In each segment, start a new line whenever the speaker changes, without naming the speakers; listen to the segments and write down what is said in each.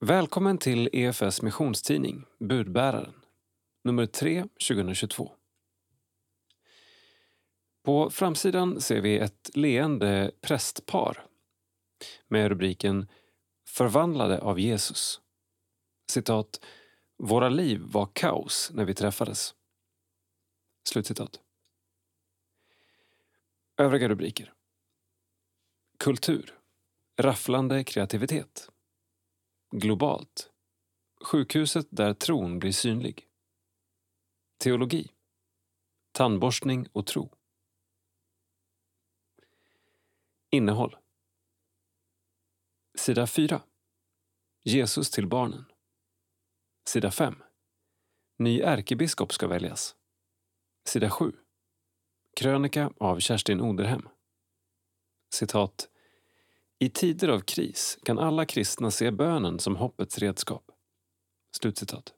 Välkommen till EFS missionstidning Budbäraren, nummer 3 2022. På framsidan ser vi ett leende prästpar med rubriken Förvandlade av Jesus. Citat. Våra liv var kaos när vi träffades. Slutcitat. Övriga rubriker. Kultur. Rafflande kreativitet. Globalt. Sjukhuset där tron blir synlig. Teologi. Tandborstning och tro. Innehåll. Sida 4. Jesus till barnen. Sida 5. Ny ärkebiskop ska väljas. Sida 7. Krönika av Kerstin Oderhem. Citat. I tider av kris kan alla kristna se bönen som hoppets redskap. Slutcitat.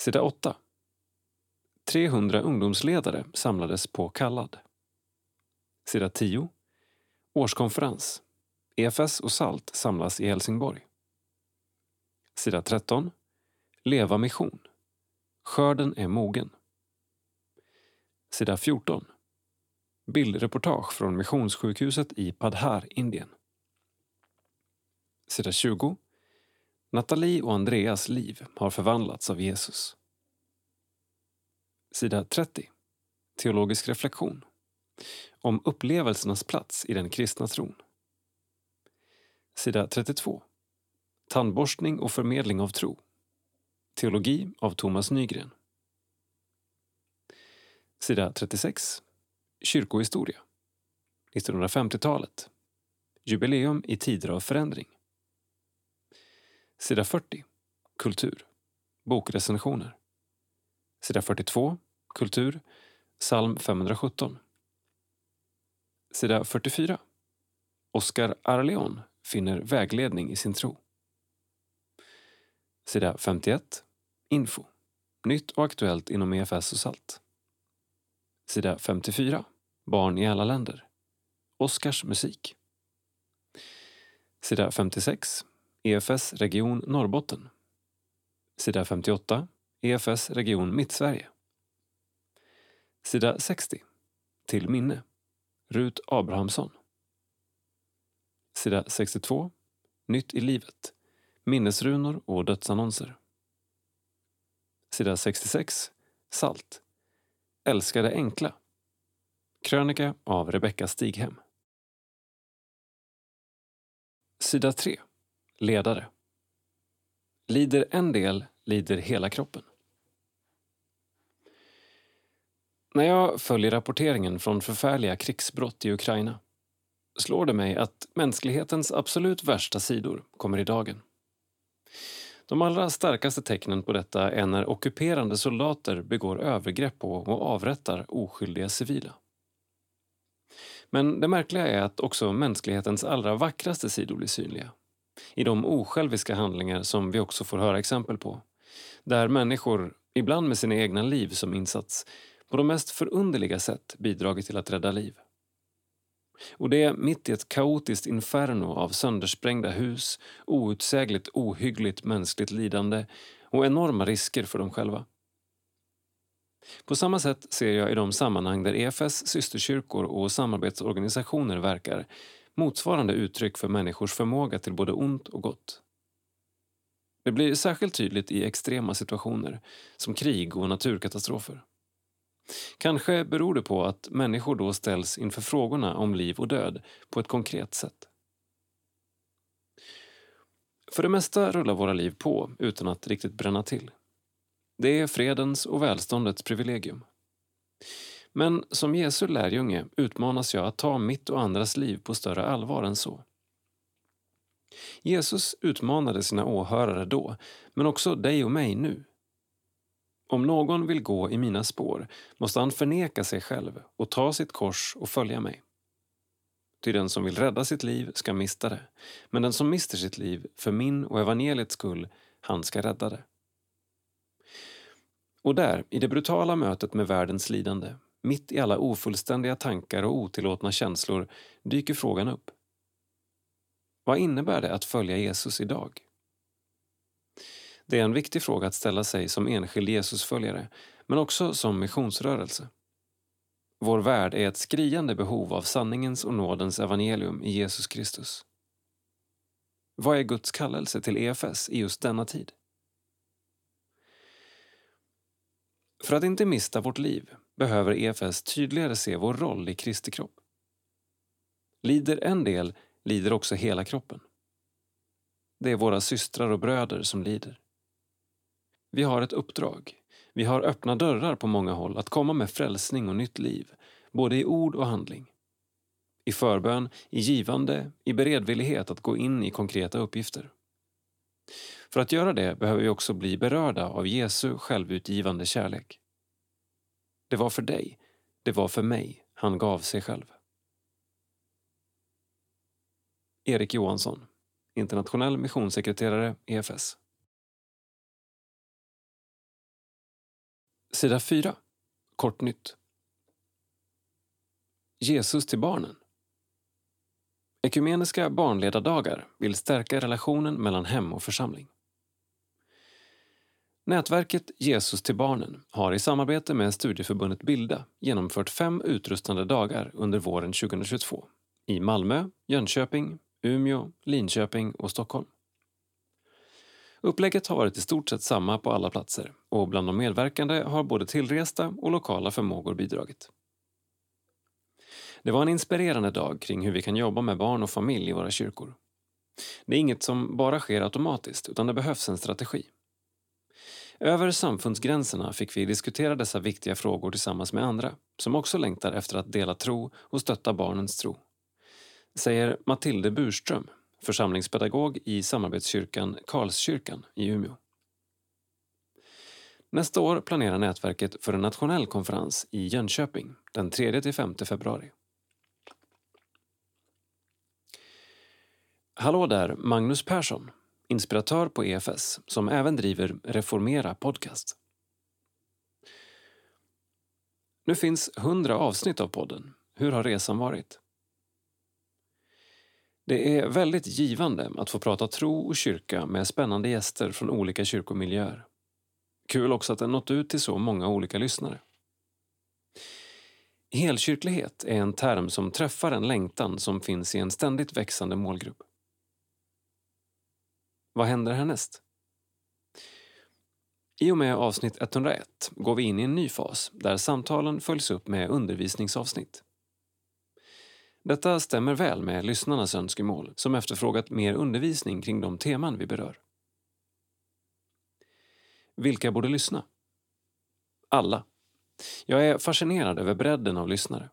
Sida 8. 300 ungdomsledare samlades på Kallad. Sida 10. Årskonferens. EFS och SALT samlas i Helsingborg. Sida 13. Leva mission. Skörden är mogen. Sida 14. Bildreportage från Missionssjukhuset i Padhar, Indien. Sida 20. Nathalie och Andreas liv har förvandlats av Jesus. Sida 30. Teologisk reflektion. Om upplevelsernas plats i den kristna tron. Sida 32. Tandborstning och förmedling av tro. Teologi av Thomas Nygren. Sida 36. Kyrkohistoria. 1950-talet. Jubileum i tider av förändring. Sida 40. Kultur. Bokrecensioner. Sida 42. Kultur. Psalm 517. Sida 44. Oscar Arleon finner vägledning i sin tro. Sida 51. Info. Nytt och aktuellt inom EFS och SALT. Sida 54. Barn i alla länder. Oscars musik. Sida 56. EFS region Norrbotten. Sida 58. EFS region Mittsverige. Sida 60. Till minne. Rut Abrahamsson. Sida 62. Nytt i livet. Minnesrunor och dödsannonser. Sida 66. Salt. Älskade enkla. Krönika av Rebecka Stighem. Sida 3. Ledare. Lider en del, lider hela kroppen. När jag följer rapporteringen från förfärliga krigsbrott i Ukraina slår det mig att mänsklighetens absolut värsta sidor kommer i dagen. De allra starkaste tecknen på detta är när ockuperande soldater begår övergrepp på och avrättar oskyldiga civila. Men det märkliga är att också mänsklighetens allra vackraste sidor blir synliga. I de osjälviska handlingar som vi också får höra exempel på. Där människor, ibland med sina egna liv som insats, på de mest förunderliga sätt bidragit till att rädda liv. Och det mitt i ett kaotiskt inferno av söndersprängda hus, outsägligt ohyggligt mänskligt lidande och enorma risker för dem själva. På samma sätt ser jag i de sammanhang där EFS systerkyrkor och samarbetsorganisationer verkar motsvarande uttryck för människors förmåga till både ont och gott. Det blir särskilt tydligt i extrema situationer som krig och naturkatastrofer. Kanske beror det på att människor då ställs inför frågorna om liv och död på ett konkret sätt. För det mesta rullar våra liv på utan att riktigt bränna till. Det är fredens och välståndets privilegium. Men som Jesu lärjunge utmanas jag att ta mitt och andras liv på större allvar än så. Jesus utmanade sina åhörare då, men också dig och mig nu. Om någon vill gå i mina spår måste han förneka sig själv och ta sitt kors och följa mig. Ty den som vill rädda sitt liv ska mista det, men den som mister sitt liv för min och evangeliets skull, han ska rädda det. Och där, i det brutala mötet med världens lidande, mitt i alla ofullständiga tankar och otillåtna känslor, dyker frågan upp. Vad innebär det att följa Jesus idag? Det är en viktig fråga att ställa sig som enskild Jesusföljare, men också som missionsrörelse. Vår värld är ett skriande behov av sanningens och nådens evangelium i Jesus Kristus. Vad är Guds kallelse till EFS i just denna tid? För att inte mista vårt liv behöver EFS tydligare se vår roll i Kristi kropp. Lider en del, lider också hela kroppen. Det är våra systrar och bröder som lider. Vi har ett uppdrag. Vi har öppna dörrar på många håll att komma med frälsning och nytt liv, både i ord och handling. I förbön, i givande, i beredvillighet att gå in i konkreta uppgifter. För att göra det behöver vi också bli berörda av Jesu självutgivande kärlek. Det var för dig, det var för mig han gav sig själv. Erik Johansson, internationell missionssekreterare EFS. Sida 4. Kortnytt. Jesus till barnen. Ekumeniska barnledardagar vill stärka relationen mellan hem och församling. Nätverket Jesus till barnen har i samarbete med studieförbundet Bilda genomfört fem utrustande dagar under våren 2022 i Malmö, Jönköping, Umeå, Linköping och Stockholm. Upplägget har varit i stort sett samma på alla platser och bland de medverkande har både tillresta och lokala förmågor bidragit. Det var en inspirerande dag kring hur vi kan jobba med barn och familj i våra kyrkor. Det är inget som bara sker automatiskt utan det behövs en strategi. Över samfundsgränserna fick vi diskutera dessa viktiga frågor tillsammans med andra som också längtar efter att dela tro och stötta barnens tro. Säger Matilde Burström, församlingspedagog i samarbetskyrkan Karlskyrkan i Umeå. Nästa år planerar nätverket för en nationell konferens i Jönköping den 3-5 februari. Hallå där, Magnus Persson, inspiratör på EFS som även driver Reformera Podcast. Nu finns hundra avsnitt av podden. Hur har resan varit? Det är väldigt givande att få prata tro och kyrka med spännande gäster från olika kyrkomiljöer. Kul också att den nått ut till så många olika lyssnare. Helkyrklighet är en term som träffar en längtan som finns i en ständigt växande målgrupp. Vad händer härnäst? I och med avsnitt 101 går vi in i en ny fas där samtalen följs upp med undervisningsavsnitt. Detta stämmer väl med lyssnarnas önskemål som efterfrågat mer undervisning kring de teman vi berör. Vilka borde lyssna? Alla. Jag är fascinerad över bredden av lyssnare.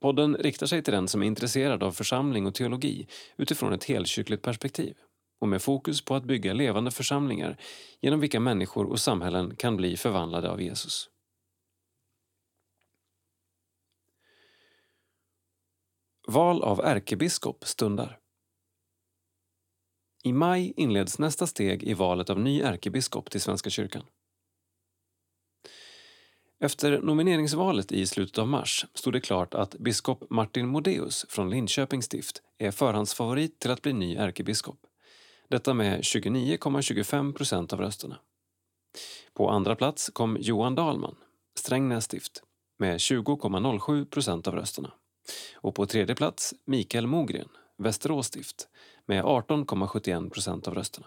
Podden riktar sig till den som är intresserad av församling och teologi utifrån ett helkyrkligt perspektiv och med fokus på att bygga levande församlingar genom vilka människor och samhällen kan bli förvandlade av Jesus. Val av ärkebiskop stundar. I maj inleds nästa steg i valet av ny ärkebiskop till Svenska kyrkan. Efter nomineringsvalet i slutet av mars stod det klart att biskop Martin Modéus från Linköpings stift är förhandsfavorit till att bli ny ärkebiskop. Detta med 29,25 procent av rösterna. På andra plats kom Johan Dahlman, Strängnäs stift, med 20,07 procent av rösterna. Och på tredje plats Mikael Mogren, Västerås stift, med 18,71 procent av rösterna.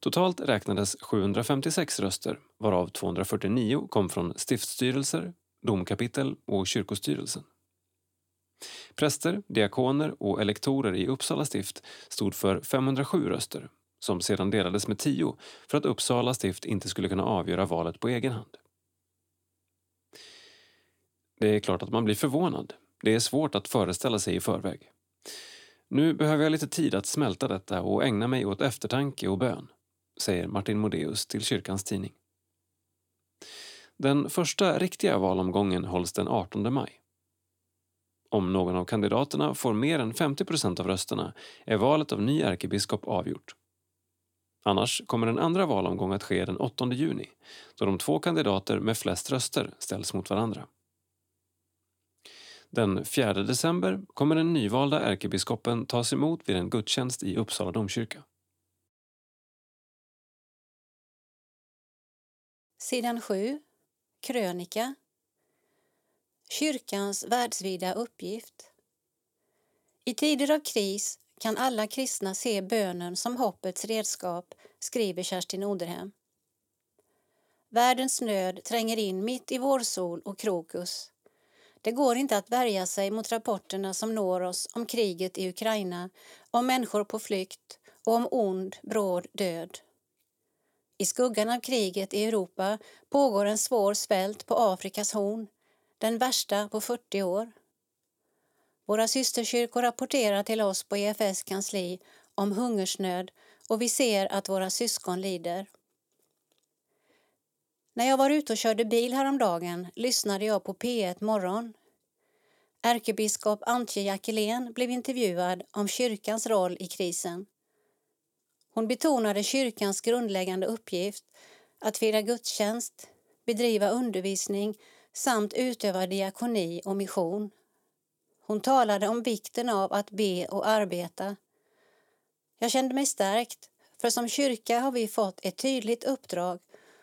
Totalt räknades 756 röster varav 249 kom från stiftsstyrelser, domkapitel och kyrkostyrelsen. Präster, diakoner och elektorer i Uppsala stift stod för 507 röster som sedan delades med 10 för att Uppsala stift inte skulle kunna avgöra valet på egen hand. Det är klart att man blir förvånad. Det är svårt att föreställa sig i förväg. Nu behöver jag lite tid att smälta detta och ägna mig åt eftertanke och bön, säger Martin Modéus till kyrkans tidning. Den första riktiga valomgången hålls den 18 maj. Om någon av kandidaterna får mer än 50 procent av rösterna är valet av ny ärkebiskop avgjort. Annars kommer en andra valomgång att ske den 8 juni då de två kandidater med flest röster ställs mot varandra. Den 4 december kommer den nyvalda ärkebiskopen tas emot vid en gudstjänst i Uppsala domkyrka.
Sidan 7. Krönika. Kyrkans världsvida uppgift. I tider av kris kan alla kristna se bönen som hoppets redskap, skriver Kerstin Oderhem. Världens nöd tränger in mitt i vårsol och krokus. Det går inte att värja sig mot rapporterna som når oss om kriget i Ukraina, om människor på flykt och om ond, bråd död. I skuggan av kriget i Europa pågår en svår svält på Afrikas horn, den värsta på 40 år. Våra systerkyrkor rapporterar till oss på EFS kansli om hungersnöd och vi ser att våra syskon lider. När jag var ute och körde bil häromdagen lyssnade jag på P1 Morgon. Ärkebiskop Antje Jackelén blev intervjuad om kyrkans roll i krisen. Hon betonade kyrkans grundläggande uppgift att fira gudstjänst, bedriva undervisning samt utöva diakoni och mission. Hon talade om vikten av att be och arbeta. Jag kände mig stärkt, för som kyrka har vi fått ett tydligt uppdrag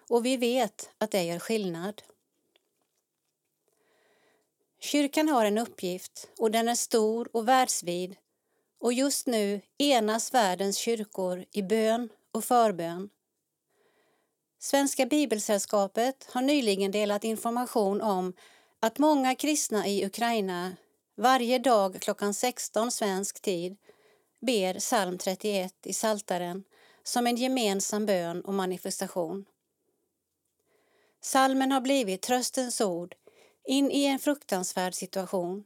och vi vet att det gör skillnad. Kyrkan har en uppgift och den är stor och världsvid och just nu enas världens kyrkor i bön och förbön. Svenska Bibelsällskapet har nyligen delat information om att många kristna i Ukraina varje dag klockan 16 svensk tid ber psalm 31 i Saltaren som en gemensam bön och manifestation. Salmen har blivit tröstens ord in i en fruktansvärd situation.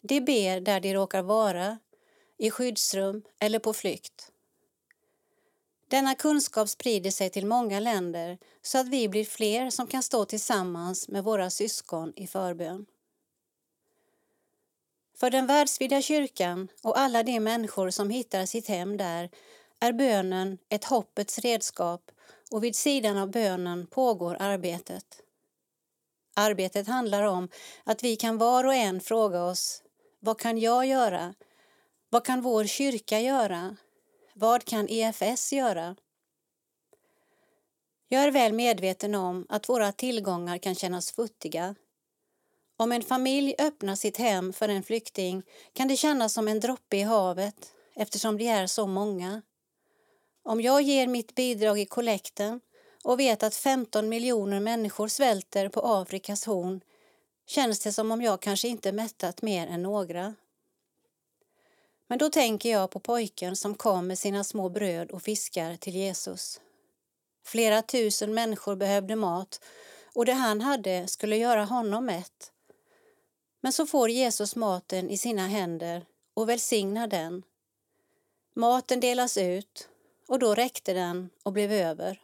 De ber där de råkar vara, i skyddsrum eller på flykt. Denna kunskap sprider sig till många länder så att vi blir fler som kan stå tillsammans med våra syskon i förbön. För den världsvida kyrkan och alla de människor som hittar sitt hem där är bönen ett hoppets redskap och vid sidan av bönen pågår arbetet. Arbetet handlar om att vi kan var och en fråga oss vad kan jag göra? Vad kan vår kyrka göra? Vad kan EFS göra? Jag är väl medveten om att våra tillgångar kan kännas futtiga. Om en familj öppnar sitt hem för en flykting kan det kännas som en droppe i havet eftersom de är så många. Om jag ger mitt bidrag i kollekten och vet att 15 miljoner människor svälter på Afrikas horn känns det som om jag kanske inte mättat mer än några. Men då tänker jag på pojken som kom med sina små bröd och fiskar till Jesus. Flera tusen människor behövde mat och det han hade skulle göra honom mätt. Men så får Jesus maten i sina händer och välsignar den. Maten delas ut och då räckte den och blev över.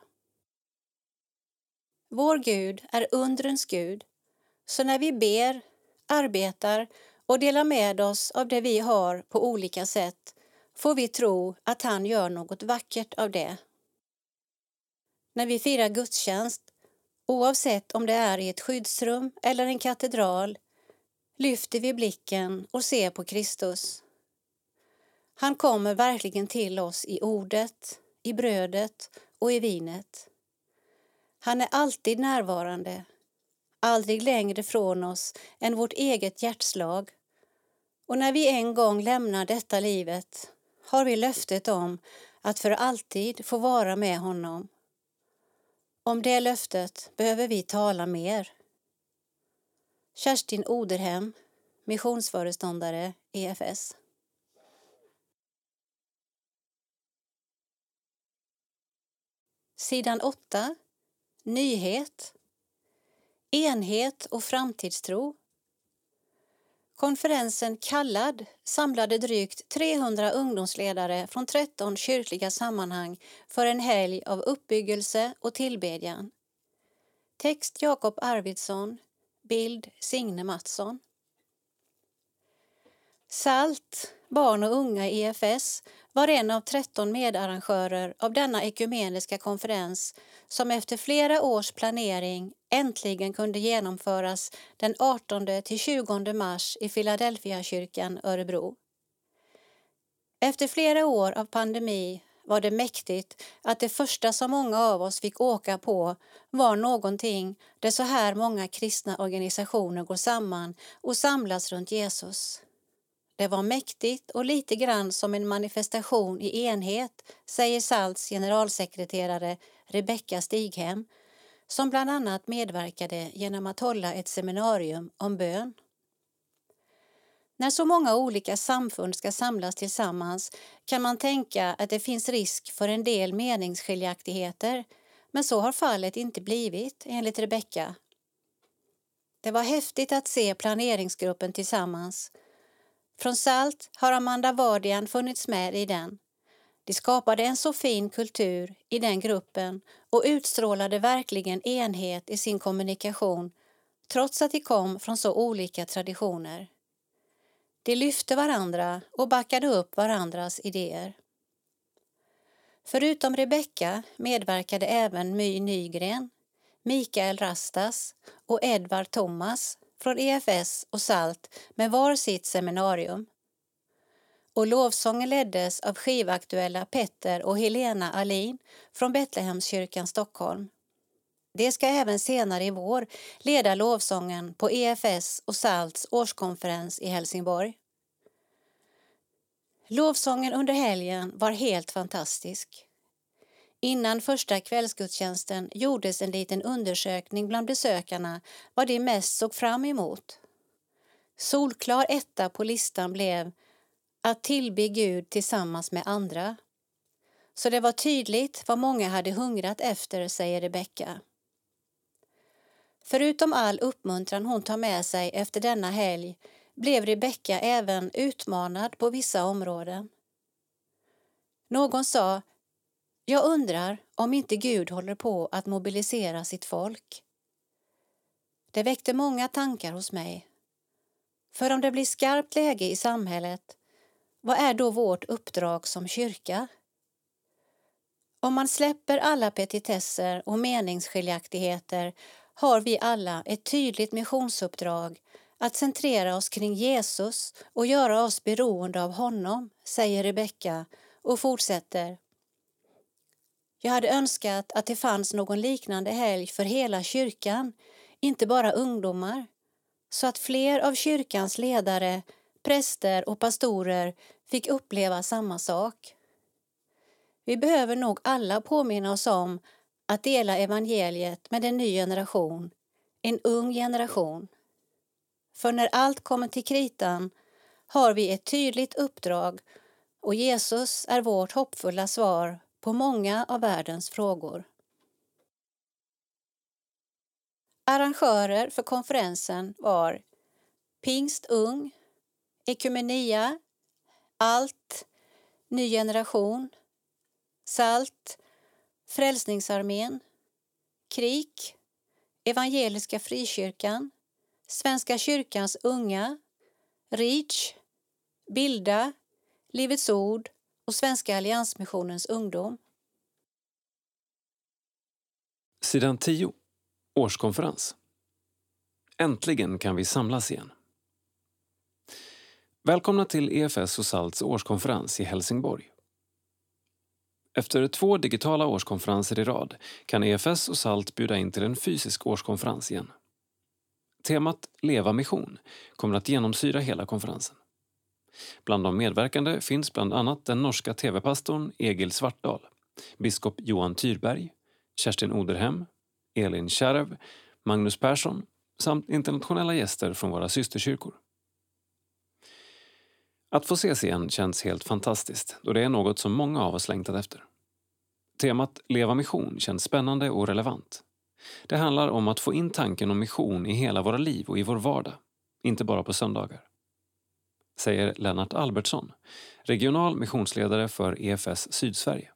Vår Gud är undrens Gud, så när vi ber, arbetar och delar med oss av det vi har på olika sätt får vi tro att han gör något vackert av det. När vi firar gudstjänst, oavsett om det är i ett skyddsrum eller en katedral, lyfter vi blicken och ser på Kristus. Han kommer verkligen till oss i ordet, i brödet och i vinet. Han är alltid närvarande, aldrig längre från oss än vårt eget hjärtslag. Och när vi en gång lämnar detta livet har vi löftet om att för alltid få vara med honom. Om det löftet behöver vi tala mer. Kerstin Oderhem, missionsföreståndare EFS. Sidan 8. Nyhet. Enhet och framtidstro. Konferensen Kallad samlade drygt 300 ungdomsledare från 13 kyrkliga sammanhang för en helg av uppbyggelse och tillbedjan. Text Jakob Arvidsson, bild Signe Mattsson. SALT, barn och unga i EFS, var en av 13 medarrangörer av denna ekumeniska konferens som efter flera års planering äntligen kunde genomföras den 18 till 20 mars i Philadelphia-kyrkan Örebro. Efter flera år av pandemi var det mäktigt att det första som många av oss fick åka på var någonting där så här många kristna organisationer går samman och samlas runt Jesus. Det var mäktigt och lite grann som en manifestation i enhet, säger Salts generalsekreterare Rebecka Stighem som bland annat medverkade genom att hålla ett seminarium om bön. När så många olika samfund ska samlas tillsammans kan man tänka att det finns risk för en del meningsskiljaktigheter men så har fallet inte blivit, enligt Rebecka. Det var häftigt att se planeringsgruppen tillsammans. Från SALT har Amanda Vardian funnits med i den. De skapade en så fin kultur i den gruppen och utstrålade verkligen enhet i sin kommunikation trots att de kom från så olika traditioner. De lyfte varandra och backade upp varandras idéer. Förutom Rebecka medverkade även My Nygren, Mikael Rastas och Edvard Thomas från EFS och SALT med var sitt seminarium. Och lovsången leddes av skivaktuella Petter och Helena Alin från Betlehemskyrkan Stockholm. De ska även senare i vår leda lovsången på EFS och SALTs årskonferens i Helsingborg. Lovsången under helgen var helt fantastisk. Innan första kvällsgudstjänsten gjordes en liten undersökning bland besökarna vad de mest såg fram emot. Solklar etta på listan blev att tillbe Gud tillsammans med andra. Så det var tydligt vad många hade hungrat efter, säger Rebecka. Förutom all uppmuntran hon tar med sig efter denna helg blev Rebecka även utmanad på vissa områden. Någon sa jag undrar om inte Gud håller på att mobilisera sitt folk. Det väckte många tankar hos mig. För om det blir skarpt läge i samhället, vad är då vårt uppdrag som kyrka? Om man släpper alla petitesser och meningsskiljaktigheter har vi alla ett tydligt missionsuppdrag att centrera oss kring Jesus och göra oss beroende av honom, säger Rebecka och fortsätter. Jag hade önskat att det fanns någon liknande helg för hela kyrkan, inte bara ungdomar, så att fler av kyrkans ledare, präster och pastorer fick uppleva samma sak. Vi behöver nog alla påminna oss om att dela evangeliet med en ny generation, en ung generation. För när allt kommer till kritan har vi ett tydligt uppdrag och Jesus är vårt hoppfulla svar på många av världens frågor. Arrangörer för konferensen var Pingst Ung, Ekumenia, Allt, Ny Generation, Salt, Frälsningsarmén, KRIK, Evangeliska Frikyrkan, Svenska kyrkans unga, Reach, Bilda, Livets ord och Svenska alliansmissionens ungdom.
Sidan 10. Årskonferens. Äntligen kan vi samlas igen. Välkomna till EFS och SALTs årskonferens i Helsingborg. Efter två digitala årskonferenser i rad kan EFS och SALT bjuda in till en fysisk årskonferens igen. Temat Leva mission kommer att genomsyra hela konferensen. Bland de medverkande finns bland annat den norska tv-pastorn Egil Svartdal, biskop Johan Tyrberg, Kerstin Oderhem, Elin Kärv, Magnus Persson samt internationella gäster från våra systerkyrkor. Att få ses igen känns helt fantastiskt då det är något som många av oss längtat efter. Temat Leva mission känns spännande och relevant. Det handlar om att få in tanken om mission i hela våra liv och i vår vardag, inte bara på söndagar. Säger Lennart Albertsson, regional missionsledare för EFS Sydsverige.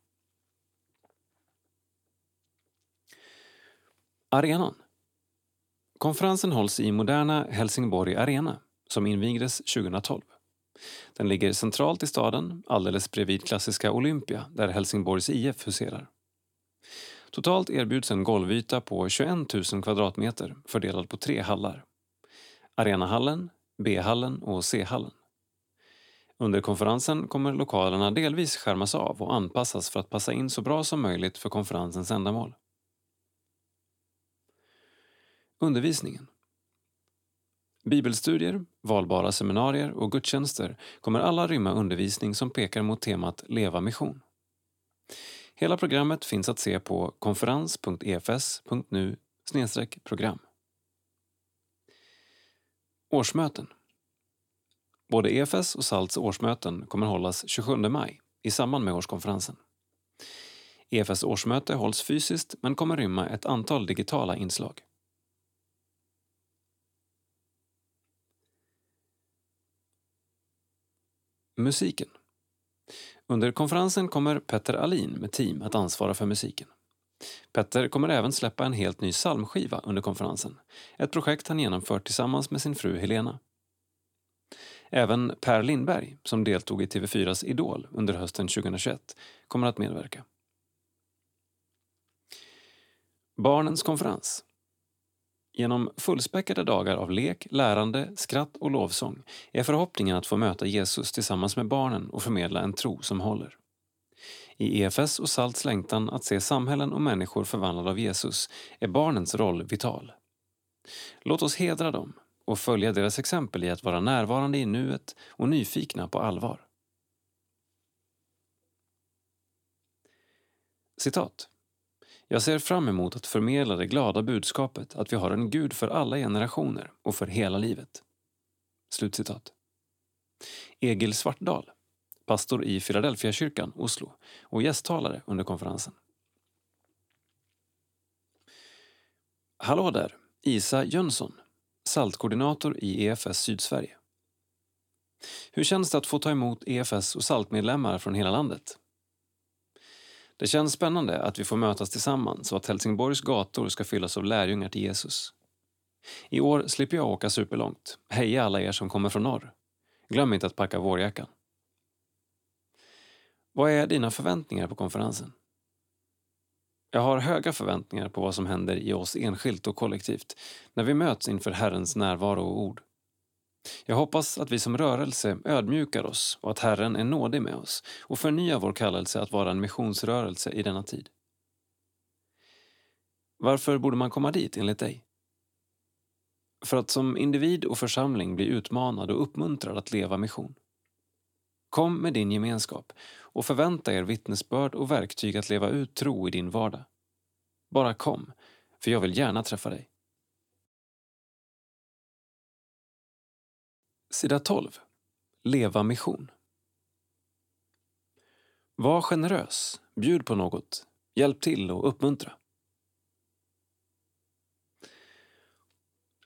Arenan. Konferensen hålls i moderna Helsingborg Arena som invigdes 2012. Den ligger centralt i staden, alldeles bredvid klassiska Olympia där Helsingborgs IF huserar. Totalt erbjuds en golvyta på 21 000 kvadratmeter fördelad på tre hallar. Arenahallen, B-hallen och C-hallen. Under konferensen kommer lokalerna delvis skärmas av och anpassas för att passa in så bra som möjligt för konferensens ändamål. Undervisningen Bibelstudier, valbara seminarier och gudstjänster kommer alla rymma undervisning som pekar mot temat Leva mission. Hela programmet finns att se på konferens.efs.nu program. Årsmöten Både EFS och SALTs årsmöten kommer hållas 27 maj i samband med årskonferensen. EFS årsmöte hålls fysiskt men kommer rymma ett antal digitala inslag. Musiken Under konferensen kommer Petter Alin med team att ansvara för musiken. Petter kommer även släppa en helt ny psalmskiva under konferensen, ett projekt han genomfört tillsammans med sin fru Helena. Även Per Lindberg, som deltog i TV4s Idol under hösten 2021, kommer att medverka. Barnens konferens Genom fullspäckade dagar av lek, lärande, skratt och lovsång är förhoppningen att få möta Jesus tillsammans med barnen och förmedla en tro som håller. I EFS och SALTs längtan att se samhällen och människor förvandlade av Jesus är barnens roll vital. Låt oss hedra dem och följa deras exempel i att vara närvarande i nuet och nyfikna på allvar. Citat. Jag ser fram emot att förmedla det glada budskapet att vi har en Gud för alla generationer och för hela livet. Slutcitat. Egil Svartdal, pastor i Philadelphia-kyrkan, Oslo och gästtalare under konferensen. Hallå där! Isa Jönsson, saltkoordinator i EFS Sydsverige. Hur känns det att få ta emot EFS och saltmedlemmar från hela landet? Det känns spännande att vi får mötas tillsammans och att Helsingborgs gator ska fyllas av lärjungar till Jesus. I år slipper jag åka superlångt. Heja alla er som kommer från norr. Glöm inte att packa vårjackan. Vad är dina förväntningar på konferensen? Jag har höga förväntningar på vad som händer i oss enskilt och kollektivt när vi möts inför Herrens närvaro och ord. Jag hoppas att vi som rörelse ödmjukar oss och att Herren är nådig med oss och förnyar vår kallelse att vara en missionsrörelse i denna tid. Varför borde man komma dit enligt dig? För att som individ och församling bli utmanad och uppmuntrad att leva mission. Kom med din gemenskap och förvänta er vittnesbörd och verktyg att leva ut tro i din vardag. Bara kom, för jag vill gärna träffa dig. Sida 12. Leva mission. Var generös, bjud på något, hjälp till och uppmuntra.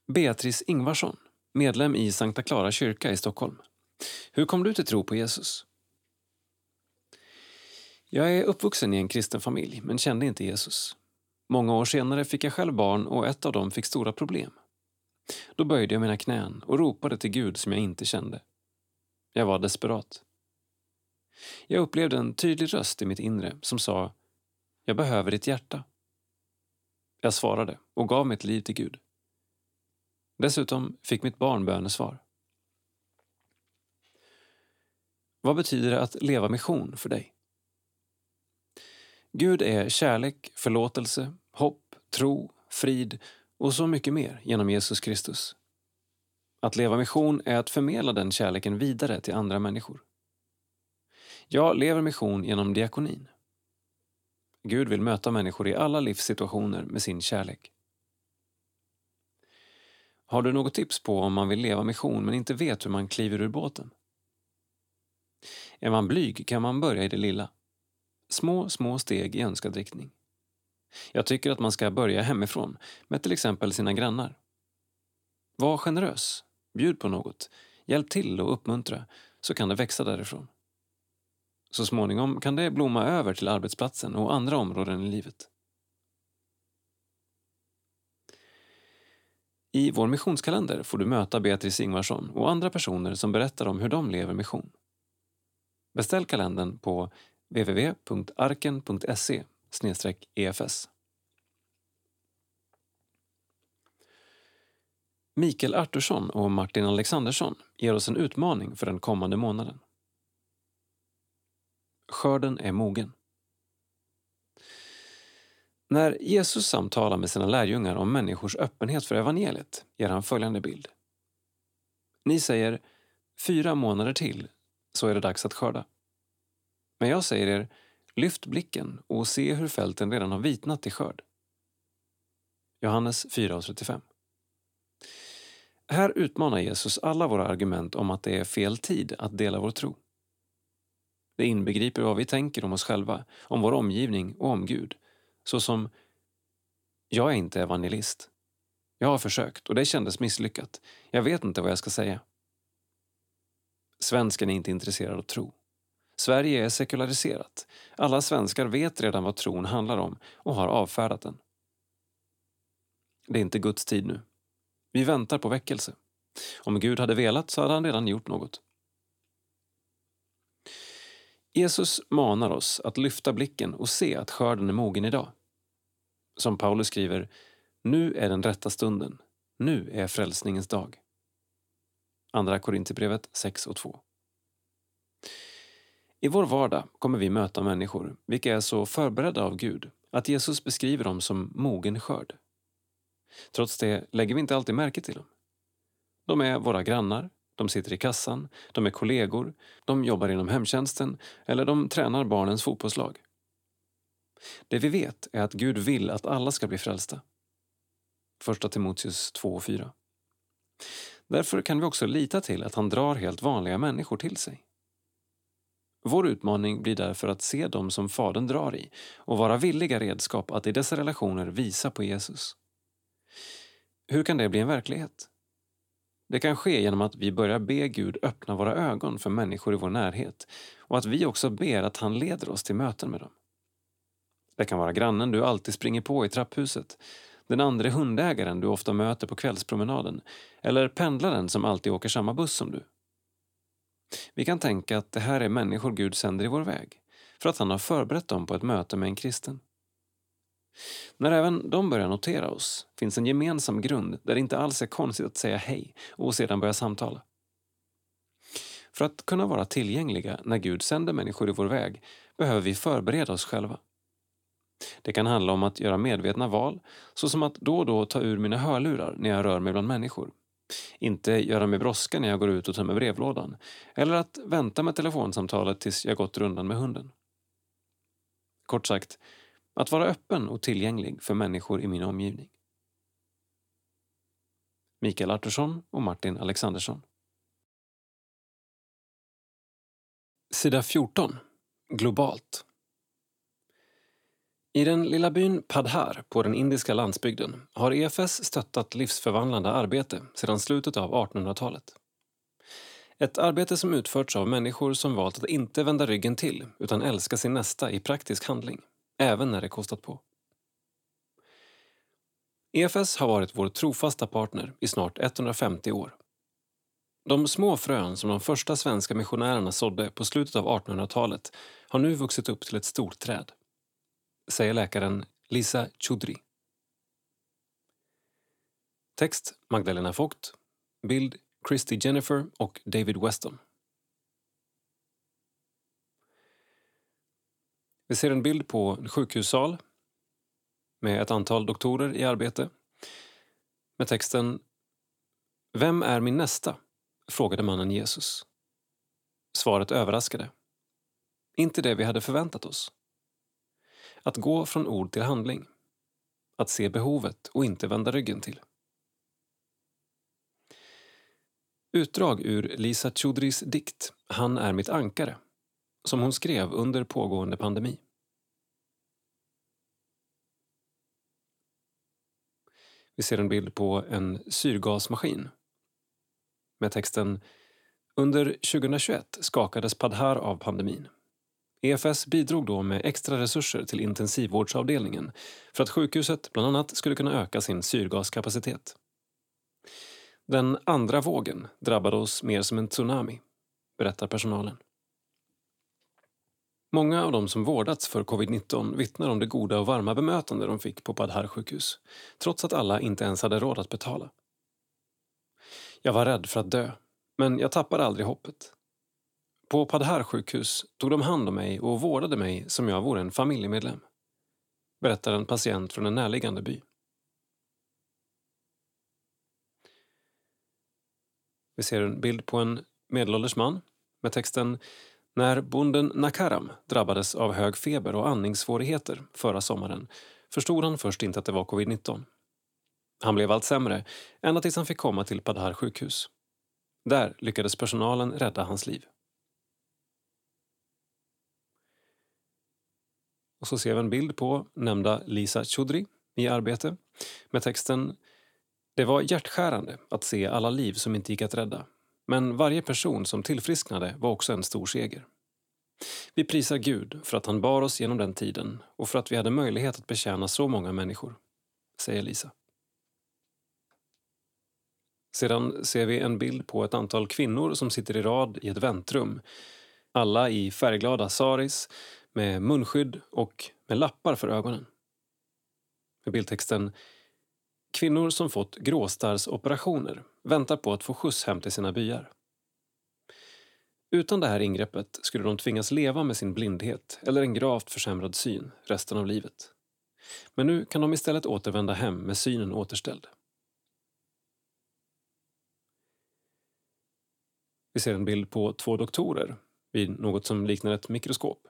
Beatrice Ingvarsson, medlem i Sankta Clara kyrka i Stockholm. Hur kom du till tro på Jesus? Jag är uppvuxen i en kristen familj, men kände inte Jesus. Många år senare fick jag själv barn och ett av dem fick stora problem. Då böjde jag mina knän och ropade till Gud som jag inte kände. Jag var desperat. Jag upplevde en tydlig röst i mitt inre som sa Jag behöver ditt hjärta. Jag svarade och gav mitt liv till Gud. Dessutom fick mitt barn bönesvar. Vad betyder det att leva mission för dig? Gud är kärlek, förlåtelse, hopp, tro, frid och så mycket mer genom Jesus Kristus. Att leva mission är att förmedla den kärleken vidare till andra människor. Jag lever mission genom diakonin. Gud vill möta människor i alla livssituationer med sin kärlek. Har du något tips på om man vill leva mission men inte vet hur man kliver ur båten? Är man blyg kan man börja i det lilla. Små, små steg i önskad riktning. Jag tycker att man ska börja hemifrån, med till exempel sina grannar. Var generös, bjud på något, hjälp till och uppmuntra, så kan det växa därifrån. Så småningom kan det blomma över till arbetsplatsen och andra områden i livet. I vår missionskalender får du möta Beatrice Ingvarsson och andra personer som berättar om hur de lever mission. Beställ kalendern på www.arken.se efs. Mikael Artursson och Martin Alexandersson ger oss en utmaning för den kommande månaden. Skörden är mogen. När Jesus samtalar med sina lärjungar om människors öppenhet för evangeliet ger han följande bild. Ni säger, fyra månader till så är det dags att skörda. Men jag säger er, lyft blicken och se hur fälten redan har vitnat till skörd. Johannes 4.35 Här utmanar Jesus alla våra argument om att det är fel tid att dela vår tro. Det inbegriper vad vi tänker om oss själva, om vår omgivning och om Gud. Såsom Jag är inte evangelist. Jag har försökt och det kändes misslyckat. Jag vet inte vad jag ska säga. Svensken är inte intresserad av tro. Sverige är sekulariserat. Alla svenskar vet redan vad tron handlar om och har avfärdat den. Det är inte Guds tid nu. Vi väntar på väckelse. Om Gud hade velat så hade han redan gjort något. Jesus manar oss att lyfta blicken och se att skörden är mogen idag. Som Paulus skriver, nu är den rätta stunden. Nu är frälsningens dag. Andra Korinthierbrevet 6 och 2. I vår vardag kommer vi möta människor vilka är så förberedda av Gud att Jesus beskriver dem som mogen skörd. Trots det lägger vi inte alltid märke till dem. De är våra grannar, de sitter i kassan, de är kollegor, de jobbar inom hemtjänsten eller de tränar barnens fotbollslag. Det vi vet är att Gud vill att alla ska bli frälsta. Första Timoteus 2 och 4. Därför kan vi också lita till att han drar helt vanliga människor till sig. Vår utmaning blir därför att se dem som Fadern drar i och vara villiga redskap att i dessa relationer visa på Jesus. Hur kan det bli en verklighet? Det kan ske genom att vi börjar be Gud öppna våra ögon för människor i vår närhet och att vi också ber att han leder oss till möten med dem. Det kan vara grannen du alltid springer på i trapphuset, den andra hundägaren du ofta möter på kvällspromenaden eller pendlaren som alltid åker samma buss som du. Vi kan tänka att det här är människor Gud sänder i vår väg för att han har förberett dem på ett möte med en kristen. När även de börjar notera oss finns en gemensam grund där det inte alls är konstigt att säga hej och sedan börja samtala. För att kunna vara tillgängliga när Gud sänder människor i vår väg behöver vi förbereda oss själva. Det kan handla om att göra medvetna val, såsom att då och då ta ur mina hörlurar när jag rör mig bland människor. Inte göra mig brådska när jag går ut och tömmer brevlådan. Eller att vänta med telefonsamtalet tills jag gått rundan med hunden. Kort sagt, att vara öppen och tillgänglig för människor i min omgivning. Mikael Artursson och Martin Alexandersson. Sida 14. Globalt. I den lilla byn Padhar på den indiska landsbygden har EFS stöttat livsförvandlande arbete sedan slutet av 1800-talet. Ett arbete som utförts av människor som valt att inte vända ryggen till utan älska sin nästa i praktisk handling även när det kostat på. EFS har varit vår trofasta partner i snart 150 år. De små frön som de första svenska missionärerna sådde på slutet av 1800-talet har nu vuxit upp till ett stort träd, säger läkaren Lisa Choudry. Text Magdalena Vogt. Bild Christy Jennifer och David Weston. Vi ser en bild på en sjukhussal med ett antal doktorer i arbete med texten Vem är min nästa? frågade mannen Jesus. Svaret överraskade. Inte det vi hade förväntat oss. Att gå från ord till handling. Att se behovet och inte vända ryggen till. Utdrag ur Lisa Choudrys dikt Han är mitt ankare som hon skrev under pågående pandemi. Vi ser en bild på en syrgasmaskin med texten Under 2021 skakades Padhar av pandemin. EFS bidrog då med extra resurser till intensivvårdsavdelningen för att sjukhuset bland annat skulle kunna öka sin syrgaskapacitet. Den andra vågen drabbade oss mer som en tsunami, berättar personalen. Många av de som vårdats för covid-19 vittnar om det goda och varma bemötande de fick på Padhar sjukhus, trots att alla inte ens hade råd att betala. Jag var rädd för att dö, men jag tappade aldrig hoppet. På Padhar sjukhus tog de hand om mig och vårdade mig som jag vore en familjemedlem. Berättar en patient från en närliggande by. Vi ser en bild på en medelålders man med texten När bonden Nakaram drabbades av hög feber och andningssvårigheter förra sommaren förstod han först inte att det var covid-19. Han blev allt sämre, ända tills han fick komma till Padhar sjukhus. Där lyckades personalen rädda hans liv. Och så ser vi en bild på nämnda Lisa Chudri i arbete med texten Det var hjärtskärande att se alla liv som inte gick att rädda. Men varje person som tillfrisknade var också en stor seger. Vi prisar Gud för att han bar oss genom den tiden och för att vi hade möjlighet att betjäna så många människor, säger Lisa. Sedan ser vi en bild på ett antal kvinnor som sitter i rad i ett väntrum. Alla i färgglada saris med munskydd och med lappar för ögonen. Med bildtexten Kvinnor som fått gråstarrsoperationer väntar på att få skjuts hem till sina byar. Utan det här ingreppet skulle de tvingas leva med sin blindhet eller en gravt försämrad syn resten av livet. Men nu kan de istället återvända hem med synen återställd. Vi ser en bild på två doktorer vid något som liknar ett mikroskop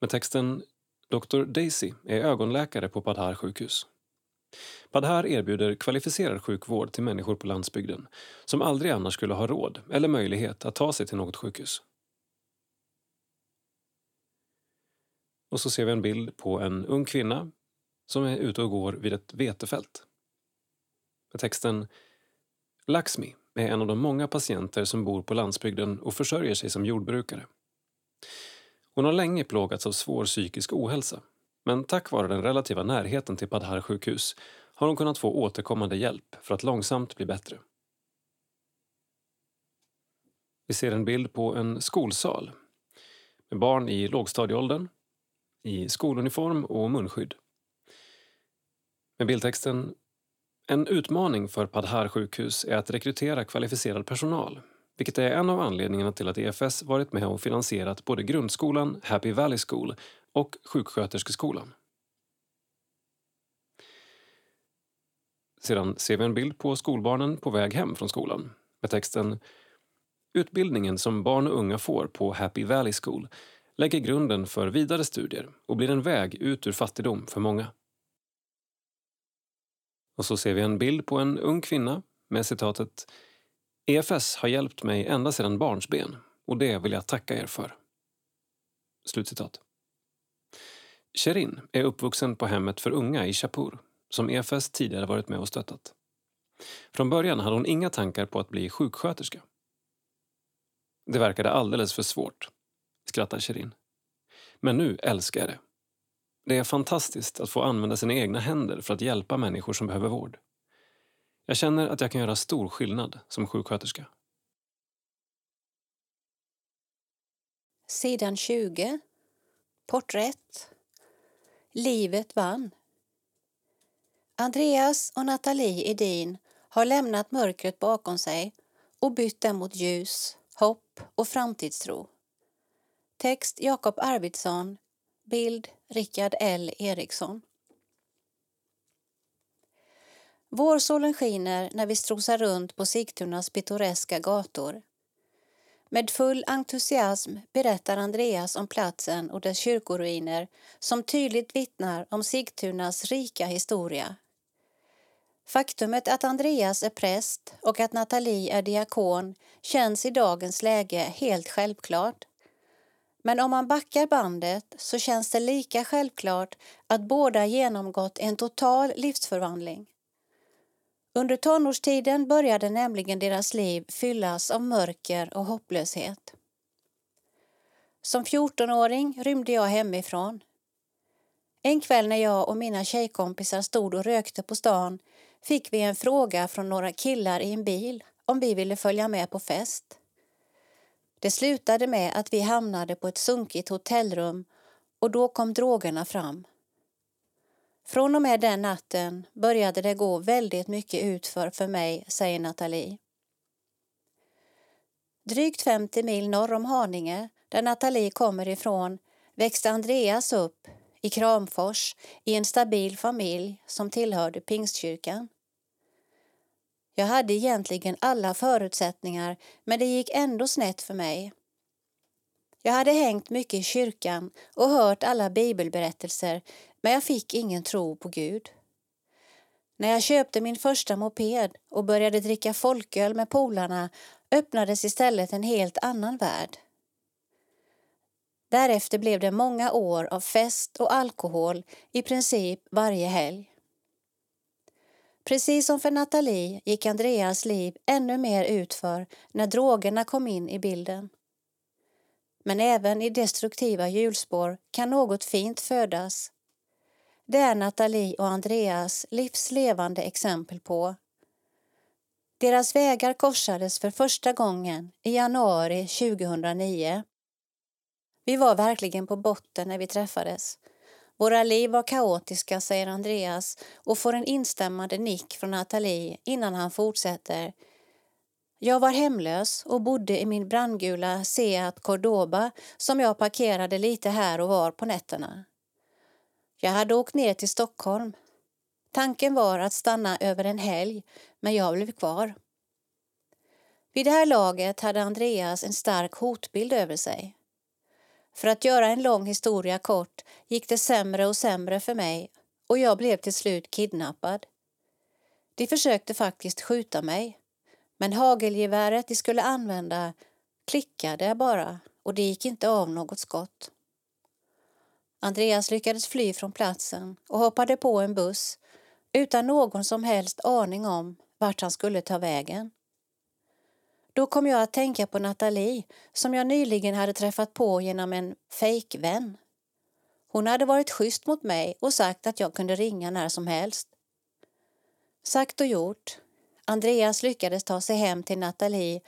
med texten Dr Daisy är ögonläkare på Padhar sjukhus. Padhar erbjuder kvalificerad sjukvård till människor på landsbygden som aldrig annars skulle ha råd eller möjlighet att ta sig till något sjukhus. Och så ser vi en bild på en ung kvinna som är ute och går vid ett vetefält. Med texten Laxmi är en av de många patienter som bor på landsbygden och försörjer sig som jordbrukare. Hon har länge plågats av svår psykisk ohälsa men tack vare den relativa närheten till Padhar sjukhus har hon kunnat få återkommande hjälp för att långsamt bli bättre. Vi ser en bild på en skolsal med barn i lågstadieåldern i skoluniform och munskydd. Med bildtexten En utmaning för Padhar sjukhus är att rekrytera kvalificerad personal vilket är en av anledningarna till att EFS varit med och finansierat både grundskolan Happy Valley School och sjuksköterskeskolan. Sedan ser vi en bild på skolbarnen på väg hem från skolan med texten Utbildningen som barn och unga får på Happy Valley School lägger grunden för vidare studier och blir en väg ut ur fattigdom för många. Och så ser vi en bild på en ung kvinna med citatet EFS har hjälpt mig ända sedan barnsben och det vill jag tacka er för. Slutcitat. Sherin är uppvuxen på hemmet för unga i Shapur som EFS tidigare varit med och stöttat. Från början hade hon inga tankar på att bli sjuksköterska. Det verkade alldeles för svårt, skrattar Sherin. Men nu älskar jag det. Det är fantastiskt att få använda sina egna händer för att hjälpa människor som behöver vård. Jag känner att jag kan göra stor skillnad som sjuksköterska.
Sidan 20. Porträtt. Livet vann. Andreas och Nathalie Edin har lämnat mörkret bakom sig och bytt det mot ljus, hopp och framtidstro. Text Jakob Arvidsson. Bild Rickard L Eriksson. Vårsolen skiner när vi strosar runt på Sigtunas pittoreska gator. Med full entusiasm berättar Andreas om platsen och dess kyrkoruiner som tydligt vittnar om Sigtunas rika historia. Faktumet att Andreas är präst och att Nathalie är diakon känns i dagens läge helt självklart. Men om man backar bandet så känns det lika självklart att båda genomgått en total livsförvandling. Under tonårstiden började nämligen deras liv fyllas av mörker och hopplöshet. Som 14-åring rymde jag hemifrån. En kväll när jag och mina tjejkompisar stod och rökte på stan fick vi en fråga från några killar i en bil om vi ville följa med på fest. Det slutade med att vi hamnade på ett sunkigt hotellrum och då kom drogerna fram. Från och med den natten började det gå väldigt mycket utför för mig, säger Nathalie. Drygt 50 mil norr om Haninge, där Nathalie kommer ifrån, växte Andreas upp i Kramfors i en stabil familj som tillhörde Pingstkyrkan. Jag hade egentligen alla förutsättningar men det gick ändå snett för mig. Jag hade hängt mycket i kyrkan och hört alla bibelberättelser men jag fick ingen tro på Gud. När jag köpte min första moped och började dricka folköl med polarna öppnades istället en helt annan värld. Därefter blev det många år av fest och alkohol i princip varje helg. Precis som för Nathalie gick Andreas liv ännu mer utför när drogerna kom in i bilden. Men även i destruktiva hjulspår kan något fint födas. Det är Nathalie och Andreas livslevande exempel på. Deras vägar korsades för första gången i januari 2009. Vi var verkligen på botten när vi träffades. Våra liv var kaotiska, säger Andreas och får en instämmande nick från Nathalie innan han fortsätter. Jag var hemlös och bodde i min brandgula Seat Cordoba som jag parkerade lite här och var på nätterna. Jag hade åkt ner till Stockholm. Tanken var att stanna över en helg, men jag blev kvar. Vid det här laget hade Andreas en stark hotbild över sig. För att göra en lång historia kort gick det sämre och sämre för mig och jag blev till slut kidnappad. De försökte faktiskt skjuta mig, men hagelgeväret de skulle använda klickade bara och det gick inte av något skott. Andreas lyckades fly från platsen och hoppade på en buss utan någon som helst aning om vart han skulle ta vägen. Då kom jag att tänka på Nathalie som jag nyligen hade träffat på genom en fejkvän. Hon hade varit schysst mot mig och sagt att jag kunde ringa när som helst. Sagt och gjort. Andreas lyckades ta sig hem till Nathalie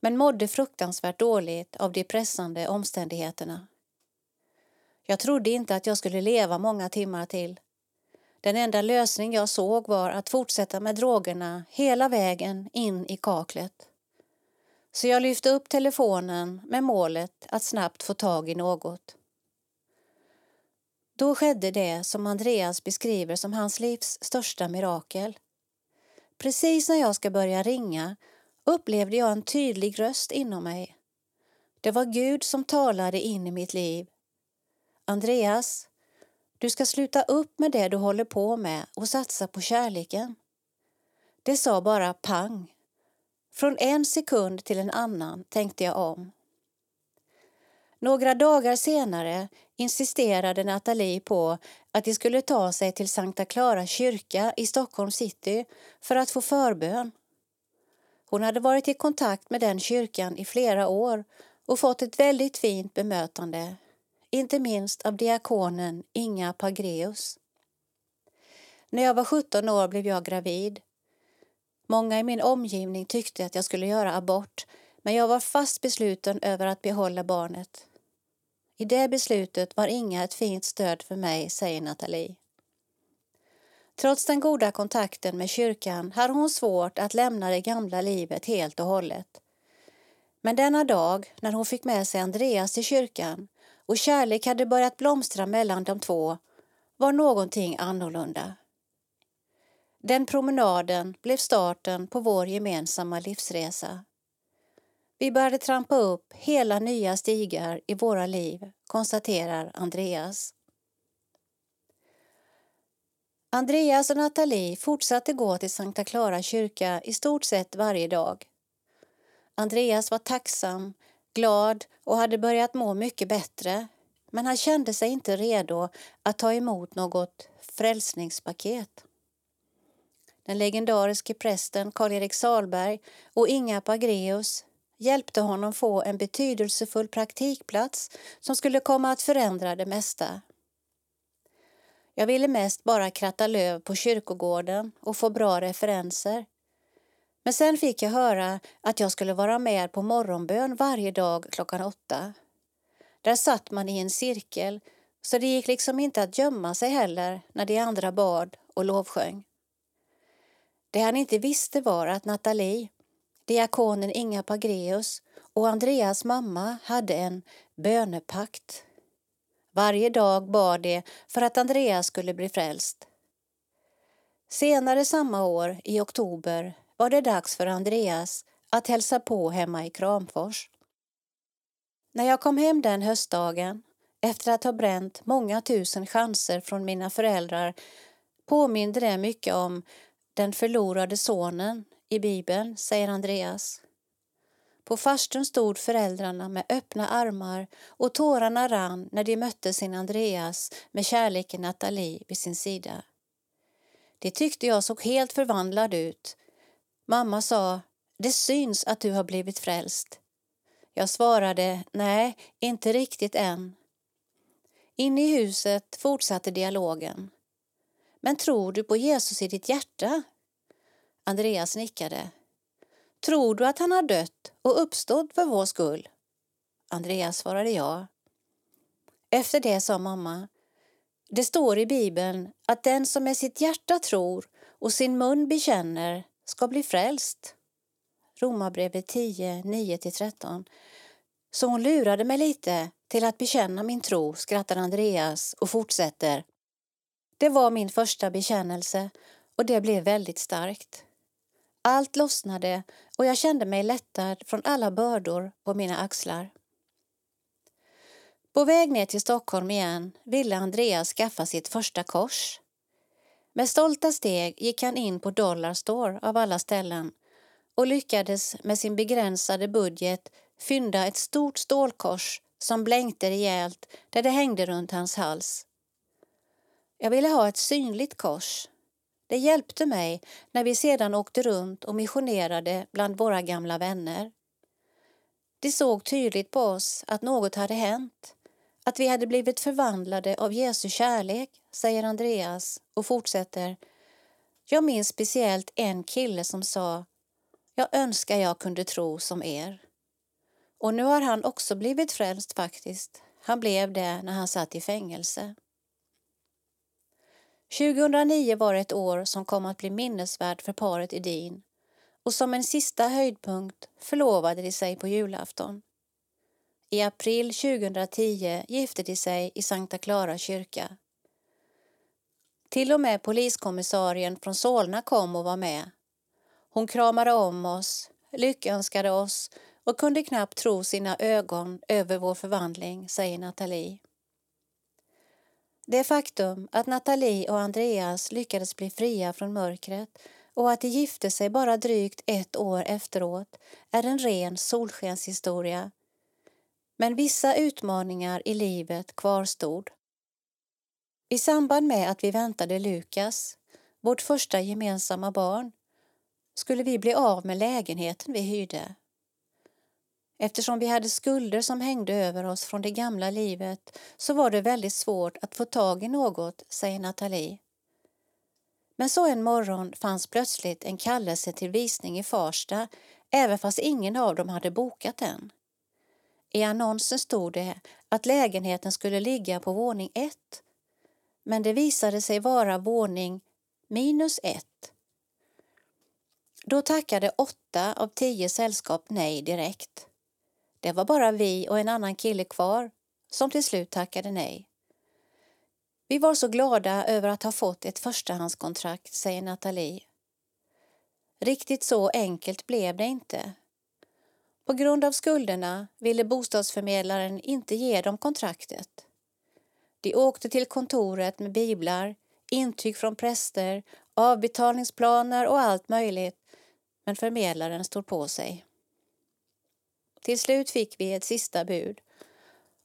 men mådde fruktansvärt dåligt av de pressande omständigheterna. Jag trodde inte att jag skulle leva många timmar till. Den enda lösning jag såg var att fortsätta med drogerna hela vägen in i kaklet. Så jag lyfte upp telefonen med målet att snabbt få tag i något. Då skedde det som Andreas beskriver som hans livs största mirakel. Precis när jag ska börja ringa upplevde jag en tydlig röst inom mig. Det var Gud som talade in i mitt liv. Andreas, du ska sluta upp med det du håller på med och satsa på kärleken. Det sa bara pang. Från en sekund till en annan tänkte jag om. Några dagar senare insisterade Nathalie på att de skulle ta sig till Sankta Clara kyrka i Stockholm city för att få förbön. Hon hade varit i kontakt med den kyrkan i flera år och fått ett väldigt fint bemötande, inte minst av diakonen Inga Pagreus. När jag var 17 år blev jag gravid Många i min omgivning tyckte att jag skulle göra abort men jag var fast besluten över att behålla barnet. I det beslutet var Inga ett fint stöd för mig, säger Nathalie. Trots den goda kontakten med kyrkan hade hon svårt att lämna det gamla livet helt och hållet. Men denna dag, när hon fick med sig Andreas till kyrkan och kärlek hade börjat blomstra mellan de två, var någonting annorlunda. Den promenaden blev starten på vår gemensamma livsresa. Vi började trampa upp hela nya stigar i våra liv, konstaterar Andreas. Andreas och Nathalie fortsatte gå till Sankta Clara kyrka i stort sett varje dag. Andreas var tacksam, glad och hade börjat må mycket bättre men han kände sig inte redo att ta emot något frälsningspaket. Den legendariske prästen Karl-Erik Salberg och Inga Pagreus hjälpte honom få en betydelsefull praktikplats som skulle komma att förändra det mesta. Jag ville mest bara kratta löv på kyrkogården och få bra referenser. Men sen fick jag höra att jag skulle vara med på morgonbön varje dag klockan åtta. Där satt man i en cirkel så det gick liksom inte att gömma sig heller när de andra bad och lovsjöng. Det han inte visste var att Nathalie, diakonen Inga Pagreus och Andreas mamma hade en bönepakt. Varje dag bad de för att Andreas skulle bli frälst. Senare samma år, i oktober, var det dags för Andreas att hälsa på hemma i Kramfors. När jag kom hem den höstdagen, efter att ha bränt många tusen chanser från mina föräldrar, påminde det mycket om den förlorade sonen i Bibeln, säger Andreas. På farstun stod föräldrarna med öppna armar och tårarna rann när de mötte sin Andreas med kärleken Nathalie vid sin sida. Det tyckte jag såg helt förvandlad ut. Mamma sa, det syns att du har blivit frälst. Jag svarade, nej, inte riktigt än. Inne i huset fortsatte dialogen. Men tror du på Jesus i ditt hjärta? Andreas nickade. Tror du att han har dött och uppstått för vår skull? Andreas svarade ja. Efter det sa mamma, det står i Bibeln att den som med sitt hjärta tror och sin mun bekänner ska bli frälst. Romarbrevet 10, 9-13. Så hon lurade mig lite till att bekänna min tro, skrattar Andreas och fortsätter. Det var min första bekännelse och det blev väldigt starkt. Allt lossnade och jag kände mig lättad från alla bördor på mina axlar. På väg ner till Stockholm igen ville Andreas skaffa sitt första kors. Med stolta steg gick han in på Dollarstore av alla ställen och lyckades med sin begränsade budget fynda ett stort stålkors som blänkte rejält där det hängde runt hans hals. Jag ville ha ett synligt kors. Det hjälpte mig när vi sedan åkte runt och missionerade bland våra gamla vänner. De såg tydligt på oss att något hade hänt, att vi hade blivit förvandlade av Jesu kärlek, säger Andreas och fortsätter. Jag minns speciellt en kille som sa Jag önskar jag kunde tro som er. Och nu har han också blivit frälst faktiskt. Han blev det när han satt i fängelse. 2009 var ett år som kom att bli minnesvärt för paret Edin och som en sista höjdpunkt förlovade de sig på julafton. I april 2010 gifte de sig i Sankta Clara kyrka. Till och med poliskommissarien från Solna kom och var med. Hon kramade om oss, lyckönskade oss och kunde knappt tro sina ögon över vår förvandling, säger Nathalie. Det faktum att Nathalie och Andreas lyckades bli fria från mörkret och att de gifte sig bara drygt ett år efteråt är en ren solskenshistoria. Men vissa utmaningar i livet kvarstod. I samband med att vi väntade Lukas, vårt första gemensamma barn, skulle vi bli av med lägenheten vi hyrde. Eftersom vi hade skulder som hängde över oss från det gamla livet så var det väldigt svårt att få tag i något, säger Nathalie. Men så en morgon fanns plötsligt en kallelse till visning i Farsta även fast ingen av dem hade bokat den. I annonsen stod det att lägenheten skulle ligga på våning ett men det visade sig vara våning minus ett. Då tackade åtta av tio sällskap nej direkt. Det var bara vi och en annan kille kvar som till slut tackade nej. Vi var så glada över att ha fått ett förstahandskontrakt, säger Nathalie. Riktigt så enkelt blev det inte. På grund av skulderna ville bostadsförmedlaren inte ge dem kontraktet. De åkte till kontoret med biblar, intyg från präster, avbetalningsplaner och allt möjligt, men förmedlaren stod på sig. Till slut fick vi ett sista bud.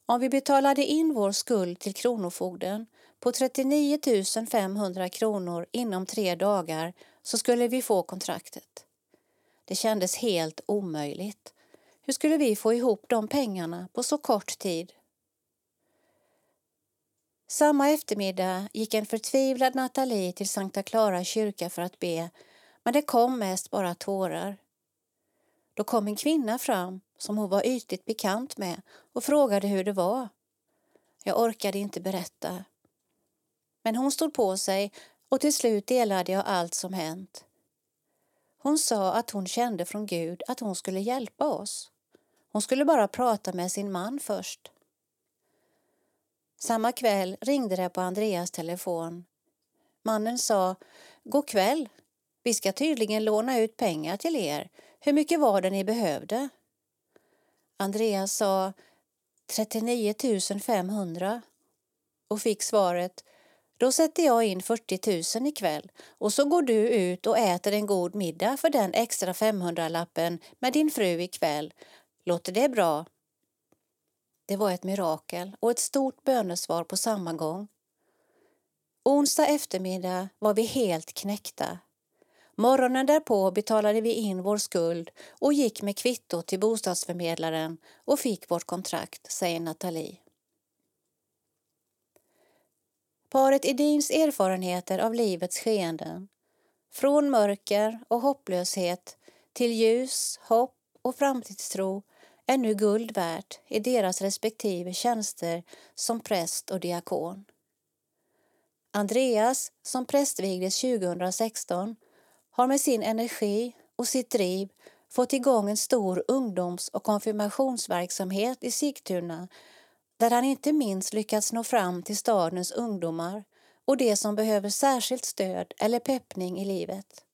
Om vi betalade in vår skuld till Kronofogden på 39 500 kronor inom tre dagar så skulle vi få kontraktet. Det kändes helt omöjligt. Hur skulle vi få ihop de pengarna på så kort tid? Samma eftermiddag gick en förtvivlad Nathalie till Sankta Clara kyrka för att be men det kom mest bara tårar. Då kom en kvinna fram som hon var ytligt bekant med och frågade hur det var. Jag orkade inte berätta. Men hon stod på sig och till slut delade jag allt som hänt. Hon sa att hon kände från Gud att hon skulle hjälpa oss. Hon skulle bara prata med sin man först. Samma kväll ringde det på Andreas telefon. Mannen sa God kväll. Vi ska tydligen låna ut pengar till er. Hur mycket var det ni behövde? Andreas sa 39 500 och fick svaret då sätter jag in 40 000 ikväll och så går du ut och äter en god middag för den extra 500-lappen med din fru ikväll. Låter det bra? Det var ett mirakel och ett stort bönesvar på samma gång. Onsdag eftermiddag var vi helt knäckta. Morgonen därpå betalade vi in vår skuld och gick med kvitto till bostadsförmedlaren och fick vårt kontrakt, säger Nathalie. Paret Edins erfarenheter av livets skeenden, från mörker och hopplöshet till ljus, hopp och framtidstro är nu guld värt i deras respektive tjänster som präst och diakon. Andreas, som prästvigdes 2016, har med sin energi och sitt driv fått igång en stor ungdoms och konfirmationsverksamhet i Sigtuna där han inte minst lyckats nå fram till stadens ungdomar och de som behöver särskilt stöd eller peppning i livet.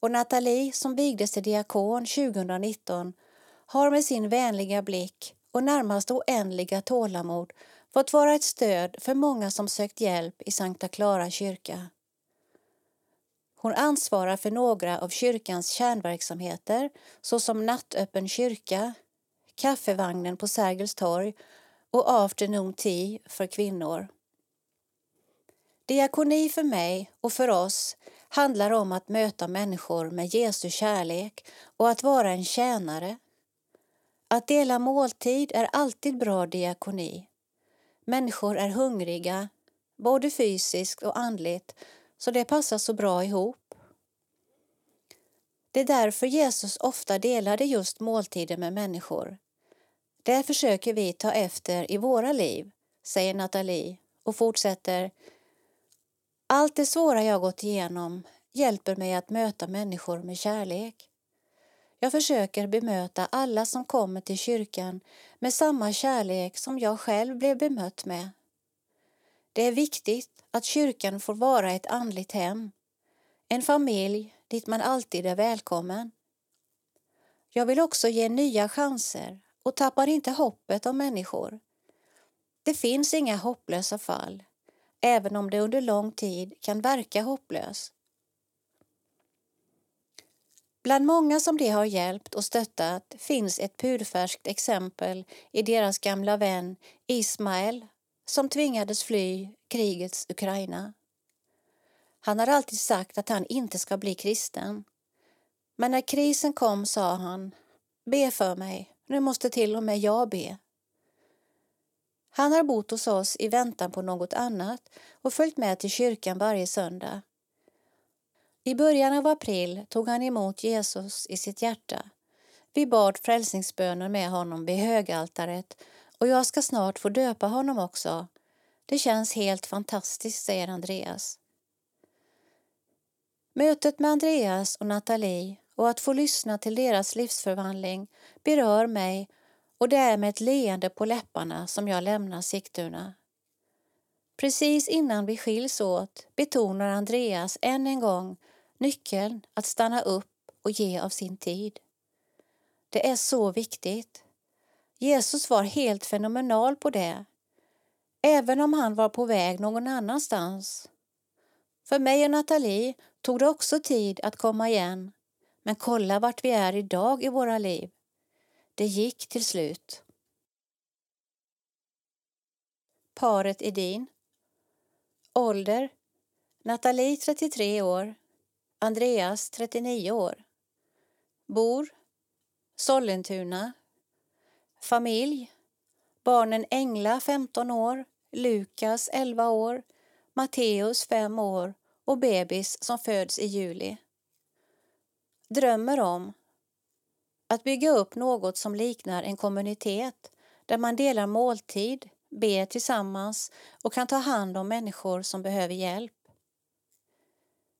Och Nathalie, som vigdes till diakon 2019, har med sin vänliga blick och närmast oändliga tålamod fått vara ett stöd för många som sökt hjälp i Sankta Clara kyrka. Hon ansvarar för några av kyrkans kärnverksamheter såsom nattöppen kyrka, kaffevagnen på Sergels torg och afternoon tea för kvinnor. Diakoni för mig och för oss handlar om att möta människor med Jesu kärlek och att vara en tjänare. Att dela måltid är alltid bra diakoni. Människor är hungriga, både fysiskt och andligt, så det passar så bra ihop. Det är därför Jesus ofta delade just måltider med människor. Det försöker vi ta efter i våra liv, säger Nathalie och fortsätter. Allt det svåra jag gått igenom hjälper mig att möta människor med kärlek. Jag försöker bemöta alla som kommer till kyrkan med samma kärlek som jag själv blev bemött med. Det är viktigt att kyrkan får vara ett andligt hem, en familj dit man alltid är välkommen. Jag vill också ge nya chanser och tappar inte hoppet om människor. Det finns inga hopplösa fall, även om det under lång tid kan verka hopplöst. Bland många som de har hjälpt och stöttat finns ett purfärskt exempel i deras gamla vän Ismael som tvingades fly krigets Ukraina. Han har alltid sagt att han inte ska bli kristen. Men när krisen kom sa han, be för mig, nu måste till och med jag be. Han har bott hos oss i väntan på något annat och följt med till kyrkan varje söndag. I början av april tog han emot Jesus i sitt hjärta. Vi bad frälsningsböner med honom vid högaltaret och jag ska snart få döpa honom också. Det känns helt fantastiskt, säger Andreas. Mötet med Andreas och Nathalie och att få lyssna till deras livsförvandling berör mig och det är med ett leende på läpparna som jag lämnar Sigtuna. Precis innan vi skiljs åt betonar Andreas än en gång nyckeln att stanna upp och ge av sin tid. Det är så viktigt. Jesus var helt fenomenal på det, även om han var på väg någon annanstans. För mig och Nathalie tog det också tid att komma igen men kolla vart vi är idag i våra liv. Det gick till slut. Paret Edin Ålder Nathalie 33 år Andreas 39 år. Bor. Sollentuna. Familj. Barnen Engla 15 år. Lukas 11 år. Matteus 5 år. Och bebis som föds i juli. Drömmer om att bygga upp något som liknar en kommunitet där man delar måltid, ber tillsammans och kan ta hand om människor som behöver hjälp.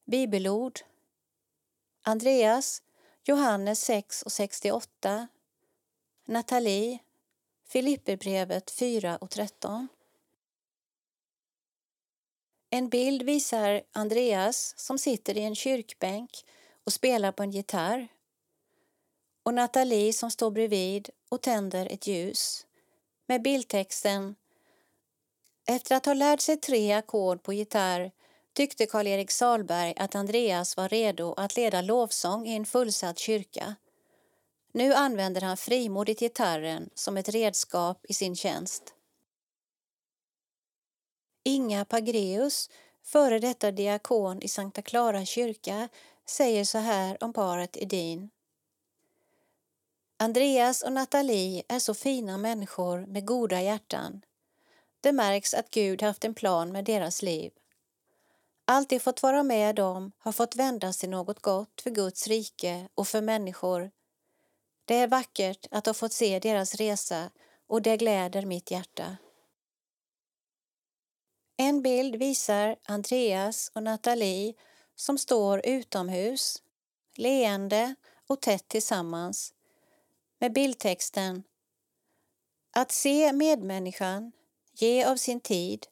Bibelord. Andreas, Johannes 6 och 68. Nathalie, Filipperbrevet 4 och 13. En bild visar Andreas som sitter i en kyrkbänk och spelar på en gitarr och Nathalie som står bredvid och tänder ett ljus med bildtexten Efter att ha lärt sig tre ackord på gitarr tyckte Karl-Erik Salberg att Andreas var redo att leda lovsång i en fullsatt kyrka. Nu använder han frimodigt gitarren som ett redskap i sin tjänst. Inga Pagreus, före detta diakon i Sankta Clara kyrka, säger så här om paret Edin. Andreas och Nathalie är så fina människor med goda hjärtan. Det märks att Gud haft en plan med deras liv. Allt de fått vara med om har fått vändas till något gott för Guds rike och för människor. Det är vackert att ha fått se deras resa och det gläder mitt hjärta. En bild visar Andreas och Nathalie som står utomhus, leende och tätt tillsammans med bildtexten Att se medmänniskan, ge av sin tid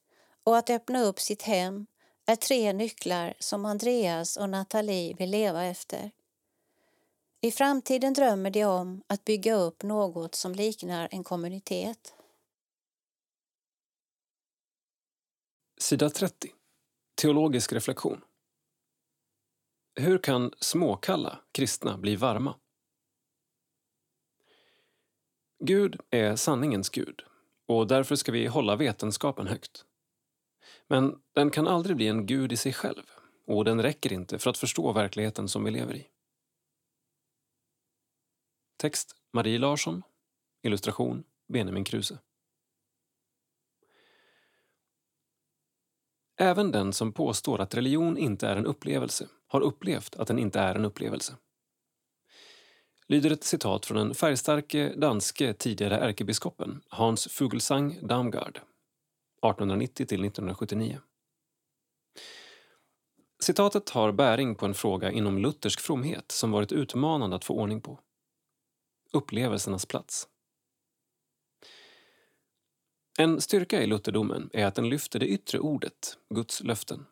och att öppna upp sitt hem är tre nycklar som Andreas och Nathalie vill leva efter. I framtiden drömmer de om att bygga upp något som liknar en kommunitet.
Sida 30. Teologisk reflektion. Hur kan småkalla kristna bli varma? Gud är sanningens Gud och därför ska vi hålla vetenskapen högt. Men den kan aldrig bli en gud i sig själv och den räcker inte för att förstå verkligheten som vi lever i. Text Marie Larsson. Illustration Benjamin Kruse. Även den som påstår att religion inte är en upplevelse har upplevt att den inte är en upplevelse. Lyder ett citat från den färgstarke danske tidigare ärkebiskopen Hans Fuglsang Damgaard 1890 till 1979. Citatet har bäring på en fråga inom luthersk fromhet som varit utmanande att få ordning på. Upplevelsernas plats. En styrka i lutherdomen är att den lyfter det yttre ordet, Guds löften.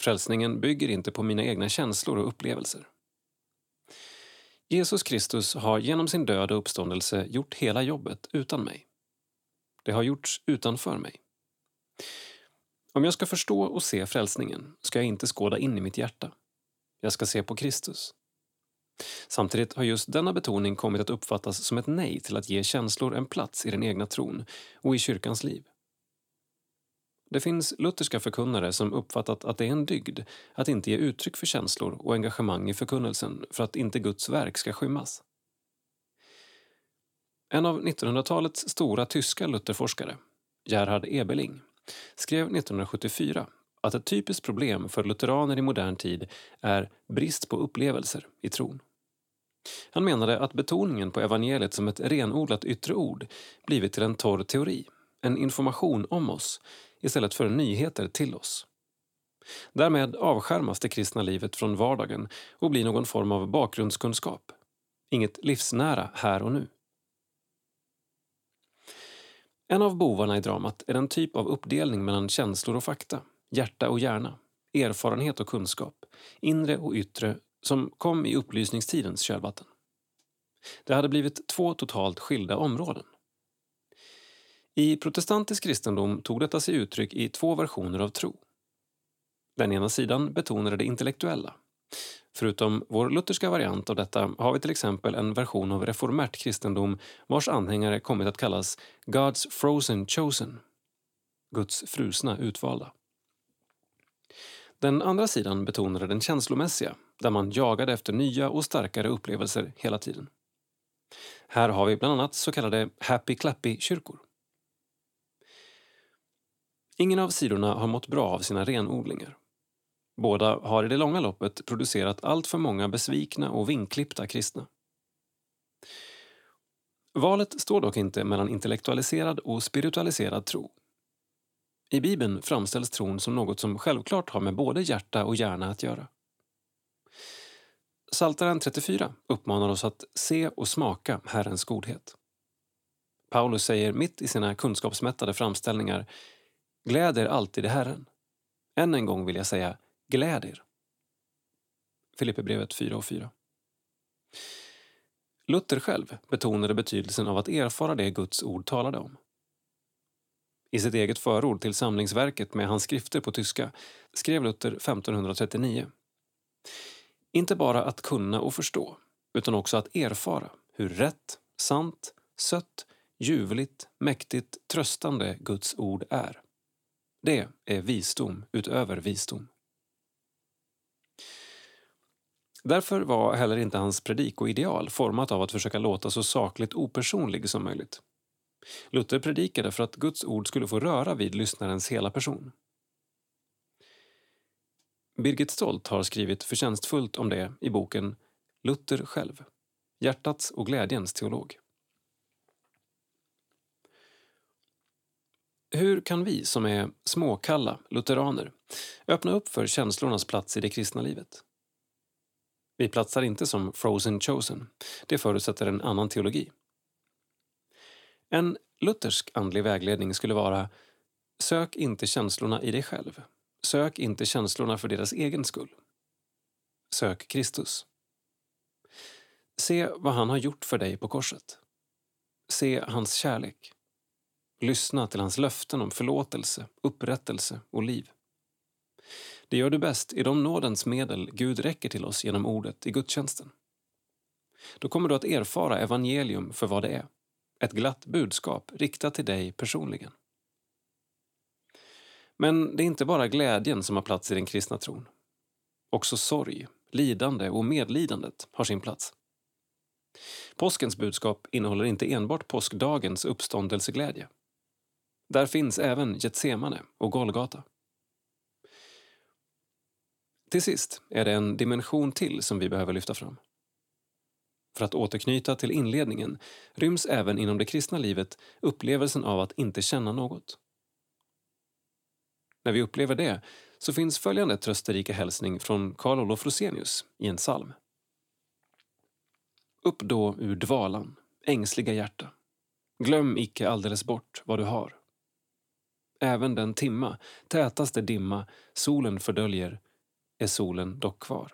Frälsningen bygger inte på mina egna känslor och upplevelser. Jesus Kristus har genom sin död och uppståndelse gjort hela jobbet utan mig. Det har gjorts utanför mig. Om jag ska förstå och se frälsningen ska jag inte skåda in i mitt hjärta. Jag ska se på Kristus. Samtidigt har just denna betoning kommit att uppfattas som ett nej till att ge känslor en plats i den egna tron och i kyrkans liv. Det finns lutherska förkunnare som uppfattat att det är en dygd att inte ge uttryck för känslor och engagemang i förkunnelsen för att inte Guds verk ska skymmas. En av 1900-talets stora tyska lutherforskare, Gerhard Ebeling, skrev 1974 att ett typiskt problem för lutheraner i modern tid är brist på upplevelser i tron. Han menade att betoningen på evangeliet som ett renodlat yttre ord blivit till en torr teori, en information om oss istället för nyheter till oss. Därmed avskärmas det kristna livet från vardagen och blir någon form av bakgrundskunskap. Inget livsnära här och nu. En av bovarna i dramat är den typ av uppdelning mellan känslor och fakta, hjärta och hjärna, erfarenhet och kunskap, inre och yttre som kom i upplysningstidens kölvatten. Det hade blivit två totalt skilda områden. I protestantisk kristendom tog detta sig uttryck i två versioner av tro. Den ena sidan betonade det intellektuella. Förutom vår lutherska variant av detta har vi till exempel en version av reformärt kristendom vars anhängare kommit att kallas God's frozen chosen, Guds frusna utvalda. Den andra sidan betonade den känslomässiga, där man jagade efter nya och starkare upplevelser hela tiden. Här har vi bland annat så kallade happy-clappy-kyrkor. Ingen av sidorna har mått bra av sina renodlingar. Båda har i det långa loppet producerat allt för många besvikna och vinklippta kristna. Valet står dock inte mellan intellektualiserad och spiritualiserad tro. I Bibeln framställs tron som något som självklart har med både hjärta och hjärna att göra. Saltaren 34 uppmanar oss att se och smaka Herrens godhet. Paulus säger mitt i sina kunskapsmättade framställningar Gläd er alltid i Herren. Än en gång vill jag säga gläd er. Filipperbrevet 4 och 4. Luther själv betonade betydelsen av att erfara det Guds ord talade om. I sitt eget förord till samlingsverket med hans skrifter på tyska skrev Luther 1539. Inte bara att kunna och förstå, utan också att erfara hur rätt, sant, sött, ljuvligt, mäktigt, tröstande Guds ord är. Det är visdom utöver visdom. Därför var heller inte hans predikoideal format av att försöka låta så sakligt opersonlig som möjligt. Luther predikade för att Guds ord skulle få röra vid lyssnarens hela person. Birgit Stolt har skrivit förtjänstfullt om det i boken Luther själv, hjärtats och glädjens teolog. Hur kan vi som är småkalla lutheraner öppna upp för känslornas plats i det kristna livet? Vi platsar inte som frozen chosen. Det förutsätter en annan teologi. En luthersk andlig vägledning skulle vara Sök inte känslorna i dig själv. Sök inte känslorna för deras egen skull. Sök Kristus. Se vad han har gjort för dig på korset. Se hans kärlek. Lyssna till hans löften om förlåtelse, upprättelse och liv. Det gör du bäst i de nådens medel Gud räcker till oss genom ordet i gudstjänsten. Då kommer du att erfara evangelium för vad det är. Ett glatt budskap riktat till dig personligen. Men det är inte bara glädjen som har plats i den kristna tron. Också sorg, lidande och medlidandet har sin plats. Påskens budskap innehåller inte enbart påskdagens uppståndelseglädje. Där finns även Getsemane och Golgata. Till sist är det en dimension till som vi behöver lyfta fram. För att återknyta till inledningen ryms även inom det kristna livet upplevelsen av att inte känna något. När vi upplever det så finns följande trösterika hälsning från Karl Olof Rosenius i en psalm. Upp då ur dvalan, ängsliga hjärta. Glöm icke alldeles bort vad du har. Även den timma, tätaste dimma, solen fördöljer, är solen dock kvar.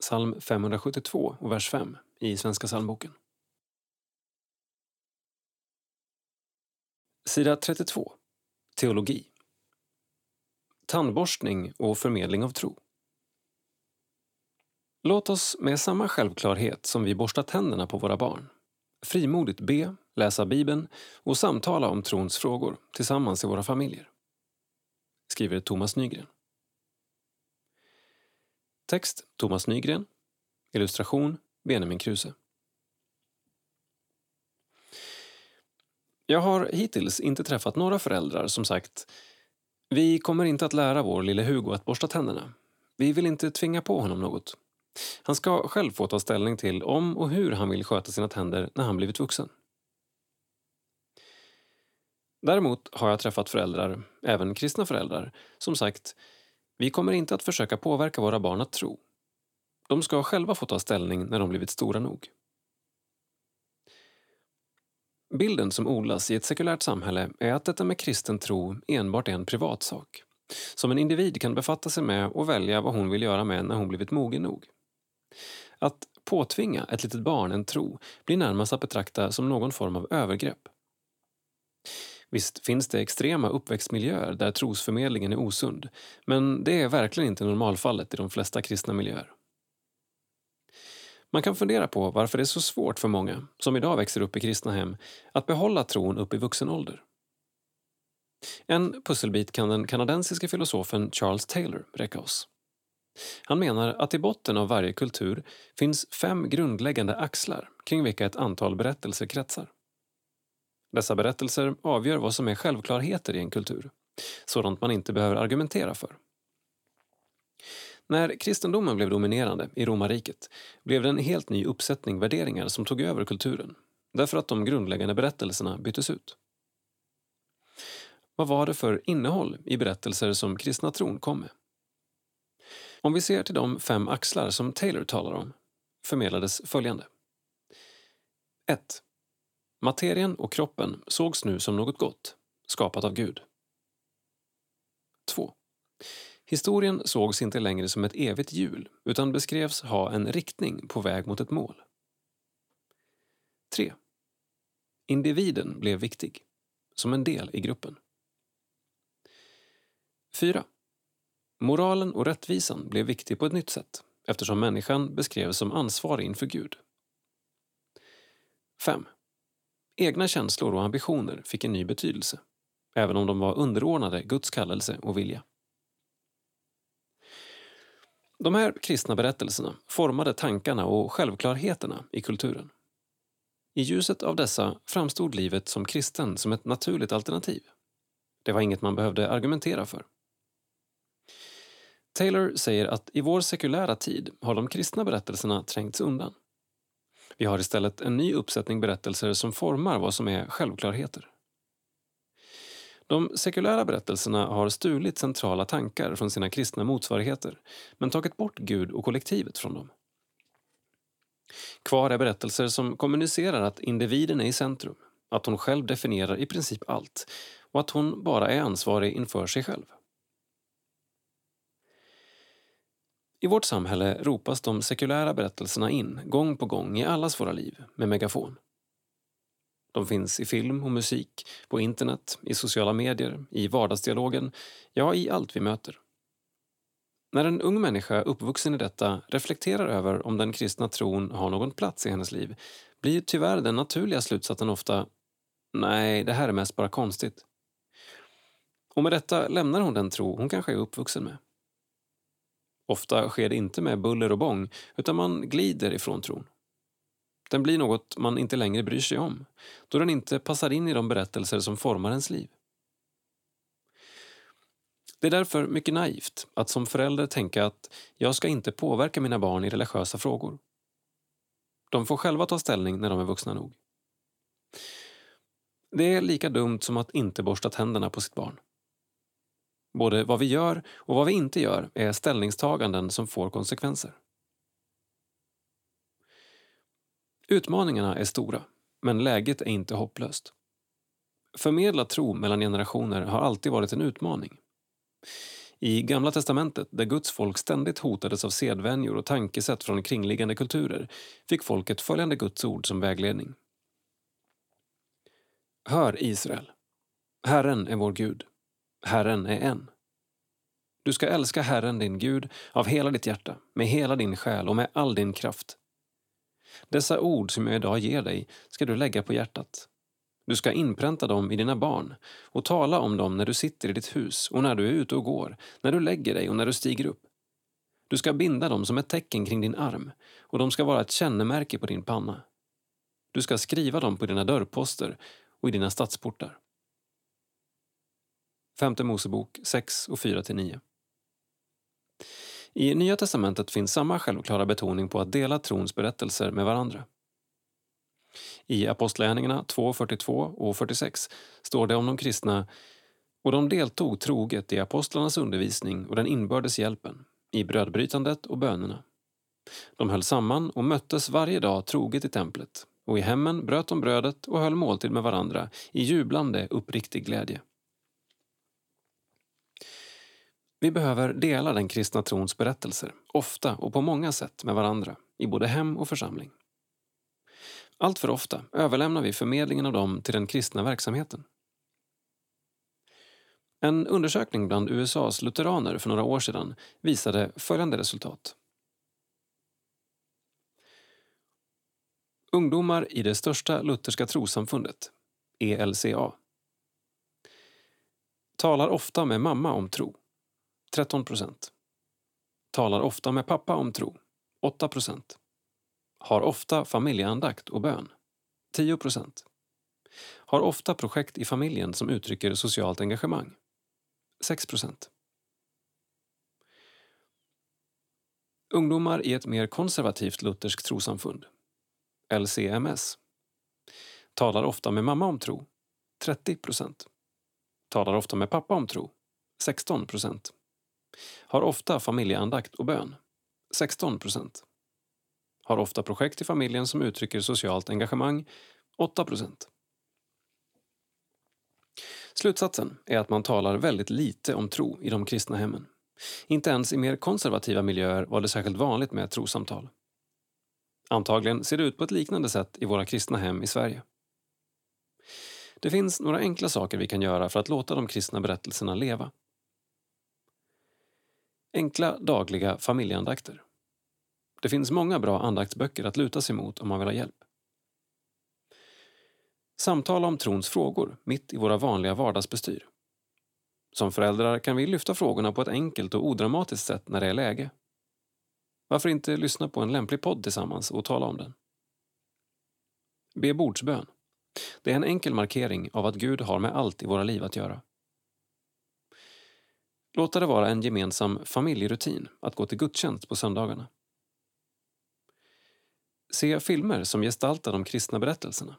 Psalm 572 och vers 5 i Svenska psalmboken. Sida 32. Teologi. Tandborstning och förmedling av tro. Låt oss med samma självklarhet som vi borstar tänderna på våra barn frimodigt be, läsa Bibeln och samtala om trons frågor tillsammans i våra familjer. Skriver Thomas Nygren. Text Thomas Nygren. Illustration Benjamin Kruse. Jag har hittills inte träffat några föräldrar som sagt Vi kommer inte att lära vår lille Hugo att borsta tänderna. Vi vill inte tvinga på honom något. Han ska själv få ta ställning till om och hur han vill sköta sina tänder när han blivit vuxen. Däremot har jag träffat föräldrar, även kristna föräldrar, som sagt vi kommer inte att försöka påverka våra barn att tro. De ska själva få ta ställning när de blivit stora nog. Bilden som odlas i ett sekulärt samhälle är att detta med kristen tro enbart är en privatsak som en individ kan befatta sig med och välja vad hon vill göra med när hon blivit mogen nog. Att påtvinga ett litet barn en tro blir närmast att betrakta som någon form av övergrepp. Visst finns det extrema uppväxtmiljöer där trosförmedlingen är osund, men det är verkligen inte normalfallet i de flesta kristna miljöer. Man kan fundera på varför det är så svårt för många, som idag växer upp i kristna hem, att behålla tron upp i vuxen ålder. En pusselbit kan den kanadensiska filosofen Charles Taylor räcka oss. Han menar att i botten av varje kultur finns fem grundläggande axlar kring vilka ett antal berättelser kretsar. Dessa berättelser avgör vad som är självklarheter i en kultur, sådant man inte behöver argumentera för. När kristendomen blev dominerande i romarriket blev det en helt ny uppsättning värderingar som tog över kulturen, därför att de grundläggande berättelserna byttes ut. Vad var det för innehåll i berättelser som kristna tron kom med? Om vi ser till de fem axlar som Taylor talar om förmedlades följande. 1. Materien och kroppen sågs nu som något gott, skapat av Gud. 2. Historien sågs inte längre som ett evigt hjul utan beskrevs ha en riktning på väg mot ett mål. 3. Individen blev viktig, som en del i gruppen. 4. Moralen och rättvisan blev viktig på ett nytt sätt eftersom människan beskrevs som ansvarig inför Gud. 5. Egna känslor och ambitioner fick en ny betydelse, även om de var underordnade Guds kallelse och vilja. De här kristna berättelserna formade tankarna och självklarheterna i kulturen. I ljuset av dessa framstod livet som kristen som ett naturligt alternativ. Det var inget man behövde argumentera för. Taylor säger att i vår sekulära tid har de kristna berättelserna trängts undan. Vi har istället en ny uppsättning berättelser som formar vad som är självklarheter. De sekulära berättelserna har stulit centrala tankar från sina kristna motsvarigheter men tagit bort Gud och kollektivet från dem. Kvar är berättelser som kommunicerar att individen är i centrum, att hon själv definierar i princip allt och att hon bara är ansvarig inför sig själv. I vårt samhälle ropas de sekulära berättelserna in gång på gång i allas våra liv med megafon. De finns i film och musik, på internet, i sociala medier, i vardagsdialogen, ja, i allt vi möter. När en ung människa uppvuxen i detta reflekterar över om den kristna tron har någon plats i hennes liv blir tyvärr den naturliga slutsatsen ofta Nej, det här är mest bara konstigt. Och med detta lämnar hon den tro hon kanske är uppvuxen med. Ofta sker det inte med buller och bång, utan man glider ifrån tron. Den blir något man inte längre bryr sig om, då den inte passar in i de berättelser som formar ens liv. Det är därför mycket naivt att som förälder tänka att jag ska inte påverka mina barn i religiösa frågor. De får själva ta ställning när de är vuxna nog. Det är lika dumt som att inte borsta tänderna på sitt barn. Både vad vi gör och vad vi inte gör är ställningstaganden som får konsekvenser. Utmaningarna är stora, men läget är inte hopplöst. Förmedla tro mellan generationer har alltid varit en utmaning. I Gamla testamentet, där Guds folk ständigt hotades av sedvänjor och tankesätt från kringliggande kulturer, fick folket följande Guds ord som vägledning. Hör Israel. Herren är vår Gud. Herren är en. Du ska älska Herren din Gud av hela ditt hjärta, med hela din själ och med all din kraft. Dessa ord som jag idag ger dig ska du lägga på hjärtat. Du ska inpränta dem i dina barn och tala om dem när du sitter i ditt hus och när du är ute och går, när du lägger dig och när du stiger upp. Du ska binda dem som ett tecken kring din arm och de ska vara ett kännemärke på din panna. Du ska skriva dem på dina dörrposter och i dina stadsportar. Femte Mosebok 6 och 4-9. I Nya testamentet finns samma självklara betoning på att dela trons berättelser med varandra. I Apostlagärningarna 2.42 och 46 står det om de kristna och de deltog troget i apostlarnas undervisning och den inbördes hjälpen, i brödbrytandet och bönerna. De höll samman och möttes varje dag troget i templet och i hemmen bröt de brödet och höll måltid med varandra i jublande uppriktig glädje. Vi behöver dela den kristna trons berättelser, ofta och på många sätt med varandra, i både hem och församling. Allt för ofta överlämnar vi förmedlingen av dem till den kristna verksamheten. En undersökning bland USAs lutheraner för några år sedan visade följande resultat. Ungdomar i det största lutherska trossamfundet, ELCA, talar ofta med mamma om tro 13 procent. Talar ofta med pappa om tro, 8 procent. Har ofta familjeandakt och bön, 10 procent. Har ofta projekt i familjen som uttrycker socialt engagemang, 6 procent. Ungdomar i ett mer konservativt lutherskt trosamfund, LCMS, talar ofta med mamma om tro, 30 procent. Talar ofta med pappa om tro, 16 procent har ofta familjeandakt och bön, 16 procent. Har ofta projekt i familjen som uttrycker socialt engagemang, 8 procent. Slutsatsen är att man talar väldigt lite om tro i de kristna hemmen. Inte ens i mer konservativa miljöer var det särskilt vanligt med trosamtal. Antagligen ser det ut på ett liknande sätt i våra kristna hem i Sverige. Det finns några enkla saker vi kan göra för att låta de kristna berättelserna leva. Enkla dagliga familjeandakter. Det finns många bra andaktsböcker att luta sig mot om man vill ha hjälp. Samtala om trons frågor mitt i våra vanliga vardagsbestyr. Som föräldrar kan vi lyfta frågorna på ett enkelt och odramatiskt sätt när det är läge. Varför inte lyssna på en lämplig podd tillsammans och tala om den? Be bordsbön. Det är en enkel markering av att Gud har med allt i våra liv att göra. Låta det vara en gemensam familjerutin att gå till gudstjänst på söndagarna. Se filmer som gestaltar de kristna berättelserna.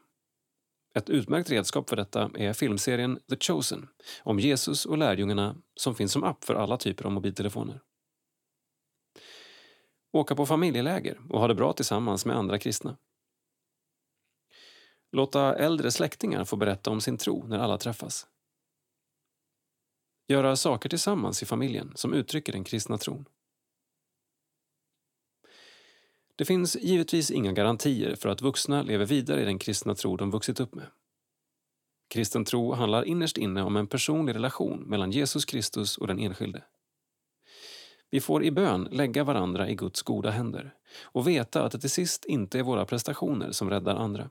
Ett utmärkt redskap för detta är filmserien The Chosen om Jesus och lärjungarna som finns som app för alla typer av mobiltelefoner. Åka på familjeläger och ha det bra tillsammans med andra kristna. Låta äldre släktingar få berätta om sin tro när alla träffas. Göra saker tillsammans i familjen som uttrycker den kristna tron. Det finns givetvis inga garantier för att vuxna lever vidare i den kristna tro de vuxit upp med. Kristen tro handlar innerst inne om en personlig relation mellan Jesus Kristus och den enskilde. Vi får i bön lägga varandra i Guds goda händer och veta att det till sist inte är våra prestationer som räddar andra.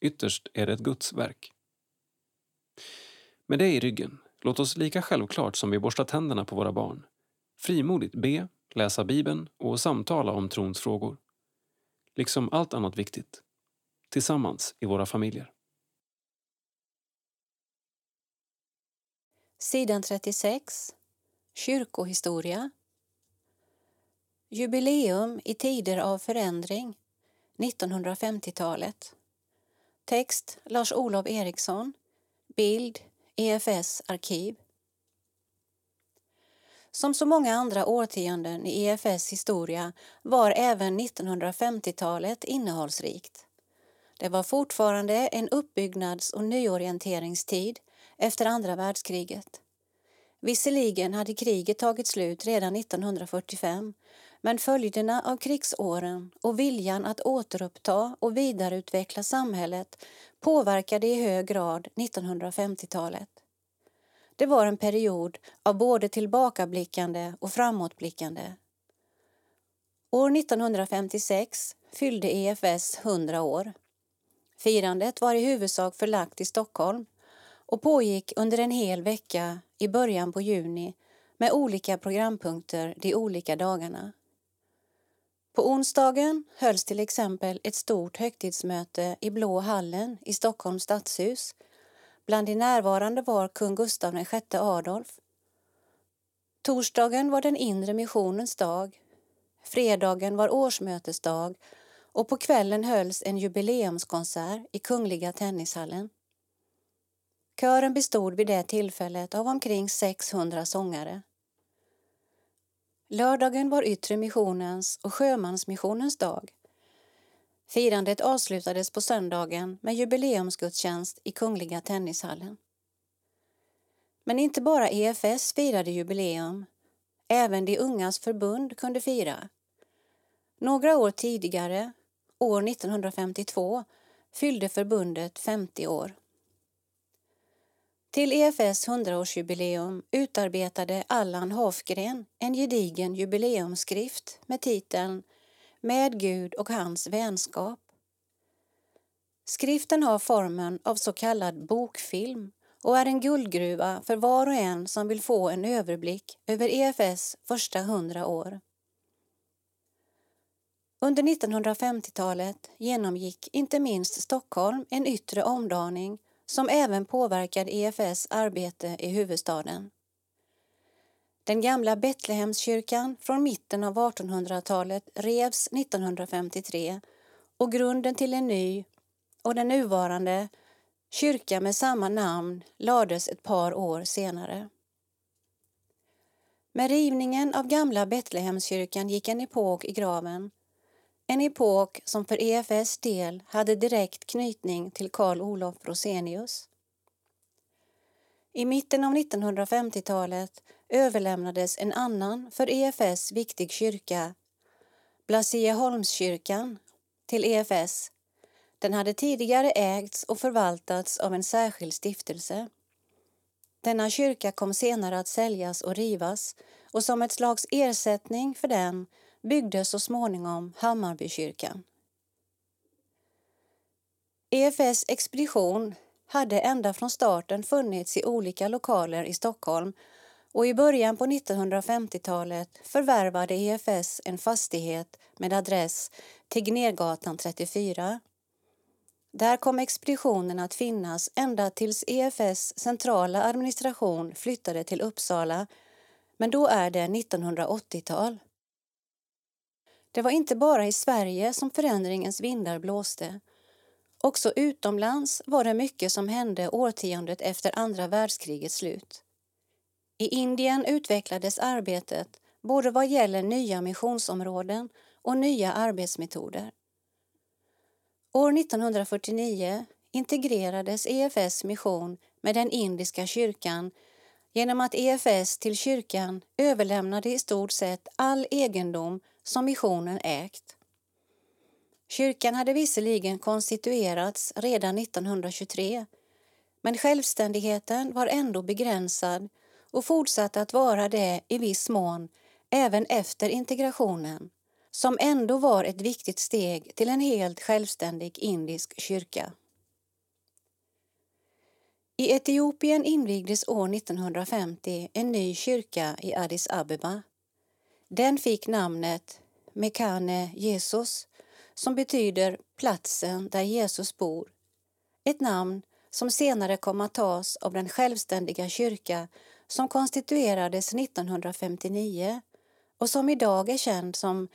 Ytterst är det ett Guds verk. Med det i ryggen, låt oss lika självklart som vi borstar tänderna på våra barn frimodigt be läsa Bibeln och samtala om trons frågor. Liksom allt annat viktigt. Tillsammans i våra familjer.
Sidan 36. Kyrkohistoria. Jubileum i tider av förändring. 1950-talet. Text Lars-Olov Eriksson. Bild EFS arkiv. Som så många andra årtionden i EFS historia var även 1950-talet innehållsrikt. Det var fortfarande en uppbyggnads och nyorienteringstid efter andra världskriget. Visserligen hade kriget tagit slut redan 1945 men följderna av krigsåren och viljan att återuppta och vidareutveckla samhället påverkade i hög grad 1950-talet. Det var en period av både tillbakablickande och framåtblickande. År 1956 fyllde EFS 100 år. Firandet var i huvudsak förlagt till Stockholm och pågick under en hel vecka i början på juni med olika programpunkter de olika dagarna. På onsdagen hölls till exempel ett stort högtidsmöte i Blå hallen i Stockholms stadshus Bland de närvarande var kung Gustav VI Adolf. Torsdagen var den inre missionens dag. Fredagen var årsmötesdag och på kvällen hölls en jubileumskonsert i Kungliga Tennishallen. Kören bestod vid det tillfället av omkring 600 sångare. Lördagen var Yttre missionens och Sjömansmissionens dag Firandet avslutades på söndagen med jubileumsgudstjänst i Kungliga Tennishallen. Men inte bara EFS firade jubileum. Även de ungas förbund kunde fira. Några år tidigare, år 1952, fyllde förbundet 50 år. Till EFS 100-årsjubileum utarbetade Allan Hofgren en gedigen jubileumsskrift med titeln med Gud och hans vänskap. Skriften har formen av så kallad bokfilm och är en guldgruva för var och en som vill få en överblick över EFS första hundra år. Under 1950-talet genomgick inte minst Stockholm en yttre omdaning som även påverkade EFS arbete i huvudstaden. Den gamla Betlehemskyrkan från mitten av 1800-talet revs 1953 och grunden till en ny och den nuvarande kyrka med samma namn lades ett par år senare. Med rivningen av gamla Betlehemskyrkan gick en epok i graven. En epok som för EFS del hade direkt knytning till Carl Olof Rosenius. I mitten av 1950-talet överlämnades en annan för EFS viktig kyrka, Blasieholmskyrkan, till EFS. Den hade tidigare ägts och förvaltats av en särskild stiftelse. Denna kyrka kom senare att säljas och rivas och som ett slags ersättning för den byggdes så småningom Hammarbykyrkan. EFS expedition hade ända från starten funnits i olika lokaler i Stockholm och i början på 1950-talet förvärvade EFS en fastighet med adress Tegnérgatan 34. Där kom expeditionen att finnas ända tills EFS centrala administration flyttade till Uppsala, men då är det 1980-tal. Det var inte bara i Sverige som förändringens vindar blåste. Också utomlands var det mycket som hände årtiondet efter andra världskrigets slut. I Indien utvecklades arbetet både vad gäller nya missionsområden och nya arbetsmetoder. År 1949 integrerades EFS mission med den indiska kyrkan genom att EFS till kyrkan överlämnade i stort sett all egendom som missionen ägt. Kyrkan hade visserligen konstituerats redan 1923 men självständigheten var ändå begränsad och fortsatte att vara det i viss mån även efter integrationen som ändå var ett viktigt steg till en helt självständig indisk kyrka. I Etiopien invigdes år 1950 en ny kyrka i Addis Abeba. Den fick namnet Mekane Jesus som betyder platsen där Jesus bor. Ett namn som senare kom att tas av den självständiga kyrka som konstituerades 1959 och som idag är känd som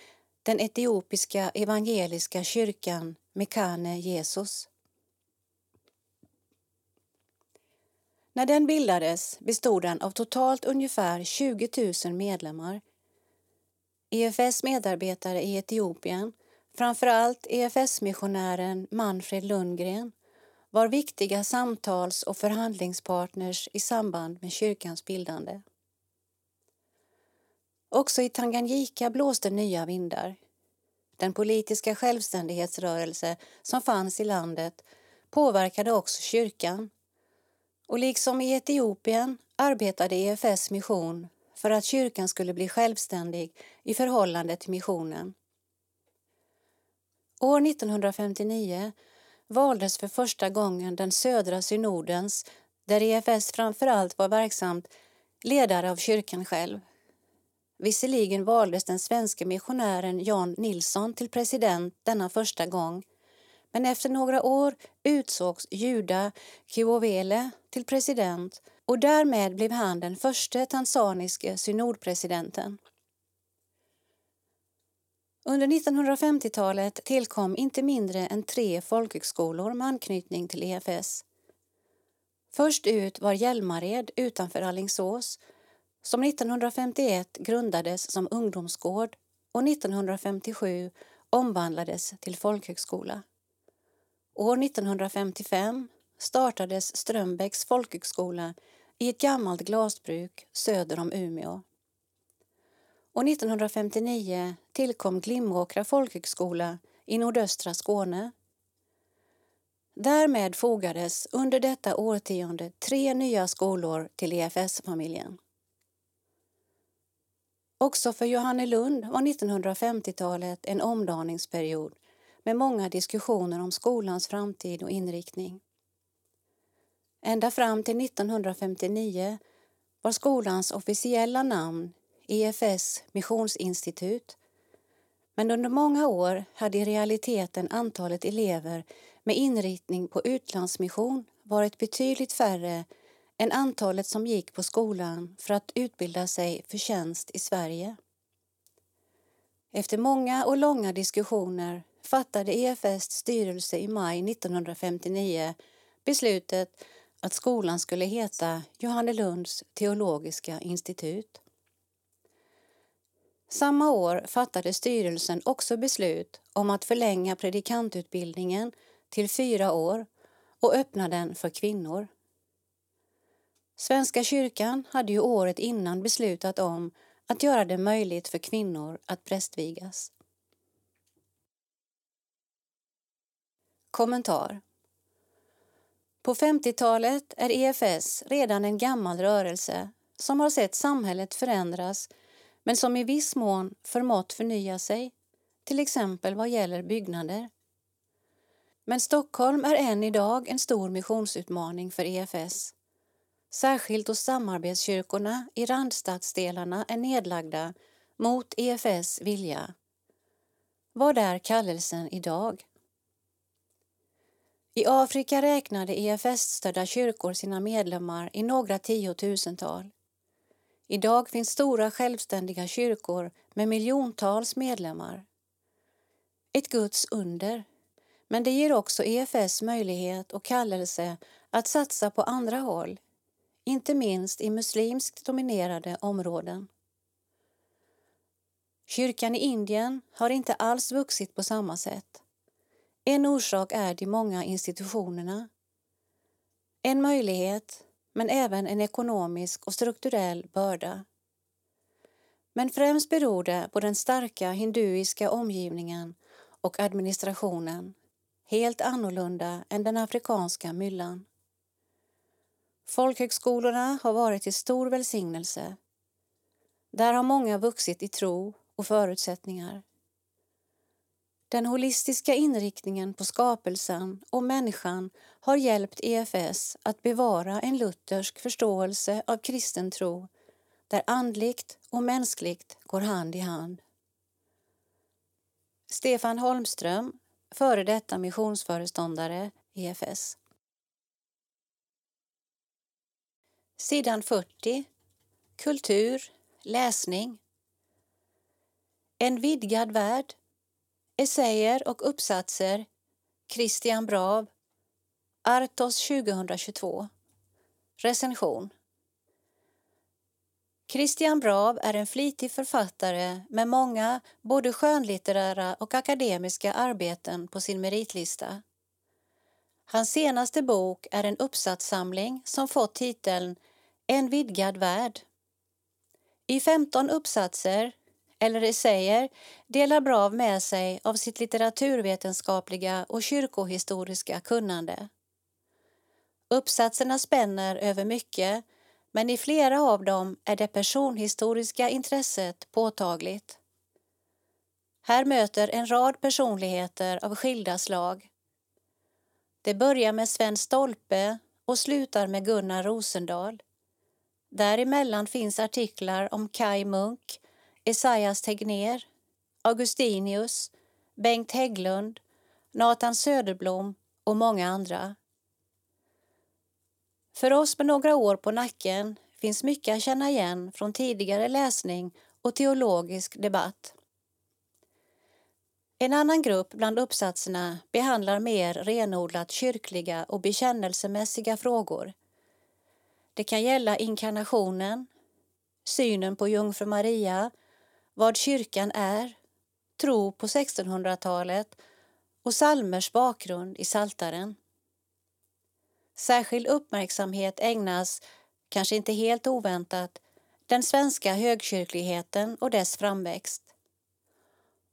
den etiopiska evangeliska kyrkan Mekane Jesus. När den bildades bestod den av totalt ungefär 20 000 medlemmar. EFS medarbetare i Etiopien, framför allt EFS-missionären Manfred Lundgren, var viktiga samtals och förhandlingspartners i samband med kyrkans bildande. Också i Tanganyika blåste nya vindar. Den politiska självständighetsrörelse som fanns i landet påverkade också kyrkan och liksom i Etiopien arbetade EFS mission för att kyrkan skulle bli självständig i förhållande till missionen. År 1959 valdes för första gången den södra synodens, där EFS framför allt var verksamt, ledare av kyrkan själv. Visserligen valdes den svenska missionären Jan Nilsson till president denna första gång men efter några år utsågs Juda Kiovele till president och därmed blev han den första tanzaniske synodpresidenten. Under 1950-talet tillkom inte mindre än tre folkhögskolor med anknytning till EFS. Först ut var Hjälmared utanför Allingsås som 1951 grundades som ungdomsgård och 1957 omvandlades till folkhögskola. År 1955 startades Strömbäcks folkhögskola i ett gammalt glasbruk söder om Umeå. Och 1959 tillkom Glimåkra folkhögskola i nordöstra Skåne. Därmed fogades under detta årtionde tre nya skolor till EFS-familjen. Också för Johannelund var 1950-talet en omdaningsperiod med många diskussioner om skolans framtid och inriktning. Ända fram till 1959 var skolans officiella namn EFS missionsinstitut men under många år hade i realiteten antalet elever med inriktning på utlandsmission varit betydligt färre än antalet som gick på skolan för att utbilda sig för tjänst i Sverige. Efter många och långa diskussioner fattade EFS styrelse i maj 1959 beslutet att skolan skulle heta Johannelunds teologiska institut. Samma år fattade styrelsen också beslut om att förlänga predikantutbildningen till fyra år och öppna den för kvinnor. Svenska kyrkan hade ju året innan beslutat om att göra det möjligt för kvinnor att prästvigas. Kommentar på 50-talet är EFS redan en gammal rörelse som har sett samhället förändras men som i viss mån förmått förnya sig, till exempel vad gäller byggnader. Men Stockholm är än idag en stor missionsutmaning för EFS. Särskilt då samarbetskyrkorna i randstadsdelarna är nedlagda mot EFS vilja. Vad är kallelsen idag? I Afrika räknade EFS-stödda kyrkor sina medlemmar i några tiotusental. Idag finns stora självständiga kyrkor med miljontals medlemmar. Ett Guds under, men det ger också EFS möjlighet och kallelse att satsa på andra håll, inte minst i muslimskt dominerade områden. Kyrkan i Indien har inte alls vuxit på samma sätt. En orsak är de många institutionerna. En möjlighet men även en ekonomisk och strukturell börda. Men främst beror det på den starka hinduiska omgivningen och administrationen, helt annorlunda än den afrikanska myllan. Folkhögskolorna har varit till stor välsignelse. Där har många vuxit i tro och förutsättningar. Den holistiska inriktningen på skapelsen och människan har hjälpt EFS att bevara en luthersk förståelse av kristen tro där andligt och mänskligt går hand i hand. Stefan Holmström, före detta missionsföreståndare EFS. Sidan 40. Kultur, läsning. En vidgad värld Essäer och uppsatser Christian Brav Artos 2022 Recension Christian Brav är en flitig författare med många både skönlitterära och akademiska arbeten på sin meritlista. Hans senaste bok är en uppsatssamling som fått titeln En vidgad värld. I 15 uppsatser eller essäer delar Brav med sig av sitt litteraturvetenskapliga och kyrkohistoriska kunnande. Uppsatserna spänner över mycket men i flera av dem är det personhistoriska intresset påtagligt. Här möter en rad personligheter av skilda slag. Det börjar med Sven Stolpe och slutar med Gunnar Rosendahl. Däremellan finns artiklar om Kai Munk, Esaias Tegner, Augustinius, Bengt Hägglund, Nathan Söderblom och många andra. För oss med några år på nacken finns mycket att känna igen från tidigare läsning och teologisk debatt. En annan grupp bland uppsatserna behandlar mer renodlat kyrkliga och bekännelsemässiga frågor. Det kan gälla inkarnationen, synen på jungfru Maria vad kyrkan är, tro på 1600-talet och salmers bakgrund i Saltaren. Särskild uppmärksamhet ägnas, kanske inte helt oväntat, den svenska högkyrkligheten och dess framväxt.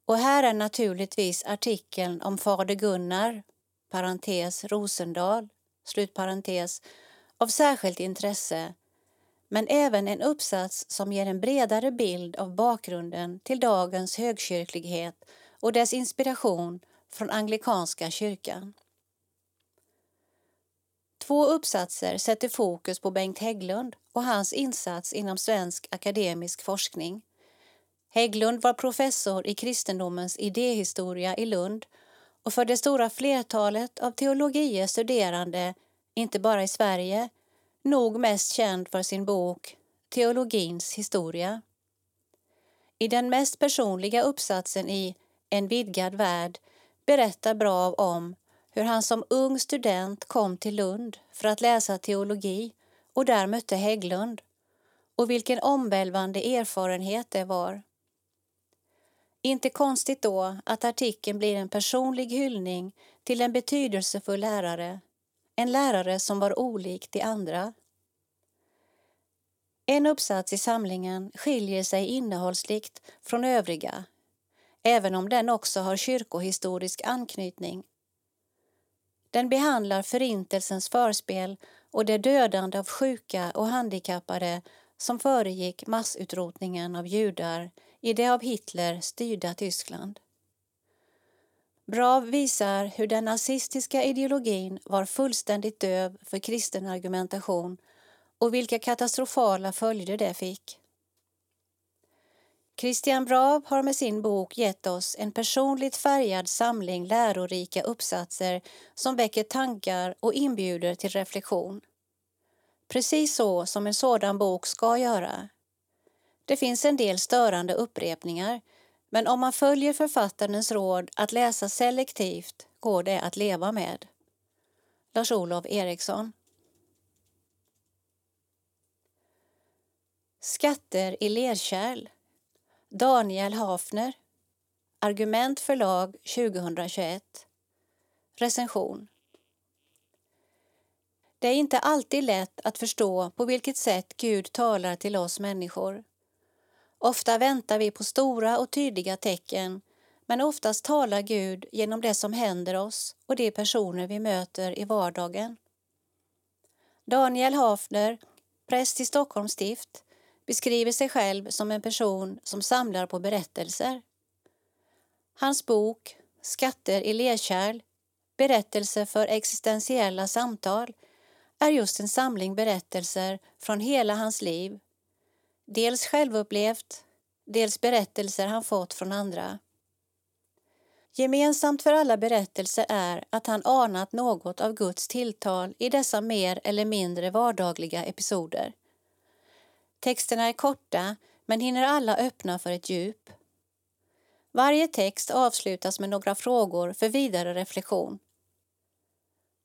Och här är naturligtvis artikeln om fader Gunnar, parentes Rosendal, slutparentes, av särskilt intresse men även en uppsats som ger en bredare bild av bakgrunden till dagens högkyrklighet och dess inspiration från anglikanska kyrkan. Två uppsatser sätter fokus på Bengt Hägglund och hans insats inom svensk akademisk forskning. Hägglund var professor i kristendomens idéhistoria i Lund och för det stora flertalet av teologie studerande, inte bara i Sverige, nog mest känd för sin bok Teologins historia. I den mest personliga uppsatsen i En vidgad värld berättar Brav om hur han som ung student kom till Lund för att läsa teologi och där mötte Hägglund och vilken omvälvande erfarenhet det var. Inte konstigt då att artikeln blir en personlig hyllning till en betydelsefull lärare, en lärare som var olik de andra. En uppsats i samlingen skiljer sig innehållsligt från övriga, även om den också har kyrkohistorisk anknytning. Den behandlar Förintelsens förspel och det dödande av sjuka och handikappade som föregick massutrotningen av judar i det av Hitler styrda Tyskland. Brav visar hur den nazistiska ideologin var fullständigt döv för kristen argumentation och vilka katastrofala följder det fick. Christian Brav har med sin bok gett oss en personligt färgad samling lärorika uppsatser som väcker tankar och inbjuder till reflektion. Precis så som en sådan bok ska göra. Det finns en del störande upprepningar men om man följer författarens råd att läsa selektivt går det att leva med. Lars-Olof Eriksson. Skatter i lerkärl. Daniel Hafner. Argument förlag 2021 Recension. Det är inte alltid lätt att förstå på vilket sätt Gud talar till oss människor. Ofta väntar vi på stora och tydliga tecken men oftast talar Gud genom det som händer oss och de personer vi möter i vardagen. Daniel Hafner, präst i Stockholms stift, beskriver sig själv som en person som samlar på berättelser. Hans bok Skatter i lerkärl, berättelser för existentiella samtal är just en samling berättelser från hela hans liv. Dels självupplevt, dels berättelser han fått från andra. Gemensamt för alla berättelser är att han anat något av Guds tilltal i dessa mer eller mindre vardagliga episoder. Texterna är korta men hinner alla öppna för ett djup. Varje text avslutas med några frågor för vidare reflektion.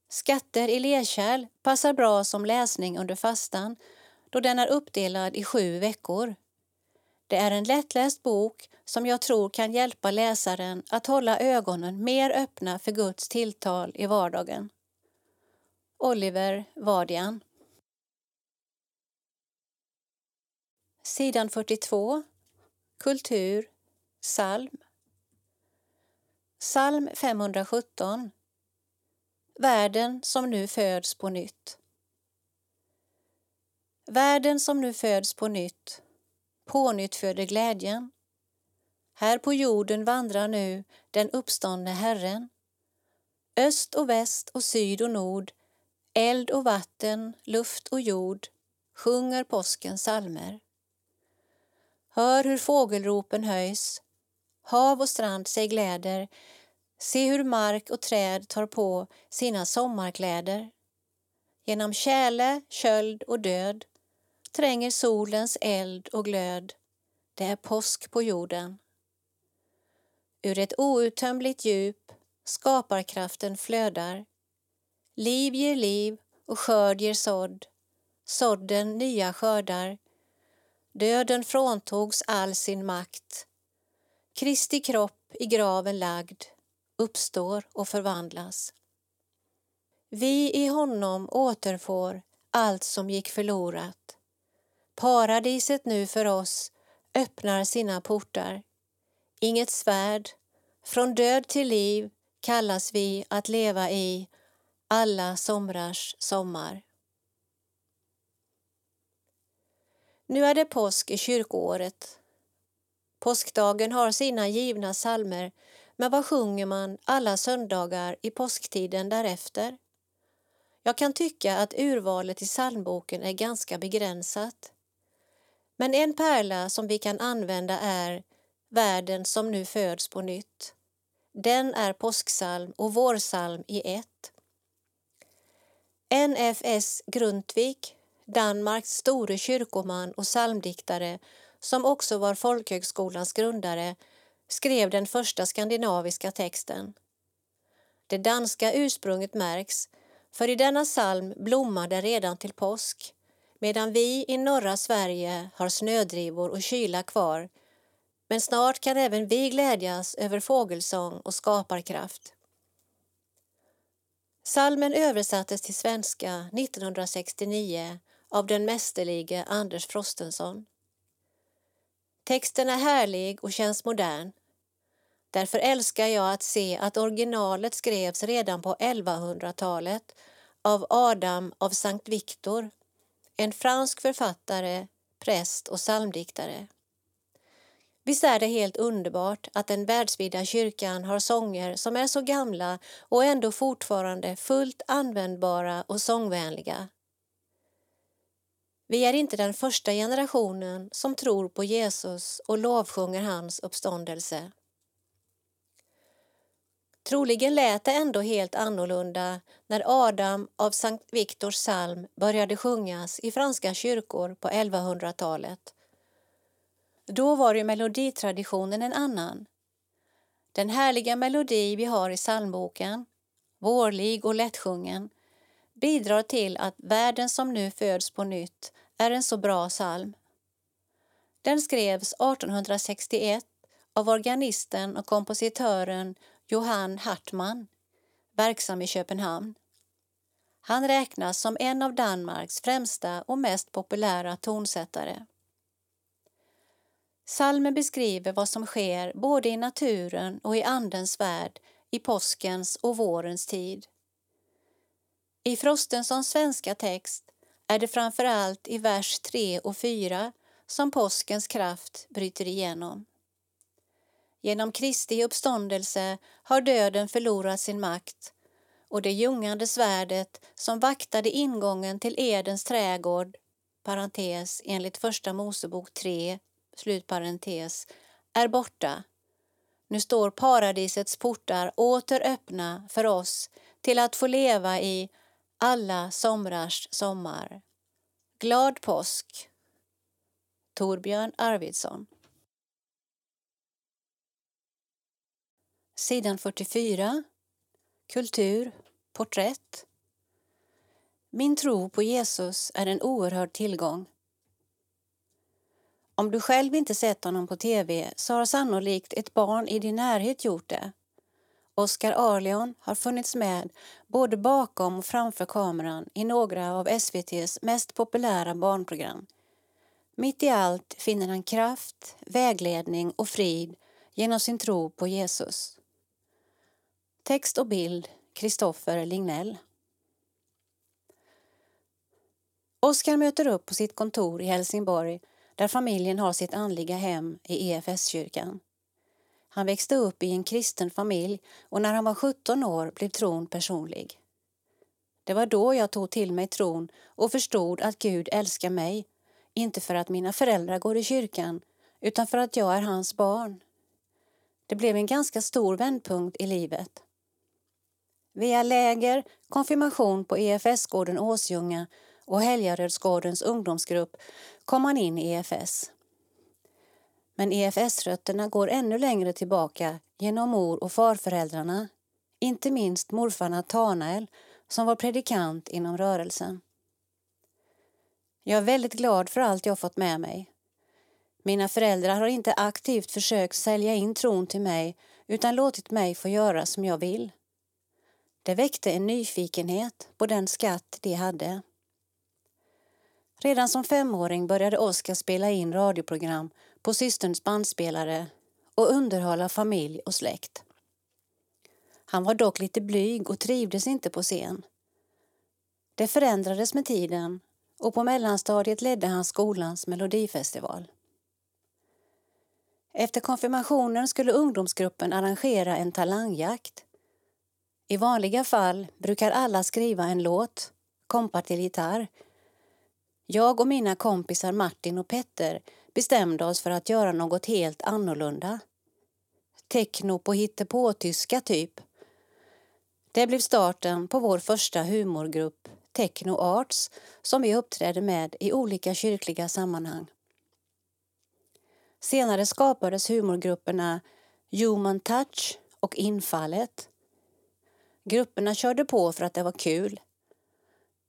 Skatter i lerkärl passar bra som läsning under fastan då den är uppdelad i sju veckor. Det är en lättläst bok som jag tror kan hjälpa läsaren att hålla ögonen mer öppna för Guds tilltal i vardagen. Oliver Vardian. Sidan 42 Kultur. Psalm. Psalm 517 Världen som nu föds på nytt. Världen som nu föds på nytt pånyttföder glädjen. Här på jorden vandrar nu den uppståndne Herren. Öst och väst och syd och nord, eld och vatten, luft och jord sjunger påskens salmer. Hör hur fågelropen höjs, hav och strand sig gläder, se hur mark och träd tar på sina sommarkläder. Genom tjäle, köld och död tränger solens eld och glöd. Det är påsk på jorden. Ur ett outtömligt djup skaparkraften flödar. Liv ger liv och skörd ger sådd. Sådden nya skördar. Döden fråntogs all sin makt. Kristi kropp i graven lagd uppstår och förvandlas. Vi i honom återfår allt som gick förlorat. Paradiset nu för oss öppnar sina portar. Inget svärd, från död till liv kallas vi att leva i alla somrars sommar. Nu är det påsk i kyrkoåret. Påskdagen har sina givna salmer men vad sjunger man alla söndagar i påsktiden därefter? Jag kan tycka att urvalet i psalmboken är ganska begränsat. Men en pärla som vi kan använda är Världen som nu föds på nytt. Den är påsksalm och vårsalm i ett. NFS Grundtvig, Danmarks store kyrkoman och psalmdiktare som också var folkhögskolans grundare, skrev den första skandinaviska texten. Det danska ursprunget märks, för i denna psalm blommar det redan till påsk medan vi i norra Sverige har snödrivor och kyla kvar Men snart kan även vi glädjas över fågelsång och skaparkraft. Salmen översattes till svenska 1969 av den mästerlige Anders Frostenson. Texten är härlig och känns modern. Därför älskar jag att se att originalet skrevs redan på 1100-talet av Adam av Sankt Viktor en fransk författare, präst och psalmdiktare. Visst är det helt underbart att den världsvida kyrkan har sånger som är så gamla och ändå fortfarande fullt användbara och sångvänliga. Vi är inte den första generationen som tror på Jesus och lovsjunger hans uppståndelse. Troligen lät det ändå helt annorlunda när Adam av Sankt Viktors psalm började sjungas i franska kyrkor på 1100-talet. Då var ju meloditraditionen en annan. Den härliga melodi vi har i psalmboken, vårlig och lättsjungen, bidrar till att världen som nu föds på nytt är en så bra psalm. Den skrevs 1861 av organisten och kompositören Johann Hartmann, verksam i Köpenhamn. Han räknas som en av Danmarks främsta och mest populära tonsättare. Salmen beskriver vad som sker både i naturen och i Andens värld i påskens och vårens tid. I Frostensons svenska text är det framför allt i vers 3 och 4 som påskens kraft bryter igenom. Genom Kristi uppståndelse har döden förlorat sin makt och det ljungande svärdet som vaktade ingången till Edens trädgård parentes, enligt Första Mosebok 3, slutparentes, är borta. Nu står paradisets portar åter öppna för oss till att få leva i alla somrars sommar. Glad påsk! Torbjörn Arvidsson Sidan 44 Kultur, porträtt Min tro på Jesus är en oerhörd tillgång. Om du själv inte sett honom på tv så har sannolikt ett barn i din närhet gjort det. Oscar Arleon har funnits med både bakom och framför kameran i några av SVTs mest populära barnprogram. Mitt i allt finner han kraft, vägledning och frid genom sin tro på Jesus. Text och bild Kristoffer Lignell. Oskar möter upp på sitt kontor i Helsingborg där familjen har sitt andliga hem i EFS-kyrkan. Han växte upp i en kristen familj och när han var 17 år blev tron personlig. Det var då jag tog till mig tron och förstod att Gud älskar mig, inte för att mina föräldrar går i kyrkan utan för att jag är hans barn. Det blev en ganska stor vändpunkt i livet. Via läger, konfirmation på EFS-gården Åsljunga och Helgarödsgårdens ungdomsgrupp kom han in i EFS. Men EFS-rötterna går ännu längre tillbaka genom mor och farföräldrarna, inte minst morfar Natanael som var predikant inom rörelsen. Jag är väldigt glad för allt jag fått med mig. Mina föräldrar har inte aktivt försökt sälja in tron till mig utan låtit mig få göra som jag vill. Det väckte en nyfikenhet på den skatt de hade. Redan som femåring började Oskar spela in radioprogram på systerns bandspelare och underhålla familj och släkt. Han var dock lite blyg och trivdes inte på scen. Det förändrades med tiden och på mellanstadiet ledde han skolans melodifestival. Efter konfirmationen skulle ungdomsgruppen arrangera en talangjakt. I vanliga fall brukar alla skriva en låt, kompa till gitarr. Jag och mina kompisar Martin och Petter bestämde oss för att göra något helt annorlunda. Techno på hittepå-tyska, typ. Det blev starten på vår första humorgrupp Techno Arts som vi uppträdde med i olika kyrkliga sammanhang. Senare skapades humorgrupperna Human Touch och Infallet. Grupperna körde på för att det var kul.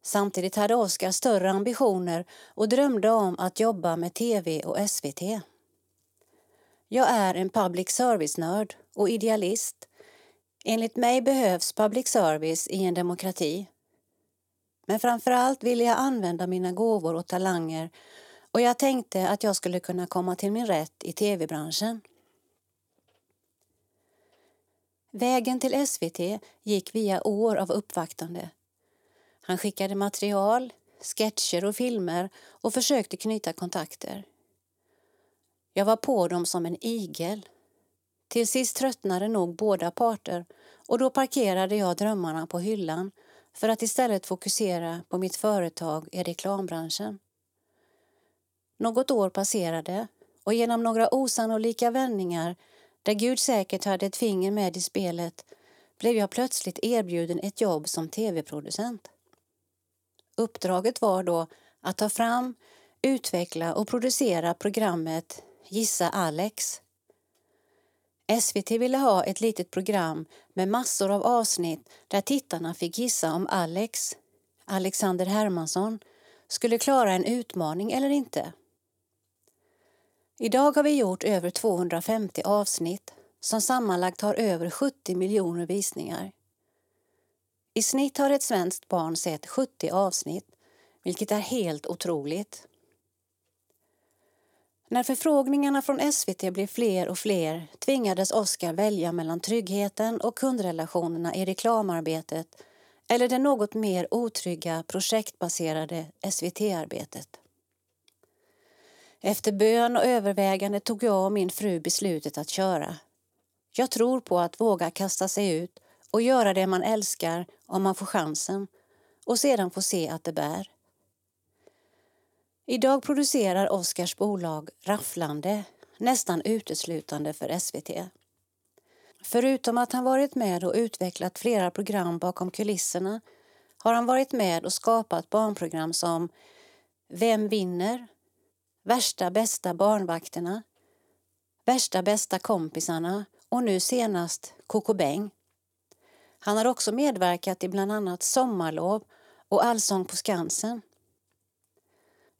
Samtidigt hade Oskar större ambitioner och drömde om att jobba med tv och SVT. Jag är en public service-nörd och idealist. Enligt mig behövs public service i en demokrati. Men framför allt ville jag använda mina gåvor och talanger och jag tänkte att jag skulle kunna komma till min rätt i tv-branschen. Vägen till SVT gick via år av uppvaktande. Han skickade material, sketcher och filmer och försökte knyta kontakter. Jag var på dem som en igel. Till sist tröttnade nog båda parter och då parkerade jag drömmarna på hyllan för att istället fokusera på mitt företag i reklambranschen. Något år passerade och genom några osannolika vändningar där Gud säkert hade ett finger med i spelet blev jag plötsligt erbjuden ett jobb som tv-producent. Uppdraget var då att ta fram, utveckla och producera programmet Gissa Alex. SVT ville ha ett litet program med massor av avsnitt där tittarna fick gissa om Alex, Alexander Hermansson, skulle klara en utmaning eller inte. Idag har vi gjort över 250 avsnitt som sammanlagt har över 70 miljoner visningar. I snitt har ett svenskt barn sett 70 avsnitt, vilket är helt otroligt. När förfrågningarna från SVT blev fler och fler tvingades Oscar välja mellan tryggheten och kundrelationerna i reklamarbetet eller det något mer otrygga projektbaserade SVT-arbetet. Efter bön och övervägande tog jag och min fru beslutet att köra. Jag tror på att våga kasta sig ut och göra det man älskar om man får chansen och sedan få se att det bär. Idag producerar Oscars bolag Rafflande nästan uteslutande för SVT. Förutom att han varit med och utvecklat flera program bakom kulisserna har han varit med och skapat barnprogram som Vem vinner? Värsta bästa barnvakterna, Värsta bästa kompisarna och nu senast Coco Beng. Han har också medverkat i bland annat Sommarlov och Allsång på Skansen.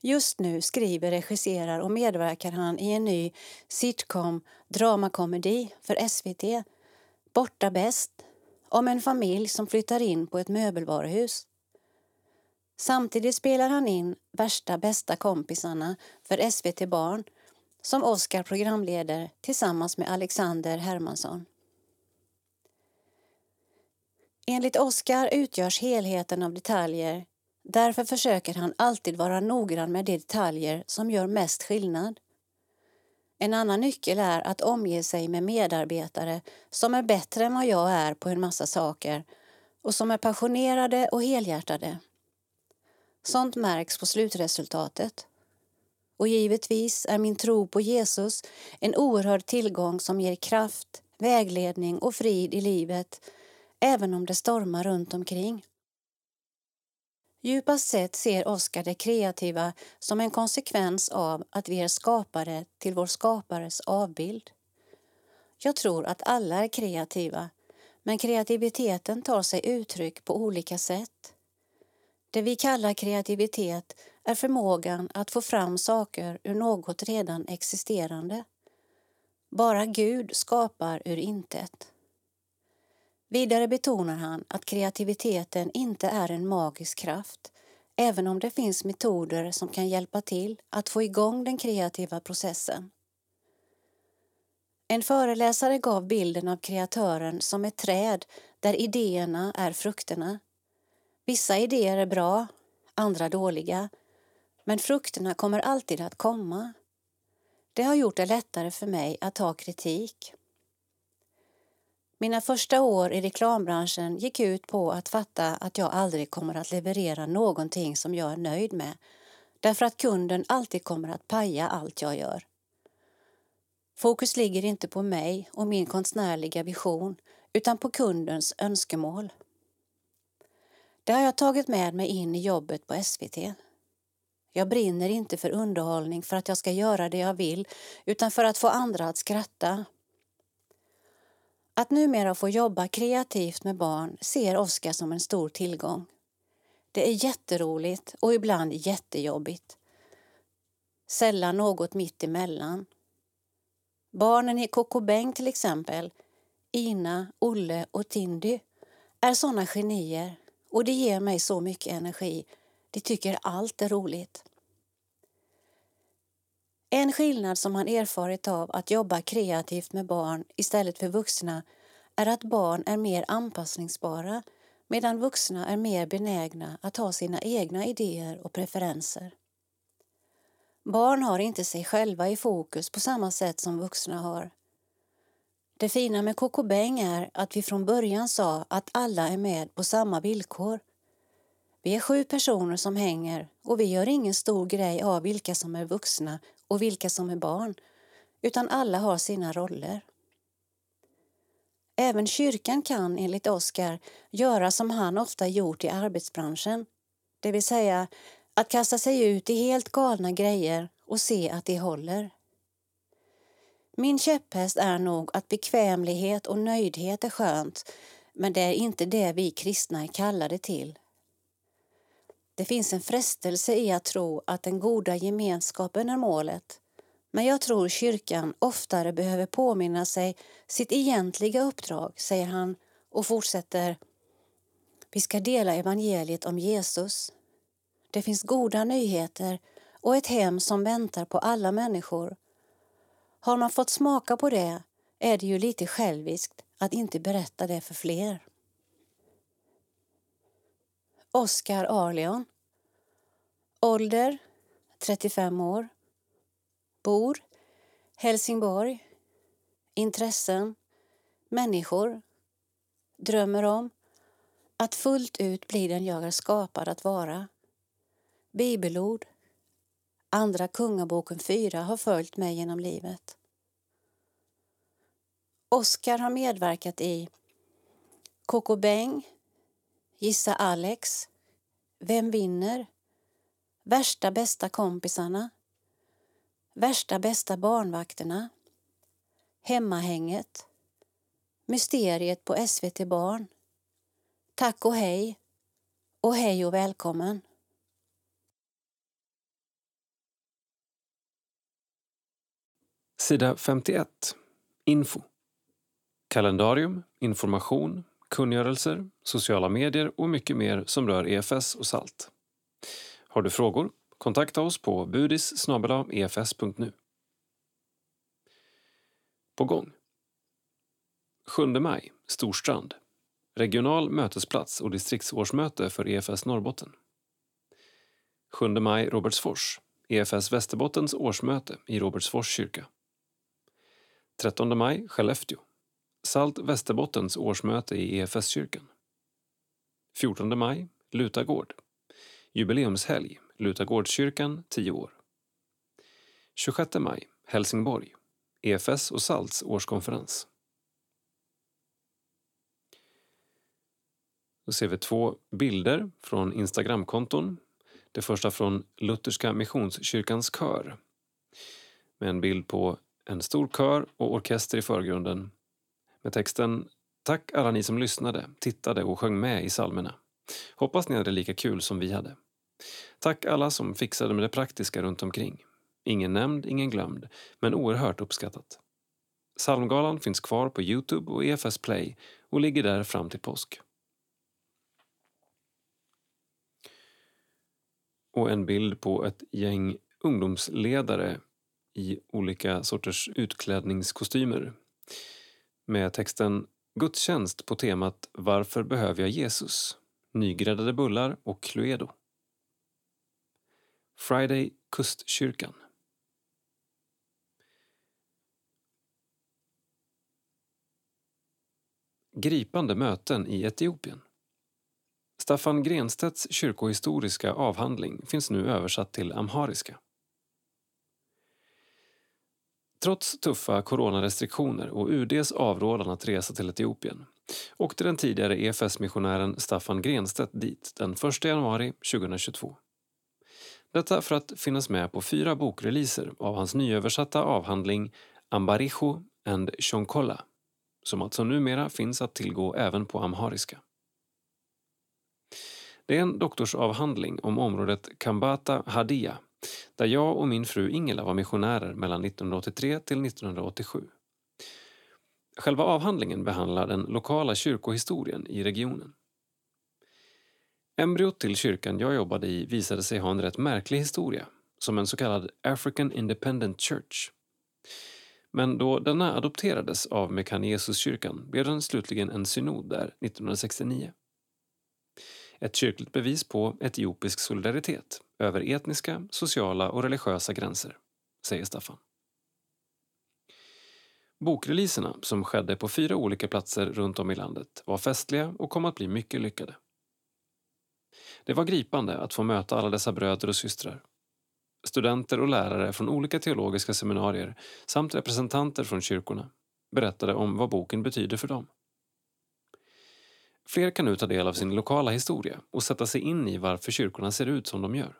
Just nu skriver, regisserar och medverkar han i en ny sitcom dramakomedi för SVT, Borta bäst, om en familj som flyttar in på ett möbelvaruhus. Samtidigt spelar han in Värsta bästa kompisarna för SVT Barn som Oscar programleder tillsammans med Alexander Hermansson. Enligt Oscar utgörs helheten av detaljer. Därför försöker han alltid vara noggrann med de detaljer som gör mest skillnad. En annan nyckel är att omge sig med medarbetare som är bättre än vad jag är på en massa saker och som är passionerade och helhjärtade. Sånt märks på slutresultatet. Och givetvis är min tro på Jesus en oerhörd tillgång som ger kraft, vägledning och frid i livet även om det stormar runt omkring. Djupast sett ser Oskar det kreativa som en konsekvens av att vi är skapade till vår skapares avbild. Jag tror att alla är kreativa, men kreativiteten tar sig uttryck på olika sätt. Det vi kallar kreativitet är förmågan att få fram saker ur något redan existerande. Bara Gud skapar ur intet. Vidare betonar han att kreativiteten inte är en magisk kraft även om det finns metoder som kan hjälpa till att få igång den kreativa processen. En föreläsare gav bilden av kreatören som ett träd där idéerna är frukterna. Vissa idéer är bra, andra dåliga, men frukterna kommer alltid att komma. Det har gjort det lättare för mig att ta kritik. Mina första år i reklambranschen gick ut på att fatta att jag aldrig kommer att leverera någonting som jag är nöjd med därför att kunden alltid kommer att paja allt jag gör. Fokus ligger inte på mig och min konstnärliga vision utan på kundens önskemål. Det har jag tagit med mig in i jobbet på SVT. Jag brinner inte för underhållning för att jag ska göra det jag vill utan för att få andra att skratta att numera få jobba kreativt med barn ser Oskar som en stor tillgång. Det är jätteroligt och ibland jättejobbigt. Sällan något mitt emellan. Barnen i Kokobäng till exempel, Ina, Olle och Tindy, är såna genier och det ger mig så mycket energi. De tycker allt är roligt. En skillnad som han erfarit av att jobba kreativt med barn istället för vuxna är att barn är mer anpassningsbara medan vuxna är mer benägna att ha sina egna idéer och preferenser. Barn har inte sig själva i fokus på samma sätt som vuxna har. Det fina med Kokobäng är att vi från början sa att alla är med på samma villkor. Vi är sju personer som hänger och vi gör ingen stor grej av vilka som är vuxna och vilka som är barn, utan alla har sina roller. Även kyrkan kan enligt Oskar göra som han ofta gjort i arbetsbranschen, det vill säga att kasta sig ut i helt galna grejer och se att det håller. Min käpphäst är nog att bekvämlighet och nöjdhet är skönt men det är inte det vi kristna är kallade till. Det finns en frestelse i att tro att den goda gemenskapen är målet men jag tror kyrkan oftare behöver påminna sig sitt egentliga uppdrag, säger han och fortsätter. Vi ska dela evangeliet om Jesus. Det finns goda nyheter och ett hem som väntar på alla människor. Har man fått smaka på det är det ju lite själviskt att inte berätta det för fler. Oskar Arleon Ålder 35 år Bor Helsingborg Intressen Människor Drömmer om att fullt ut bli den jag är skapad att vara. Bibelord Andra Kungaboken 4 har följt mig genom livet. Oskar har medverkat i Coco Beng, Gissa Alex, Vem vinner? Värsta bästa kompisarna, Värsta bästa barnvakterna, Hemmahänget, Mysteriet på SVT Barn, Tack och hej och hej och välkommen.
Sida 51. Info. Kalendarium, information, kungörelser, sociala medier och mycket mer som rör EFS och SALT. Har du frågor? Kontakta oss på budis efs.nu. På gång. 7 maj, Storstrand. Regional mötesplats och distriktsårsmöte för EFS Norrbotten. 7 maj, Robertsfors. EFS Västerbottens årsmöte i Robertsfors kyrka. 13 maj, Skellefteå. Salt Västerbottens årsmöte i EFS-kyrkan. 14 maj, Lutagård. Jubileumshelg, Lutagårdskyrkan 10 år. 26 maj, Helsingborg. EFS och Salts årskonferens. Då ser vi två bilder från Instagramkonton. Det första från Lutherska Missionskyrkans kör med en bild på en stor kör och orkester i förgrunden med texten Tack alla ni som lyssnade, tittade och sjöng med i psalmerna. Hoppas ni hade lika kul som vi hade. Tack alla som fixade med det praktiska runt omkring. Ingen nämnd, ingen glömd, men oerhört uppskattat. Psalmgalan finns kvar på Youtube och EFS Play och ligger där fram till påsk. Och en bild på ett gäng ungdomsledare i olika sorters utklädningskostymer med texten Gudstjänst på temat Varför behöver jag Jesus? Nygräddade bullar och Cluedo. Friday Kustkyrkan. Gripande möten i Etiopien. Staffan Grenstedts kyrkohistoriska avhandling finns nu översatt till amhariska. Trots tuffa coronarestriktioner och UDs avrådan att resa till Etiopien åkte den tidigare EFS-missionären Staffan Grenstedt dit den 1 januari 2022. Detta för att finnas med på fyra bokreleaser av hans nyöversatta avhandling Ambarijo and Shonkola som alltså numera finns att tillgå även på amhariska. Det är en doktorsavhandling om området Kambata Hadia där jag och min fru Ingela var missionärer mellan 1983 till 1987. Själva avhandlingen behandlar den lokala kyrkohistorien i regionen. Embryot till kyrkan jag jobbade i visade sig ha en rätt märklig historia, som en så kallad African Independent Church. Men då denna adopterades av Mekanesuskyrkan blev den slutligen en synod där 1969. Ett kyrkligt bevis på etiopisk solidaritet över etniska, sociala och religiösa gränser, säger Staffan. Bokreleaserna, som skedde på fyra olika platser runt om i landet, var festliga och kom att bli mycket lyckade. Det var gripande att få möta alla dessa bröder och systrar. Studenter och lärare från olika teologiska seminarier samt representanter från kyrkorna berättade om vad boken betyder för dem. Fler kan nu ta del av sin lokala historia och sätta sig in i varför kyrkorna ser ut som de gör.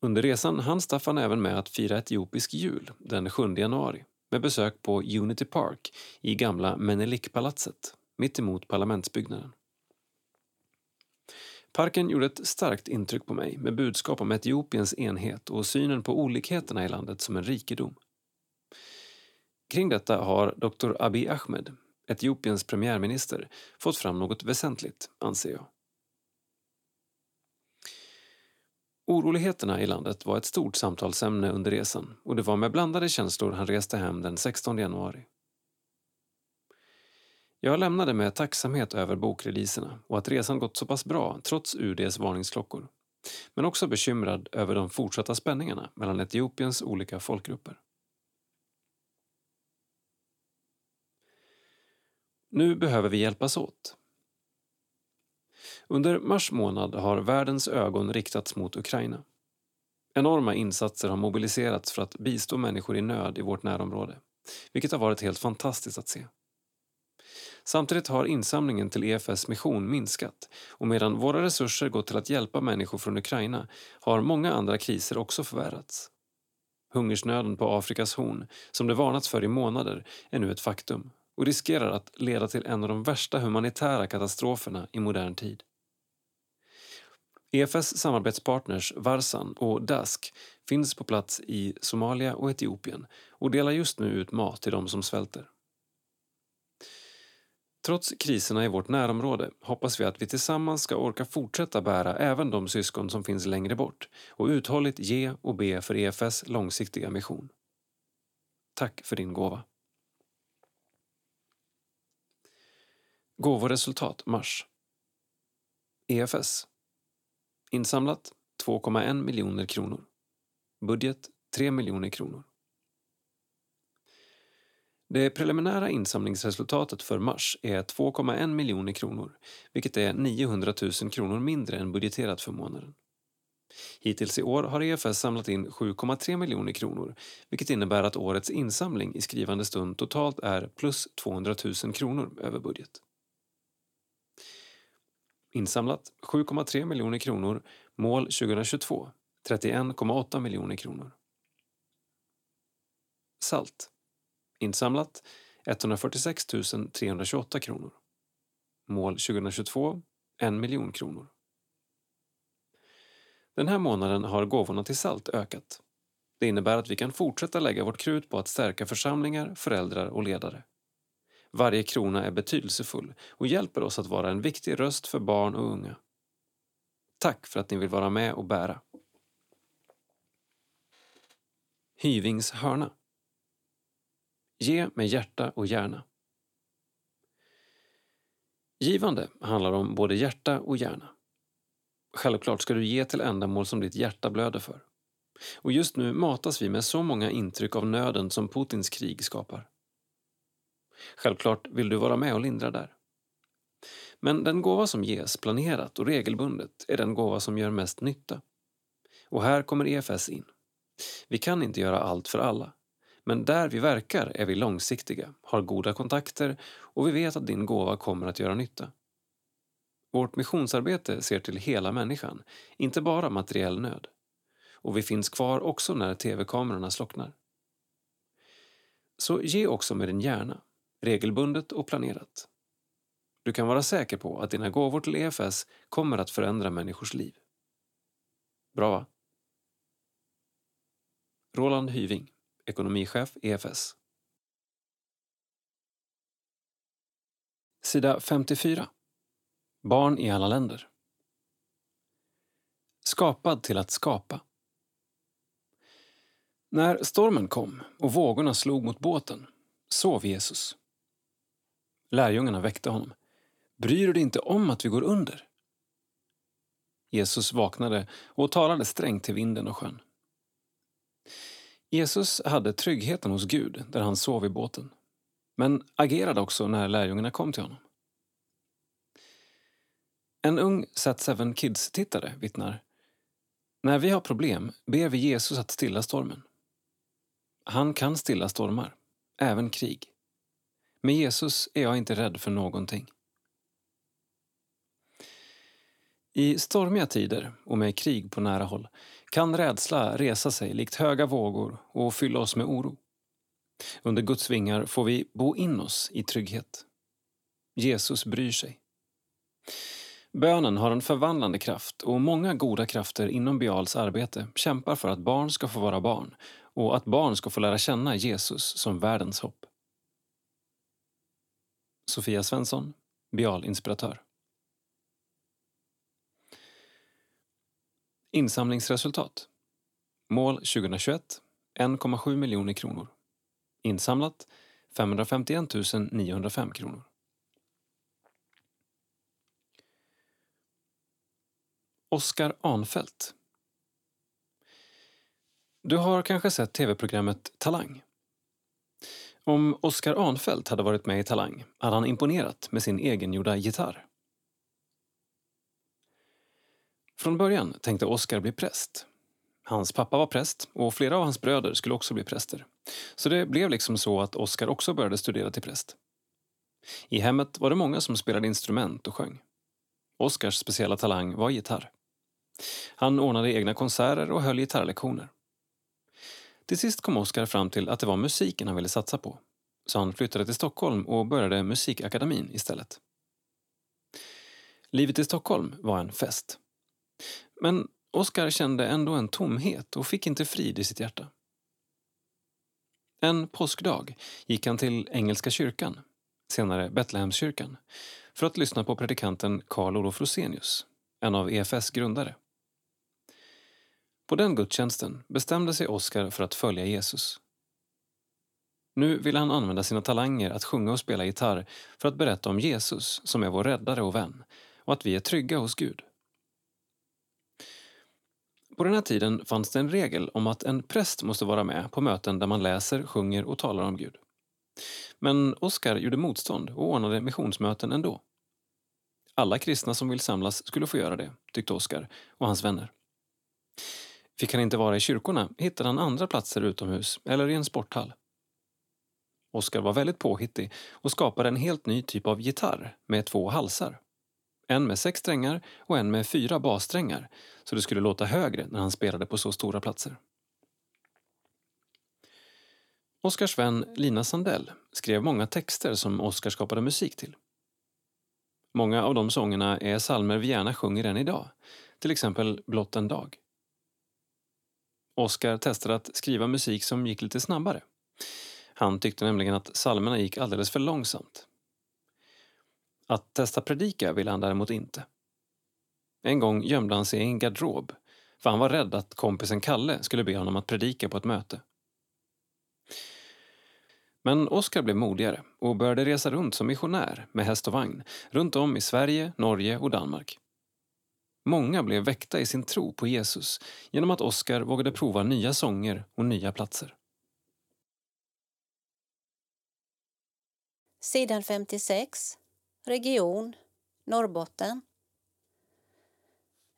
Under resan hann Staffan även med att fira etiopisk jul den 7 januari med besök på Unity Park i gamla Menelikpalatset mittemot parlamentsbyggnaden. Parken gjorde ett starkt intryck på mig med budskap om Etiopiens enhet och synen på olikheterna i landet som en rikedom. Kring detta har Dr. Abiy Ahmed, Etiopiens premiärminister, fått fram något väsentligt, anser jag. Oroligheterna i landet var ett stort samtalsämne under resan och det var med blandade känslor han reste hem den 16 januari. Jag lämnade med tacksamhet över bokreleaserna och att resan gått så pass bra trots UDs varningsklockor. Men också bekymrad över de fortsatta spänningarna mellan Etiopiens olika folkgrupper. Nu behöver vi hjälpas åt. Under mars månad har världens ögon riktats mot Ukraina. Enorma insatser har mobiliserats för att bistå människor i nöd i vårt närområde, vilket har varit helt fantastiskt att se. Samtidigt har insamlingen till EFS mission minskat och medan våra resurser gått till att hjälpa människor från Ukraina har många andra kriser också förvärrats. Hungersnöden på Afrikas horn, som det varnats för i månader, är nu ett faktum och riskerar att leda till en av de värsta humanitära katastroferna i modern tid. EFS samarbetspartners Varsan och DASK finns på plats i Somalia och Etiopien och delar just nu ut mat till de som svälter. Trots kriserna i vårt närområde hoppas vi att vi tillsammans ska orka fortsätta bära även de syskon som finns längre bort och uthålligt ge och be för EFS långsiktiga mission. Tack för din gåva. Gåvoresultat mars. EFS. Insamlat 2,1 miljoner kronor. Budget 3 miljoner kronor. Det preliminära insamlingsresultatet för mars är 2,1 miljoner kronor vilket är 900 000 kronor mindre än budgeterat för månaden. Hittills i år har EFS samlat in 7,3 miljoner kronor vilket innebär att årets insamling i skrivande stund totalt är plus 200 000 kronor över budget. Insamlat 7,3 miljoner kronor, mål 2022 31,8 miljoner kronor. Salt Insamlat 146 328 kronor. Mål 2022 1 miljon kronor. Den här månaden har gåvorna till SALT ökat. Det innebär att vi kan fortsätta lägga vårt krut på att stärka församlingar, föräldrar och ledare. Varje krona är betydelsefull och hjälper oss att vara en viktig röst för barn och unga. Tack för att ni vill vara med och bära. Hyvings hörna Ge med hjärta och hjärna. Givande handlar om både hjärta och hjärna. Självklart ska du ge till ändamål som ditt hjärta blöder för. Och just nu matas vi med så många intryck av nöden som Putins krig skapar. Självklart vill du vara med och lindra där. Men den gåva som ges planerat och regelbundet är den gåva som gör mest nytta. Och här kommer EFS in. Vi kan inte göra allt för alla. Men där vi verkar är vi långsiktiga, har goda kontakter och vi vet att din gåva kommer att göra nytta. Vårt missionsarbete ser till hela människan, inte bara materiell nöd. Och vi finns kvar också när tv-kamerorna slocknar. Så ge också med din hjärna, regelbundet och planerat. Du kan vara säker på att dina gåvor till EFS kommer att förändra människors liv. Bra va? Roland Hyving, ekonomichef EFS. Sida 54. Barn i alla länder. Skapad till att skapa. När stormen kom och vågorna slog mot båten sov Jesus. Lärjungarna väckte honom. Bryr du dig inte om att vi går under? Jesus vaknade och talade strängt till vinden och sjön. Jesus hade tryggheten hos Gud där han sov i båten, men agerade också när lärjungarna kom till honom. En ung Sat7 Kids-tittare vittnar När vi har problem ber vi Jesus att stilla stormen. Han kan stilla stormar, även krig. Med Jesus är jag inte rädd för någonting. I stormiga tider och med krig på nära håll kan rädsla resa sig likt höga vågor och fylla oss med oro. Under Guds vingar får vi bo in oss i trygghet. Jesus bryr sig. Bönen har en förvandlande kraft och många goda krafter inom Bials arbete kämpar för att barn ska få vara barn och att barn ska få lära känna Jesus som världens hopp. Sofia Svensson, Bial-inspiratör. Insamlingsresultat. Mål 2021 1,7 miljoner kronor. Insamlat 551 905 kronor. Oskar Anfält. Du har kanske sett tv-programmet Talang? Om Oskar Arnfelt hade varit med i Talang hade han imponerat med sin egengjorda gitarr. Från början tänkte Oskar bli präst. Hans pappa var präst och flera av hans bröder skulle också bli präster. Så det blev liksom så att Oskar också började studera till präst. I hemmet var det många som spelade instrument och sjöng. Oskars speciella talang var gitarr. Han ordnade egna konserter och höll gitarrlektioner. Till sist kom Oskar fram till att det var musiken han ville satsa på. Så han flyttade till Stockholm och började Musikakademin istället. Livet i Stockholm var en fest. Men Oskar kände ändå en tomhet och fick inte frid i sitt hjärta. En påskdag gick han till Engelska kyrkan, senare Betlehemskyrkan, för att lyssna på predikanten Karl Olof Rosenius, en av EFS grundare. På den gudstjänsten bestämde sig Oskar för att följa Jesus. Nu vill han använda sina talanger att sjunga och spela gitarr för att berätta om Jesus som är vår räddare och vän och att vi är trygga hos Gud. På den här tiden fanns det en regel om att en präst måste vara med på möten där man läser, sjunger och talar om Gud. Men Oskar gjorde motstånd och ordnade missionsmöten ändå. Alla kristna som vill samlas skulle få göra det, tyckte Oskar och hans vänner. Fick han inte vara i kyrkorna hittade han andra platser utomhus eller i en sporthall. Oskar var väldigt påhittig och skapade en helt ny typ av gitarr med två halsar. En med sex strängar och en med fyra bassträngar så det skulle låta högre när han spelade på så stora platser. Oskars vän Lina Sandell skrev många texter som Oskar skapade musik till. Många av de sångerna är salmer vi gärna sjunger än idag, till exempel Blott en dag. Oskar testade att skriva musik som gick lite snabbare. Han tyckte nämligen att salmerna gick alldeles för långsamt. Att testa predika ville han däremot inte. En gång gömde han sig i en garderob för han var rädd att kompisen Kalle skulle be honom att predika på ett möte. Men Oskar blev modigare och började resa runt som missionär med häst och vagn runt om i Sverige, Norge och Danmark. Många blev väckta i sin tro på Jesus genom att Oskar vågade prova nya sånger och nya platser.
Sidan 56. Region Norrbotten.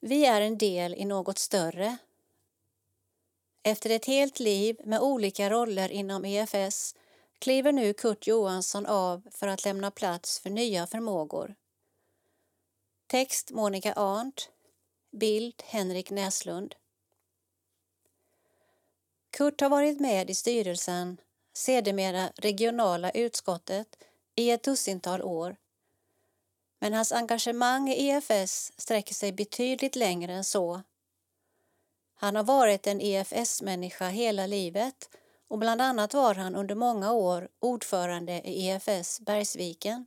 Vi är en del i något större. Efter ett helt liv med olika roller inom EFS kliver nu Kurt Johansson av för att lämna plats för nya förmågor. Text Monica Arndt Bild Henrik Näslund. Kurt har varit med i styrelsen, sedermera regionala utskottet, i ett dussintal år. Men hans engagemang i EFS sträcker sig betydligt längre än så. Han har varit en EFS-människa hela livet och bland annat var han under många år ordförande i EFS Bergsviken.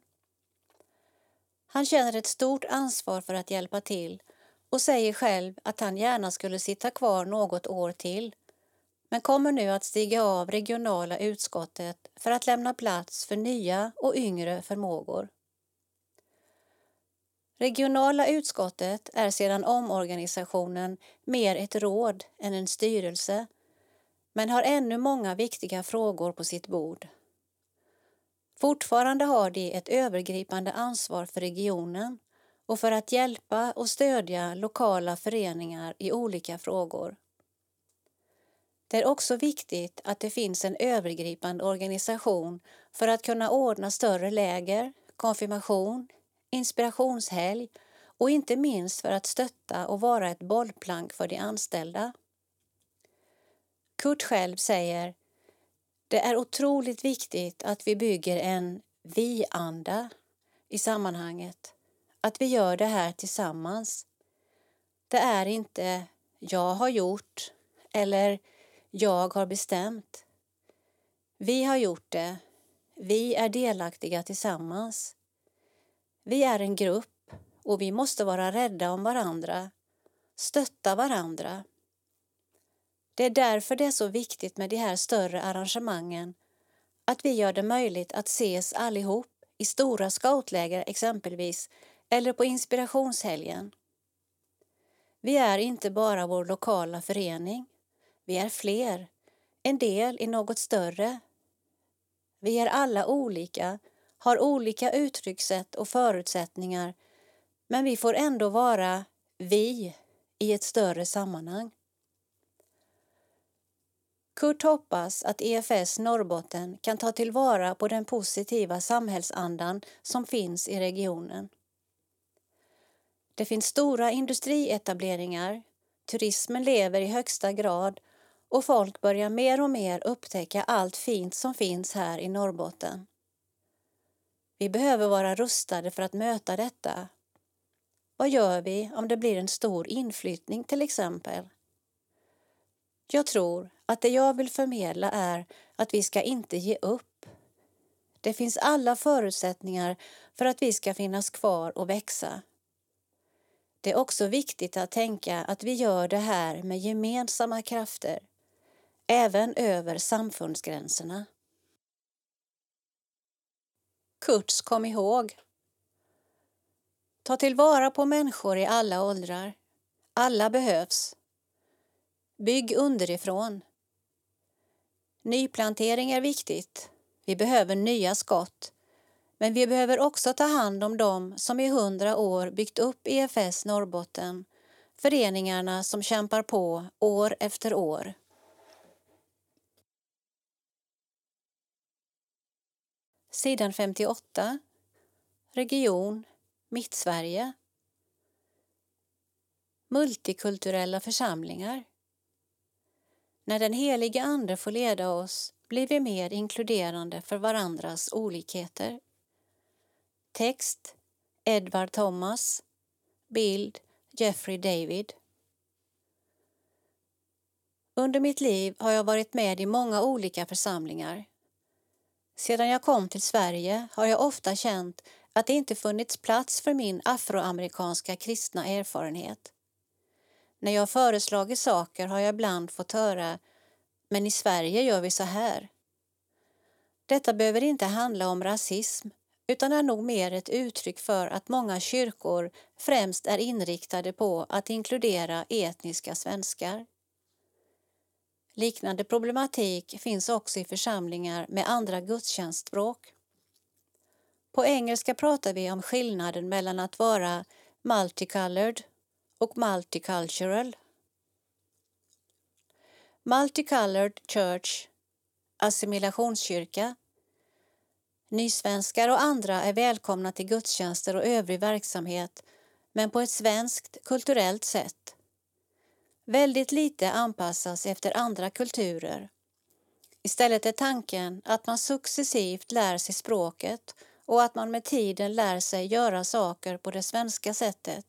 Han känner ett stort ansvar för att hjälpa till och säger själv att han gärna skulle sitta kvar något år till men kommer nu att stiga av regionala utskottet för att lämna plats för nya och yngre förmågor. Regionala utskottet är sedan omorganisationen mer ett råd än en styrelse men har ännu många viktiga frågor på sitt bord. Fortfarande har de ett övergripande ansvar för regionen och för att hjälpa och stödja lokala föreningar i olika frågor. Det är också viktigt att det finns en övergripande organisation för att kunna ordna större läger, konfirmation, inspirationshelg och inte minst för att stötta och vara ett bollplank för de anställda. Kurt själv säger det är otroligt viktigt att vi bygger en vi-anda i sammanhanget. Att vi gör det här tillsammans. Det är inte jag har gjort eller jag har bestämt. Vi har gjort det. Vi är delaktiga tillsammans. Vi är en grupp och vi måste vara rädda om varandra, stötta varandra. Det är därför det är så viktigt med de här större arrangemangen, att vi gör det möjligt att ses allihop i stora scoutläger exempelvis, eller på inspirationshelgen. Vi är inte bara vår lokala förening. Vi är fler, en del i något större. Vi är alla olika, har olika uttryckssätt och förutsättningar men vi får ändå vara vi i ett större sammanhang. Kurt hoppas att EFS Norrbotten kan ta tillvara på den positiva samhällsandan som finns i regionen. Det finns stora industrietableringar, turismen lever i högsta grad och folk börjar mer och mer upptäcka allt fint som finns här i Norrbotten. Vi behöver vara rustade för att möta detta. Vad gör vi om det blir en stor inflyttning till exempel? Jag tror att det jag vill förmedla är att vi ska inte ge upp. Det finns alla förutsättningar för att vi ska finnas kvar och växa. Det är också viktigt att tänka att vi gör det här med gemensamma krafter, även över samfundsgränserna. Kurts kom ihåg. Ta tillvara på människor i alla åldrar. Alla behövs. Bygg underifrån. Nyplantering är viktigt. Vi behöver nya skott. Men vi behöver också ta hand om dem som i hundra år byggt upp EFS Norrbotten, föreningarna som kämpar på år efter år. Sidan 58. Region Mittsverige. Multikulturella församlingar. När den helige Ande får leda oss blir vi mer inkluderande för varandras olikheter. Text Edward Thomas Bild Jeffrey David Under mitt liv har jag varit med i många olika församlingar. Sedan jag kom till Sverige har jag ofta känt att det inte funnits plats för min afroamerikanska kristna erfarenhet. När jag föreslagit saker har jag ibland fått höra men i Sverige gör vi så här. Detta behöver inte handla om rasism utan är nog mer ett uttryck för att många kyrkor främst är inriktade på att inkludera etniska svenskar. Liknande problematik finns också i församlingar med andra gudstjänstspråk. På engelska pratar vi om skillnaden mellan att vara multicolored och multicultural. Multicolored Church, assimilationskyrka. Nysvenskar och andra är välkomna till gudstjänster och övrig verksamhet men på ett svenskt kulturellt sätt. Väldigt lite anpassas efter andra kulturer. Istället är tanken att man successivt lär sig språket och att man med tiden lär sig göra saker på det svenska sättet.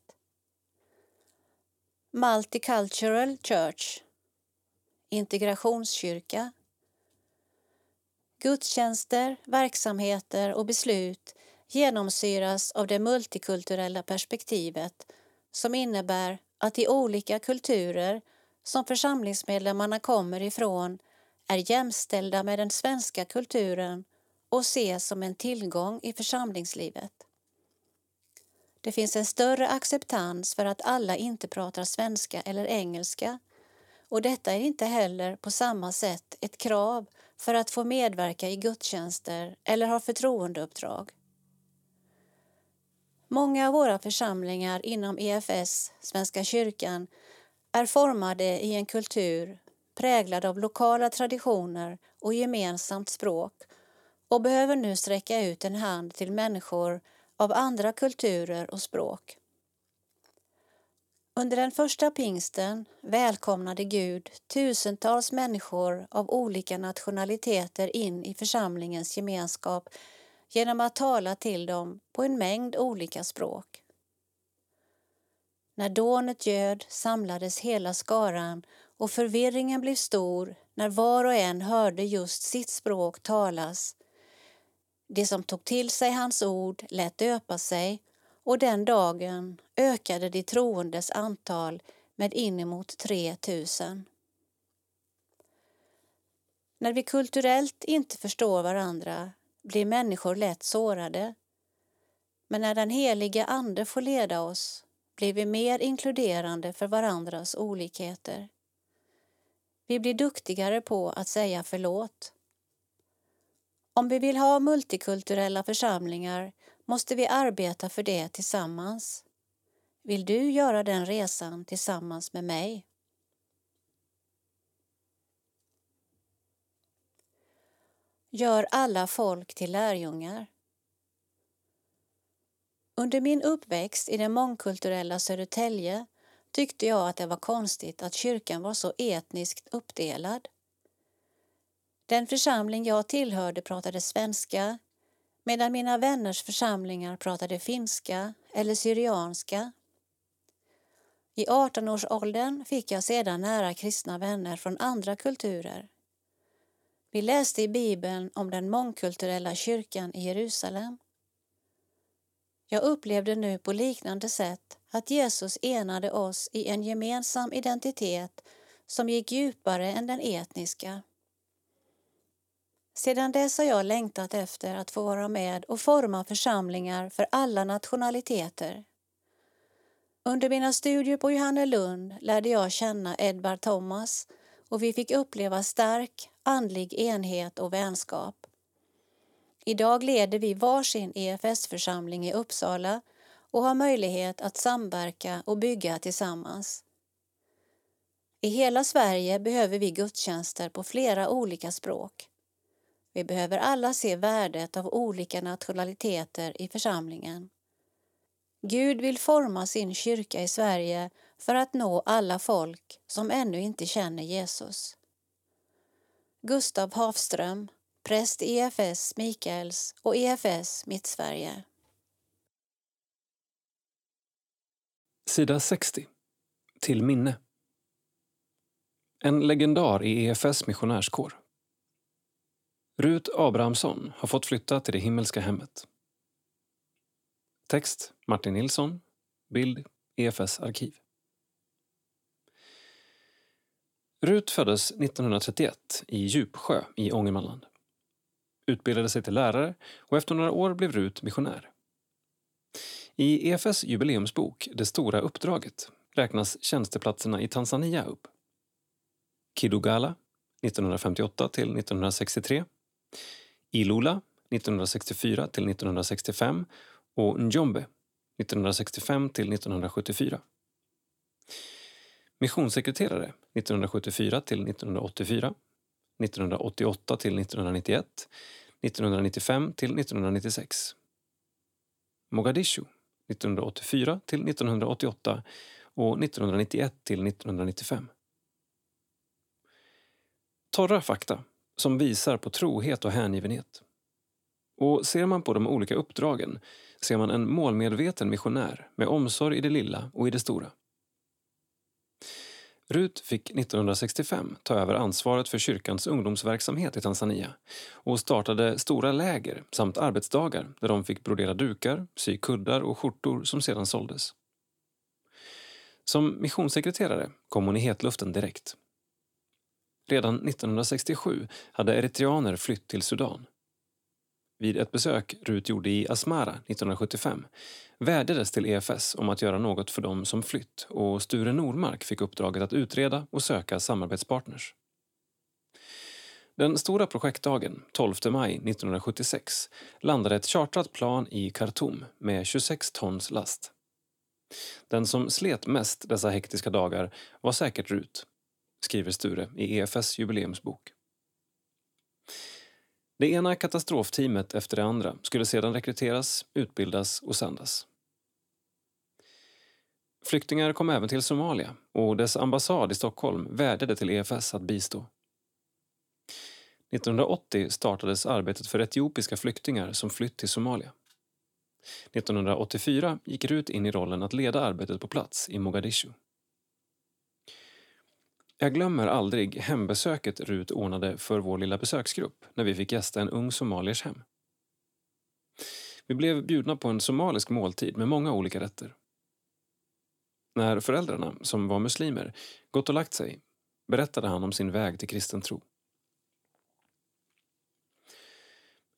Multicultural Church, integrationskyrka. Gudstjänster, verksamheter och beslut genomsyras av det multikulturella perspektivet som innebär att de olika kulturer som församlingsmedlemmarna kommer ifrån är jämställda med den svenska kulturen och ses som en tillgång i församlingslivet. Det finns en större acceptans för att alla inte pratar svenska eller engelska och detta är inte heller på samma sätt ett krav för att få medverka i gudstjänster eller ha förtroendeuppdrag. Många av våra församlingar inom EFS, Svenska kyrkan, är formade i en kultur präglad av lokala traditioner och gemensamt språk och behöver nu sträcka ut en hand till människor av andra kulturer och språk. Under den första pingsten välkomnade Gud tusentals människor av olika nationaliteter in i församlingens gemenskap genom att tala till dem på en mängd olika språk. När dånet göd samlades hela skaran och förvirringen blev stor när var och en hörde just sitt språk talas. De som tog till sig hans ord lät döpa sig och den dagen ökade de troendes antal med inemot 3 000. När vi kulturellt inte förstår varandra blir människor lätt sårade. Men när den heliga Ande får leda oss blir vi mer inkluderande för varandras olikheter. Vi blir duktigare på att säga förlåt. Om vi vill ha multikulturella församlingar måste vi arbeta för det tillsammans. Vill du göra den resan tillsammans med mig? Gör alla folk till lärjungar. Under min uppväxt i det mångkulturella Södertälje tyckte jag att det var konstigt att kyrkan var så etniskt uppdelad. Den församling jag tillhörde pratade svenska medan mina vänners församlingar pratade finska eller syrianska. I 18-årsåldern fick jag sedan nära kristna vänner från andra kulturer. Vi läste i Bibeln om den mångkulturella kyrkan i Jerusalem. Jag upplevde nu på liknande sätt att Jesus enade oss i en gemensam identitet som gick djupare än den etniska. Sedan dess har jag längtat efter att få vara med och forma församlingar för alla nationaliteter. Under mina studier på Johannelund lärde jag känna Edvard Thomas och vi fick uppleva stark andlig enhet och vänskap. Idag leder vi varsin EFS-församling i Uppsala och har möjlighet att samverka och bygga tillsammans. I hela Sverige behöver vi gudstjänster på flera olika språk. Vi behöver alla se värdet av olika nationaliteter i församlingen. Gud vill forma sin kyrka i Sverige för att nå alla folk som ännu inte känner Jesus. Gustav Hafström, präst i EFS Mikaels och EFS Mittsverige.
Sida 60. Till minne. En legendar i EFS missionärskår. Rut Abrahamsson har fått flytta till det himmelska hemmet. Text Martin Nilsson. Bild EFS arkiv. Rut föddes 1931 i Djupsjö i Ångermanland. Utbildade sig till lärare och efter några år blev Rut missionär. I EFS jubileumsbok Det stora uppdraget räknas tjänsteplatserna i Tanzania upp. Kidugala 1958 till 1963, Ilula 1964 till 1965 och Njombe 1965 till 1974. Missionssekreterare 1974 till 1984, 1988 till 1991, 1995 till 1996. Mogadishu 1984 till 1988 och 1991 till 1995. Torra fakta som visar på trohet och hängivenhet. Och ser man på de olika uppdragen ser man en målmedveten missionär med omsorg i det lilla och i det stora. Rut fick 1965 ta över ansvaret för kyrkans ungdomsverksamhet i Tanzania och startade stora läger samt arbetsdagar där de fick brodera dukar, sy kuddar och skjortor som sedan såldes. Som missionssekreterare kom hon i hetluften direkt. Redan 1967 hade eritreaner flytt till Sudan. Vid ett besök Rut gjorde i Asmara 1975 vädjades till EFS om att göra något för dem som flytt och Sture Normark fick uppdraget att utreda och söka samarbetspartners. Den stora projektdagen, 12 maj 1976, landade ett chartrat plan i Khartoum med 26 tons last. Den som slet mest dessa hektiska dagar var säkert Rut, skriver Sture i EFS jubileumsbok. Det ena katastrofteamet efter det andra skulle sedan rekryteras, utbildas och sändas. Flyktingar kom även till Somalia och dess ambassad i Stockholm vädjade till EFS att bistå. 1980 startades arbetet för etiopiska flyktingar som flytt till Somalia. 1984 gick Rut in i rollen att leda arbetet på plats i Mogadishu. Jag glömmer aldrig hembesöket Rut ordnade för vår lilla besöksgrupp när vi fick gästa en ung somaliers hem. Vi blev bjudna på en somalisk måltid med många olika rätter. När föräldrarna, som var muslimer, gått och lagt sig berättade han om sin väg till kristen tro.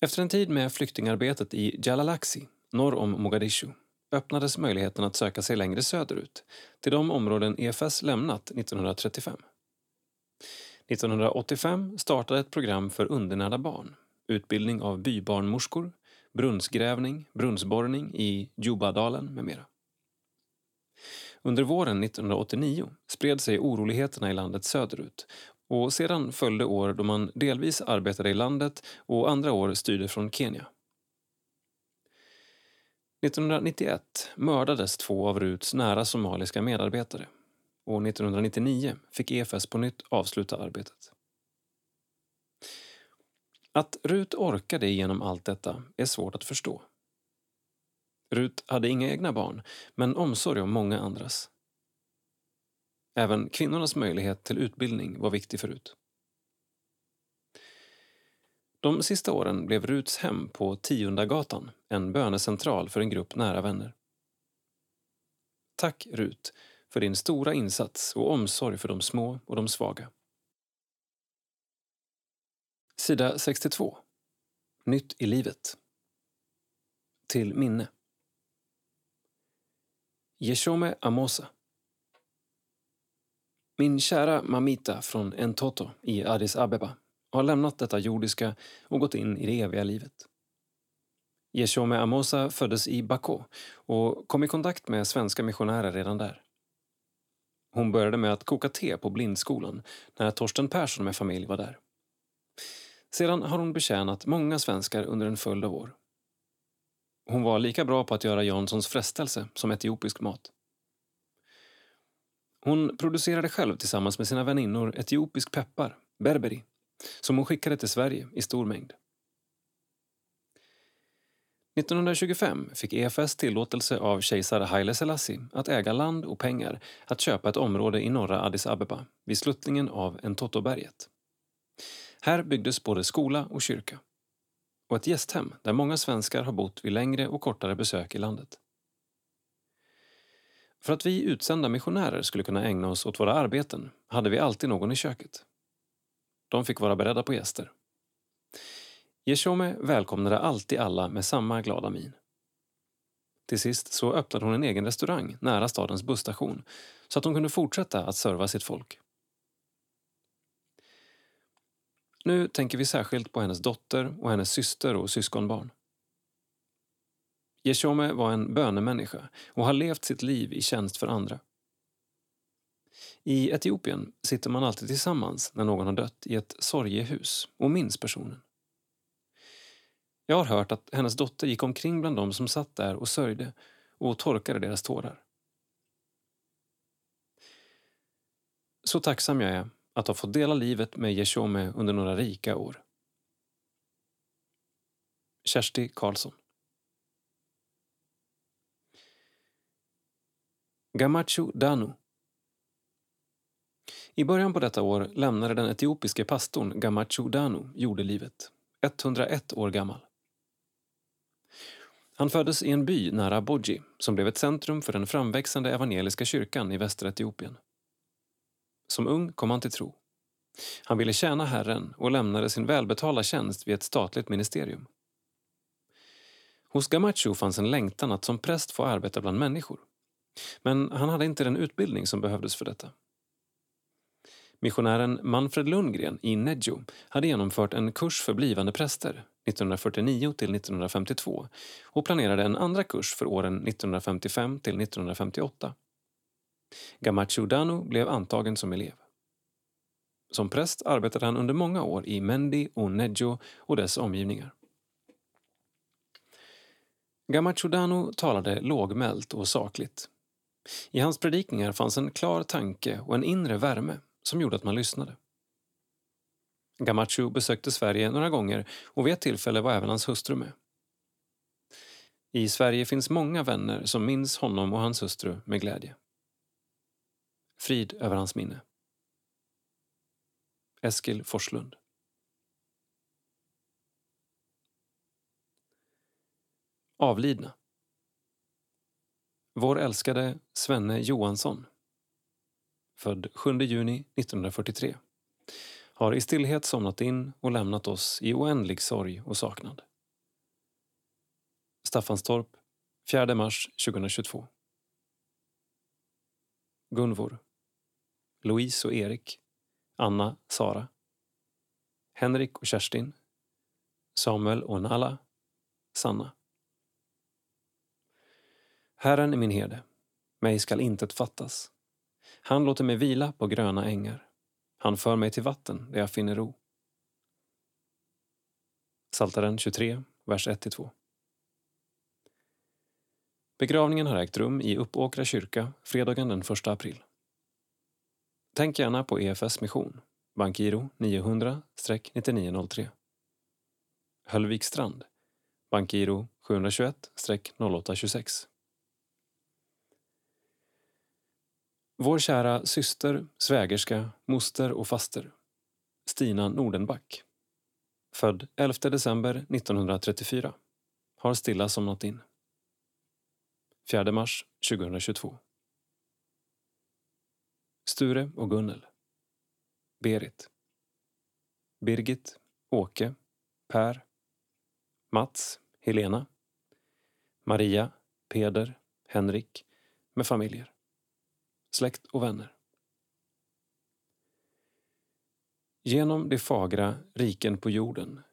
Efter en tid med flyktingarbetet i Jalalaxi, norr om Mogadishu, öppnades möjligheten att söka sig längre söderut, till de områden EFS lämnat 1935. 1985 startade ett program för undernärda barn, utbildning av bybarnmorskor, brunnsgrävning, brunnsborrning i Jubadalen, med mera. Under våren 1989 spred sig oroligheterna i landet söderut och sedan följde år då man delvis arbetade i landet och andra år styrde från Kenya. 1991 mördades två av Ruts nära somaliska medarbetare och 1999 fick EFS på nytt avsluta arbetet. Att Rut orkade igenom allt detta är svårt att förstå. Rut hade inga egna barn, men omsorg om många andras. Även kvinnornas möjlighet till utbildning var viktig för Rut. De sista åren blev Ruts hem på Tiundagatan en bönecentral för en grupp nära vänner. Tack Rut för din stora insats och omsorg för de små och de svaga. Sida 62. Nytt i livet. Till minne. Yeshome Amosa. Min kära Mamita från Entoto i Addis Abeba har lämnat detta jordiska och gått in i det eviga livet. Yeshome Amosa föddes i Bako och kom i kontakt med svenska missionärer redan där. Hon började med att koka te på blindskolan när Torsten Persson med familj var där. Sedan har hon betjänat många svenskar under en följd av år. Hon var lika bra på att göra Janssons frestelse som etiopisk mat. Hon producerade själv tillsammans med sina väninnor etiopisk peppar, berberi, som hon skickade till Sverige i stor mängd. 1925 fick EFS tillåtelse av kejsar Haile Selassie att äga land och pengar att köpa ett område i norra Addis Abeba vid sluttningen av Entotoberget. Här byggdes både skola och kyrka och ett gästhem där många svenskar har bott vid längre och kortare besök i landet. För att vi utsända missionärer skulle kunna ägna oss åt våra arbeten hade vi alltid någon i köket. De fick vara beredda på gäster. Yeshome välkomnade alltid alla med samma glada min. Till sist så öppnade hon en egen restaurang nära stadens busstation så att hon kunde fortsätta att serva sitt folk. Nu tänker vi särskilt på hennes dotter och hennes syster och syskonbarn. Yeshome var en bönemänniska och har levt sitt liv i tjänst för andra. I Etiopien sitter man alltid tillsammans när någon har dött i ett sorgehus och minns personen. Jag har hört att hennes dotter gick omkring bland dem som satt där och sörjde och torkade deras tårar. Så tacksam jag är att ha fått dela livet med Yeshome under några rika år. Kersti Karlsson Gamacho Danu I början på detta år lämnade den etiopiske pastorn Gamacho Danu jordelivet, 101 år gammal. Han föddes i en by nära Bodji som blev ett centrum för den framväxande evangeliska kyrkan i västra Etiopien. Som ung kom han till tro. Han ville tjäna Herren och lämnade sin välbetalda tjänst vid ett statligt ministerium. Hos Gamacho fanns en längtan att som präst få arbeta bland människor. Men han hade inte den utbildning som behövdes för detta. Missionären Manfred Lundgren i Nejo hade genomfört en kurs för blivande präster 1949 till 1952 och planerade en andra kurs för åren 1955 till 1958. Gamacho Danu blev antagen som elev. Som präst arbetade han under många år i Mendi och Neggio och dess omgivningar. Gamacho Danu talade lågmält och sakligt. I hans predikningar fanns en klar tanke och en inre värme som gjorde att man lyssnade. Gamacho besökte Sverige några gånger och vid ett tillfälle var även hans hustru med. I Sverige finns många vänner som minns honom och hans hustru med glädje. Frid över hans minne. Eskil Forslund Avlidna Vår älskade Svenne Johansson född 7 juni 1943 har i stillhet somnat in och lämnat oss i oändlig sorg och saknad. Staffanstorp, 4 mars 2022 Gunvor Louise och Erik Anna, Sara Henrik och Kerstin Samuel och Nala Sanna Herren är min herde, mig skall intet fattas. Han låter mig vila på gröna ängar. Han för mig till vatten där jag finner ro. Saltaren 23, vers 1-2. Begravningen har ägt rum i Uppåkra kyrka fredagen den 1 april. Tänk gärna på EFS mission, bankgiro 900-9903. Höllvikstrand, bankgiro 721-0826. Vår kära syster, svägerska, moster och faster Stina Nordenback. Född 11 december 1934 har stilla somnat in. 4 mars 2022 Sture och Gunnel. Berit. Birgit, Åke, Per. Mats, Helena. Maria, Peder, Henrik. Med familjer släkt och vänner. Genom de fagra riken på jorden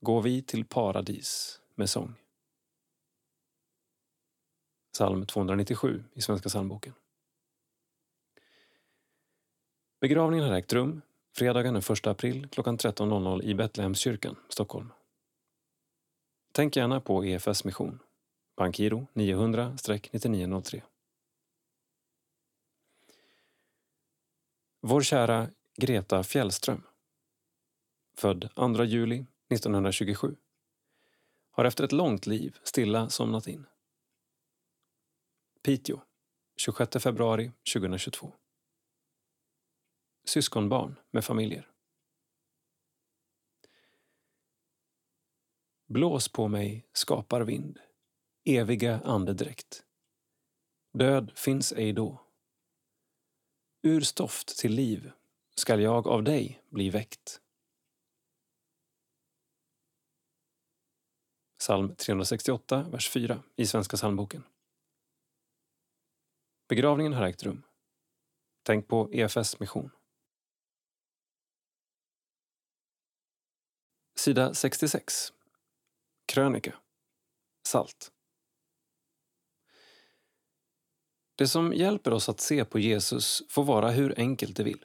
går vi till paradis med sång. Psalm 297 i Svenska psalmboken. Begravningen har ägt rum fredagen den 1 april klockan 13.00 i Betlehemskyrkan, Stockholm. Tänk gärna på EFS mission. Bankgiro 900-9903. Vår kära Greta Fjällström, född 2 juli 1927, har efter ett långt liv stilla somnat in. Piteå, 26 februari 2022. Syskonbarn med familjer. Blås på mig, skapar vind, eviga andedräkt. Död finns ej då. Ur stoft till liv skall jag av dig bli väckt. Psalm 368, vers 4 i Svenska psalmboken. Begravningen har ägt rum. Tänk på EFS mission. Sida 66. Krönika. Salt. Det som hjälper oss att se på Jesus får vara hur enkelt det vill,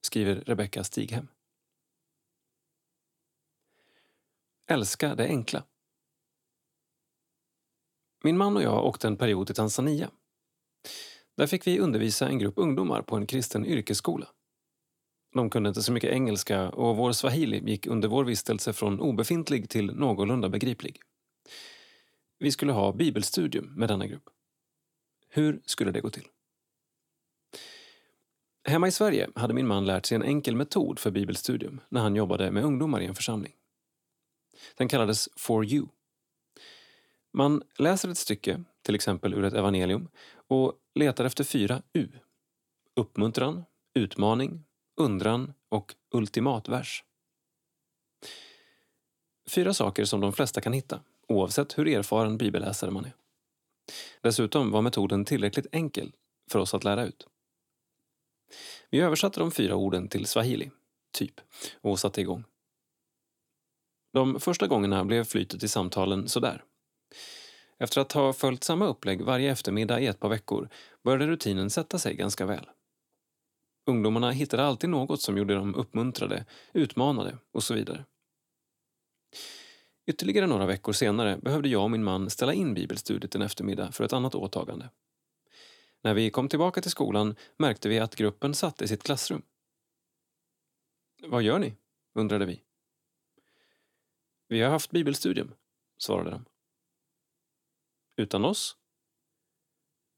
skriver Rebecka Stighem. Älska det enkla. Min man och jag åkte en period till Tanzania. Där fick vi undervisa en grupp ungdomar på en kristen yrkesskola. De kunde inte så mycket engelska och vår swahili gick under vår vistelse från obefintlig till någorlunda begriplig. Vi skulle ha bibelstudium med denna grupp. Hur skulle det gå till? Hemma i Sverige hade min man lärt sig en enkel metod för bibelstudium när han jobbade med ungdomar i en församling. Den kallades For You. Man läser ett stycke, till exempel ur ett evangelium, och letar efter fyra U. Uppmuntran, utmaning, undran och ultimatvers. Fyra saker som de flesta kan hitta, oavsett hur erfaren bibelläsare man är. Dessutom var metoden tillräckligt enkel för oss att lära ut. Vi översatte de fyra orden till swahili, typ, och satte igång. De första gångerna blev flytet i samtalen sådär. Efter att ha följt samma upplägg varje eftermiddag i ett par veckor började rutinen sätta sig ganska väl. Ungdomarna hittade alltid något som gjorde dem uppmuntrade, utmanade och så vidare. Ytterligare några veckor senare behövde jag och min man ställa in bibelstudiet en eftermiddag för ett annat åtagande. När vi kom tillbaka till skolan märkte vi att gruppen satt i sitt klassrum. Vad gör ni? undrade vi. Vi har haft bibelstudium, svarade de. Utan oss?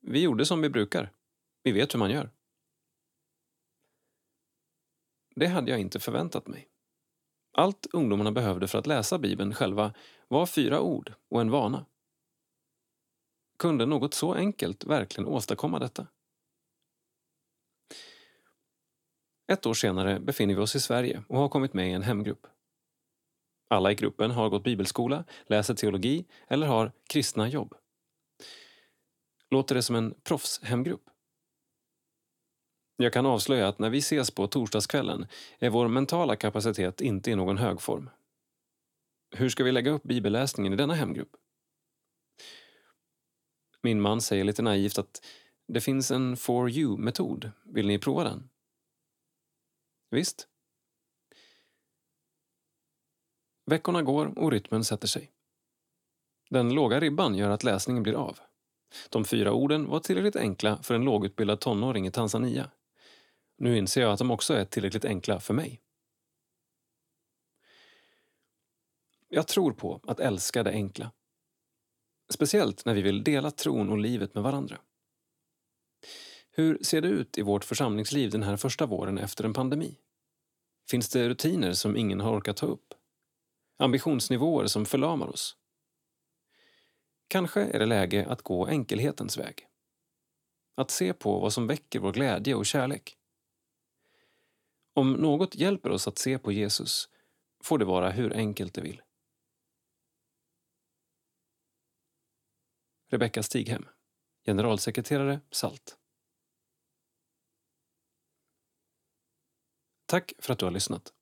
Vi gjorde som vi brukar. Vi vet hur man gör. Det hade jag inte förväntat mig. Allt ungdomarna behövde för att läsa Bibeln själva var fyra ord och en vana. Kunde något så enkelt verkligen åstadkomma detta? Ett år senare befinner vi oss i Sverige och har kommit med i en hemgrupp. Alla i gruppen har gått bibelskola, läser teologi eller har kristna jobb. Låter det som en proffshemgrupp? Jag kan avslöja att när vi ses på torsdagskvällen är vår mentala kapacitet inte i någon hög form. Hur ska vi lägga upp bibelläsningen i denna hemgrupp? Min man säger lite naivt att det finns en for you-metod. Vill ni prova den? Visst. Veckorna går och rytmen sätter sig. Den låga ribban gör att läsningen blir av. De fyra orden var tillräckligt enkla för en lågutbildad tonåring i Tanzania. Nu inser jag att de också är tillräckligt enkla för mig. Jag tror på att älska det enkla. Speciellt när vi vill dela tron och livet med varandra. Hur ser det ut i vårt församlingsliv den här första våren efter en pandemi? Finns det rutiner som ingen har orkat ta upp? Ambitionsnivåer som förlamar oss? Kanske är det läge att gå enkelhetens väg. Att se på vad som väcker vår glädje och kärlek. Om något hjälper oss att se på Jesus får det vara hur enkelt det vill. Rebecka Stighem, generalsekreterare SALT. Tack för att du har lyssnat.